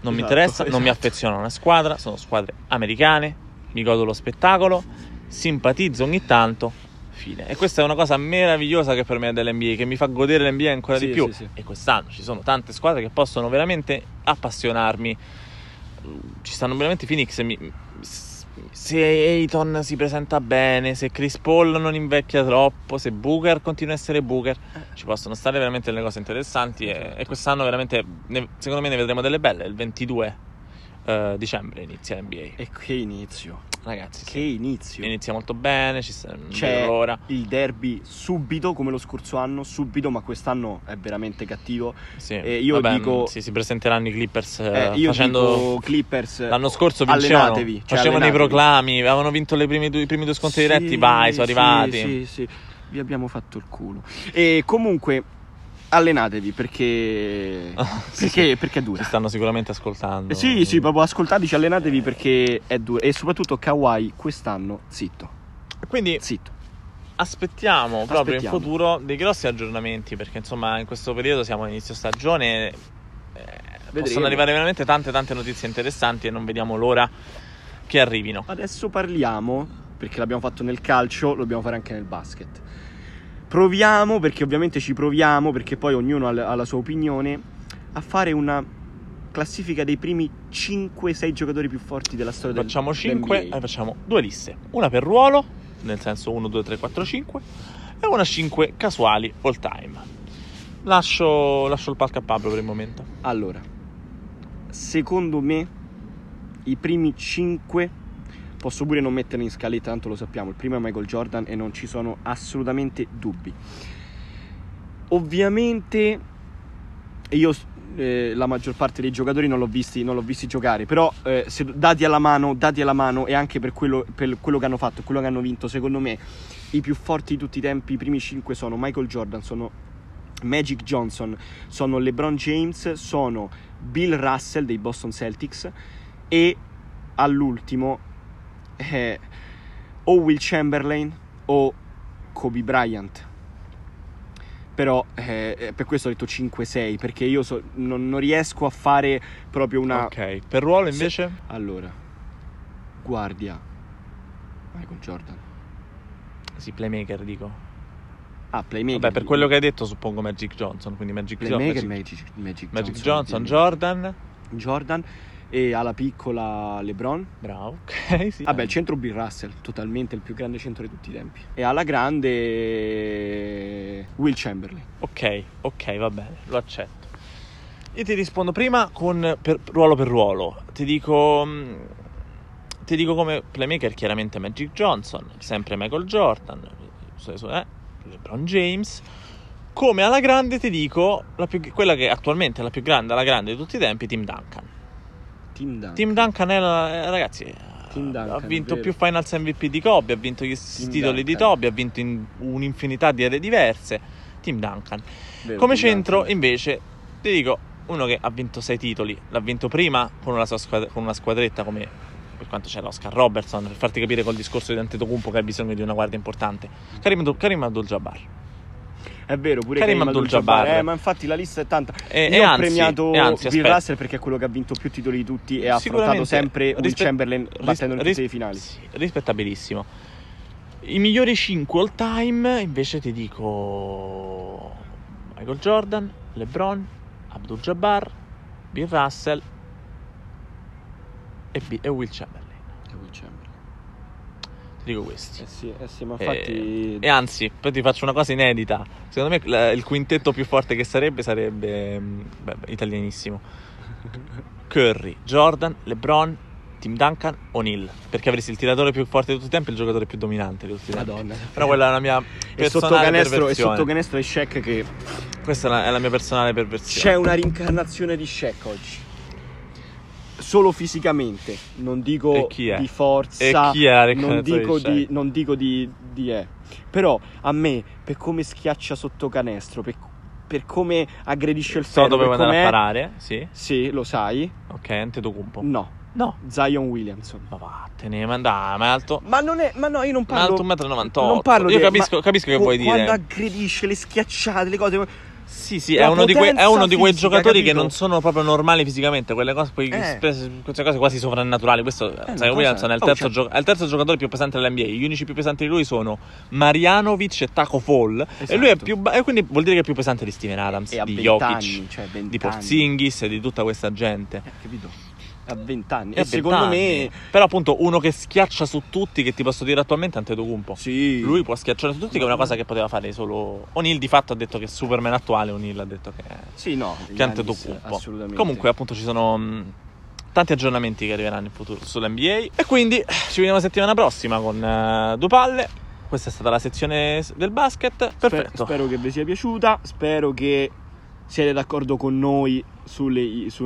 Non mi Esatto, interessa, non mi esatto. affeziono a una squadra, sono squadre americane, mi godo lo spettacolo, simpatizzo ogni tanto. Fine. E questa è una cosa meravigliosa che per me è dell'NBA, che mi fa godere l'NBA ancora Sì, di più. sì, sì. E quest'anno ci sono tante squadre che possono veramente appassionarmi. Ci stanno veramente Phoenix. mi- se Ayton si presenta bene, se Chris Paul non invecchia troppo, se Booker continua a essere Booker, ci possono stare veramente delle cose interessanti. E, e quest'anno veramente, ne- secondo me, ne vedremo delle belle. Il 22 eh, dicembre inizia l'NBA. E che inizio, Ragazzi, che sì. inizio. inizia molto bene. Ci sta, C'è l'ora. il derby subito come lo scorso anno, subito, ma quest'anno è veramente cattivo. Sì. Eh, io Vabbè, dico- sì, si presenteranno i Clippers eh, Eh, io facendo. Clippers L'anno scorso vincevano, allenatevi, cioè, facevano i allenatevi. proclami, avevano vinto le primi due- i primi due scontri Sì, diretti, vai, sono arrivati. Sì, sì, vi abbiamo fatto il culo. E comunque allenatevi perché Sì, perché, sì. perché è dura. Ci stanno sicuramente ascoltando. Eh, Sì, sì, proprio ascoltateci, allenatevi perché è dura e soprattutto Kawhi quest'anno zitto, Quindi zitto. aspettiamo proprio Aspettiamo. in futuro dei grossi aggiornamenti perché insomma in questo periodo siamo a inizio stagione. eh, Vedremo. possono arrivare veramente tante tante notizie interessanti e non vediamo l'ora che arrivino. Adesso parliamo, perché l'abbiamo fatto nel calcio, lo dobbiamo fare anche nel basket. Proviamo, perché ovviamente ci proviamo, perché poi ognuno ha la- ha la sua opinione, a fare una classifica dei primi 5-6 giocatori più forti della storia del Facciamo 5 dell'NBA. e facciamo due liste. Una per ruolo, nel senso 1, 2, 3, 4, 5 e una 5 casuali all time. Lascio, lascio il palco a Pablo per il momento. Allora, secondo me i primi 5 posso pure non metterli in scaletta, tanto lo sappiamo. Il primo è Michael Jordan e non ci sono assolutamente dubbi. Ovviamente io eh, la maggior parte dei giocatori non l'ho visti, non l'ho visti giocare, però eh, se dati alla mano, dati alla mano e anche per quello, per quello che hanno fatto, quello che hanno vinto, secondo me i più forti di tutti i tempi, i primi 5 sono Michael Jordan, sono Magic Johnson, sono LeBron James, sono Bill Russell dei Boston Celtics e all'ultimo eh, o Will Chamberlain o Kobe Bryant. Però eh, per questo ho detto 5-6 perché io so- non, non riesco a fare proprio una... Ok, per ruolo Se- invece? Allora, guardia Michael Jordan. Sì, playmaker dico. Ah, playmaker. Vabbè, per quello che hai detto suppongo Magic Johnson, quindi Magic, Playmaker Magic, Magic, Magic, Magic Johnson, Johnson, ovviamente. Jordan. Jordan e alla piccola LeBron. Bravo, ok, sì. Vabbè, il centro Bill Russell, totalmente il più grande centro di tutti i tempi. E alla grande Will Chamberlain. Ok, ok, va bene, lo accetto. Io ti rispondo prima con per- ruolo per ruolo. Ti dico. mm, Ti dico come playmaker chiaramente Magic Johnson, sempre Michael Jordan, eh, LeBron James. Come alla grande ti dico la più- quella che attualmente è la più grande, alla grande di tutti i tempi, Tim Duncan. Tim Duncan. Tim Duncan è la- eh, ragazzi, Duncan, ha vinto più finals MVP di Kobe, ha vinto gli Tim titoli di Duncan. Toby, ha vinto in un'infinità di aree diverse. Tim Duncan. Vero, Come Tim centro, Duncan. invece, ti dico uno che ha vinto sei titoli. L'ha vinto prima con una, sua squad- con una squadretta come per quanto c'era Oscar Robertson, per farti capire col discorso di Antetokounmpo che ha bisogno di una guardia importante. Karim, Karim Abdul-Jabbar. È vero, pure Karim Abdul-Jabbar. Eh, ma infatti la lista è tanta. E- Io e ho anzi- premiato e anzi, Bill aspetta. Russell perché è quello che ha vinto più titoli di tutti e ha affrontato sempre Will rispe- Chamberlain battendo ris- semifinali. sì, rispettabilissimo. I migliori 5 all time, invece ti dico Michael Jordan, LeBron, Abdul Jabbar, Bill Russell e, B- e Will Chamberlain. E Will Chamberlain. Ti dico questi. Eh sì, eh sì, ma E- infatti... E, anzi, poi ti faccio una cosa inedita. Secondo me la- il quintetto più forte che sarebbe sarebbe mm, beh, italianissimo. Curry, Jordan, LeBron, Tim Duncan, O'Neal. Perché avresti il tiratore più forte di tutti i tempi e il giocatore più dominante di tutti i tempi. Madonna. Però quella è la mia E sotto personale e sotto canestro è Shaq che Questa è la, è la mia personale perversione. c'è una rincarnazione di Shaq oggi. Solo fisicamente, non dico di forza, non dico di non dico di, di è. Però a me, per come schiaccia sotto canestro, per, per come aggredisce il So ferro, dove per vuoi andare a parare, sì. Sì, lo sai. Ok, Antetokounmpo. No, No. Zion Williamson. Ma vattene, ma dai, ma è alto. Ma non è, ma no, io non Un parlo alto 1,98 m. Non parlo Io di- capisco, ma capisco che vuoi dire. Quando aggredisce le schiacciate, le cose Sì, sì, è uno, di quei, è uno di quei fisica, giocatori che capito? non sono proprio normali fisicamente, quelle cose, quei- Eh. spes- queste cose quasi sovrannaturali. Questo, una sai, Williamson è il, oh, terzo cioè- gio- è il terzo giocatore più pesante dell'NBA. Gli unici più pesanti di lui sono Marianovic e Taco Fall. E lui è Esatto. più ba- e quindi vuol dire che è più pesante di Steven Adams, e di 20 Jokic, anni, cioè 20 di. Porzingis e di tutta questa gente. Eh, capito? A 20 anni. E E, a secondo 20 me. Però appunto uno che schiaccia su tutti, che ti posso dire attualmente, è Antetokounmpo. sì. Lui può schiacciare su tutti, che è una cosa che poteva fare solo O'Neal. Di fatto ha detto che è Superman attuale. O'Neal ha detto che Sì, no, che Antetokounmpo. Assolutamente. Comunque, appunto, ci sono mh, tanti aggiornamenti che arriveranno in futuro sull'NBA. E quindi eh, ci vediamo settimana prossima con eh, due palle. Questa è stata la sezione del basket. Perfetto. spero che vi sia piaciuta. Spero che siete d'accordo con noi sulle, su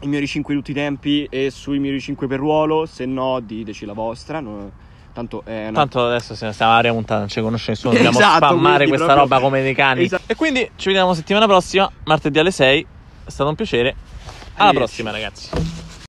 i migliori 5 di tutti i tempi e sui migliori 5 per ruolo. Se no, diteci la vostra. no- tanto è una Tanto adesso se- stiamo a puntata, non ci conosce nessuno. Dobbiamo Esatto, spammare questa proprio- roba come dei cani. Esatto. E quindi ci vediamo settimana prossima, martedì alle 6. È stato un piacere. Alla Arrivederci. prossima, ragazzi.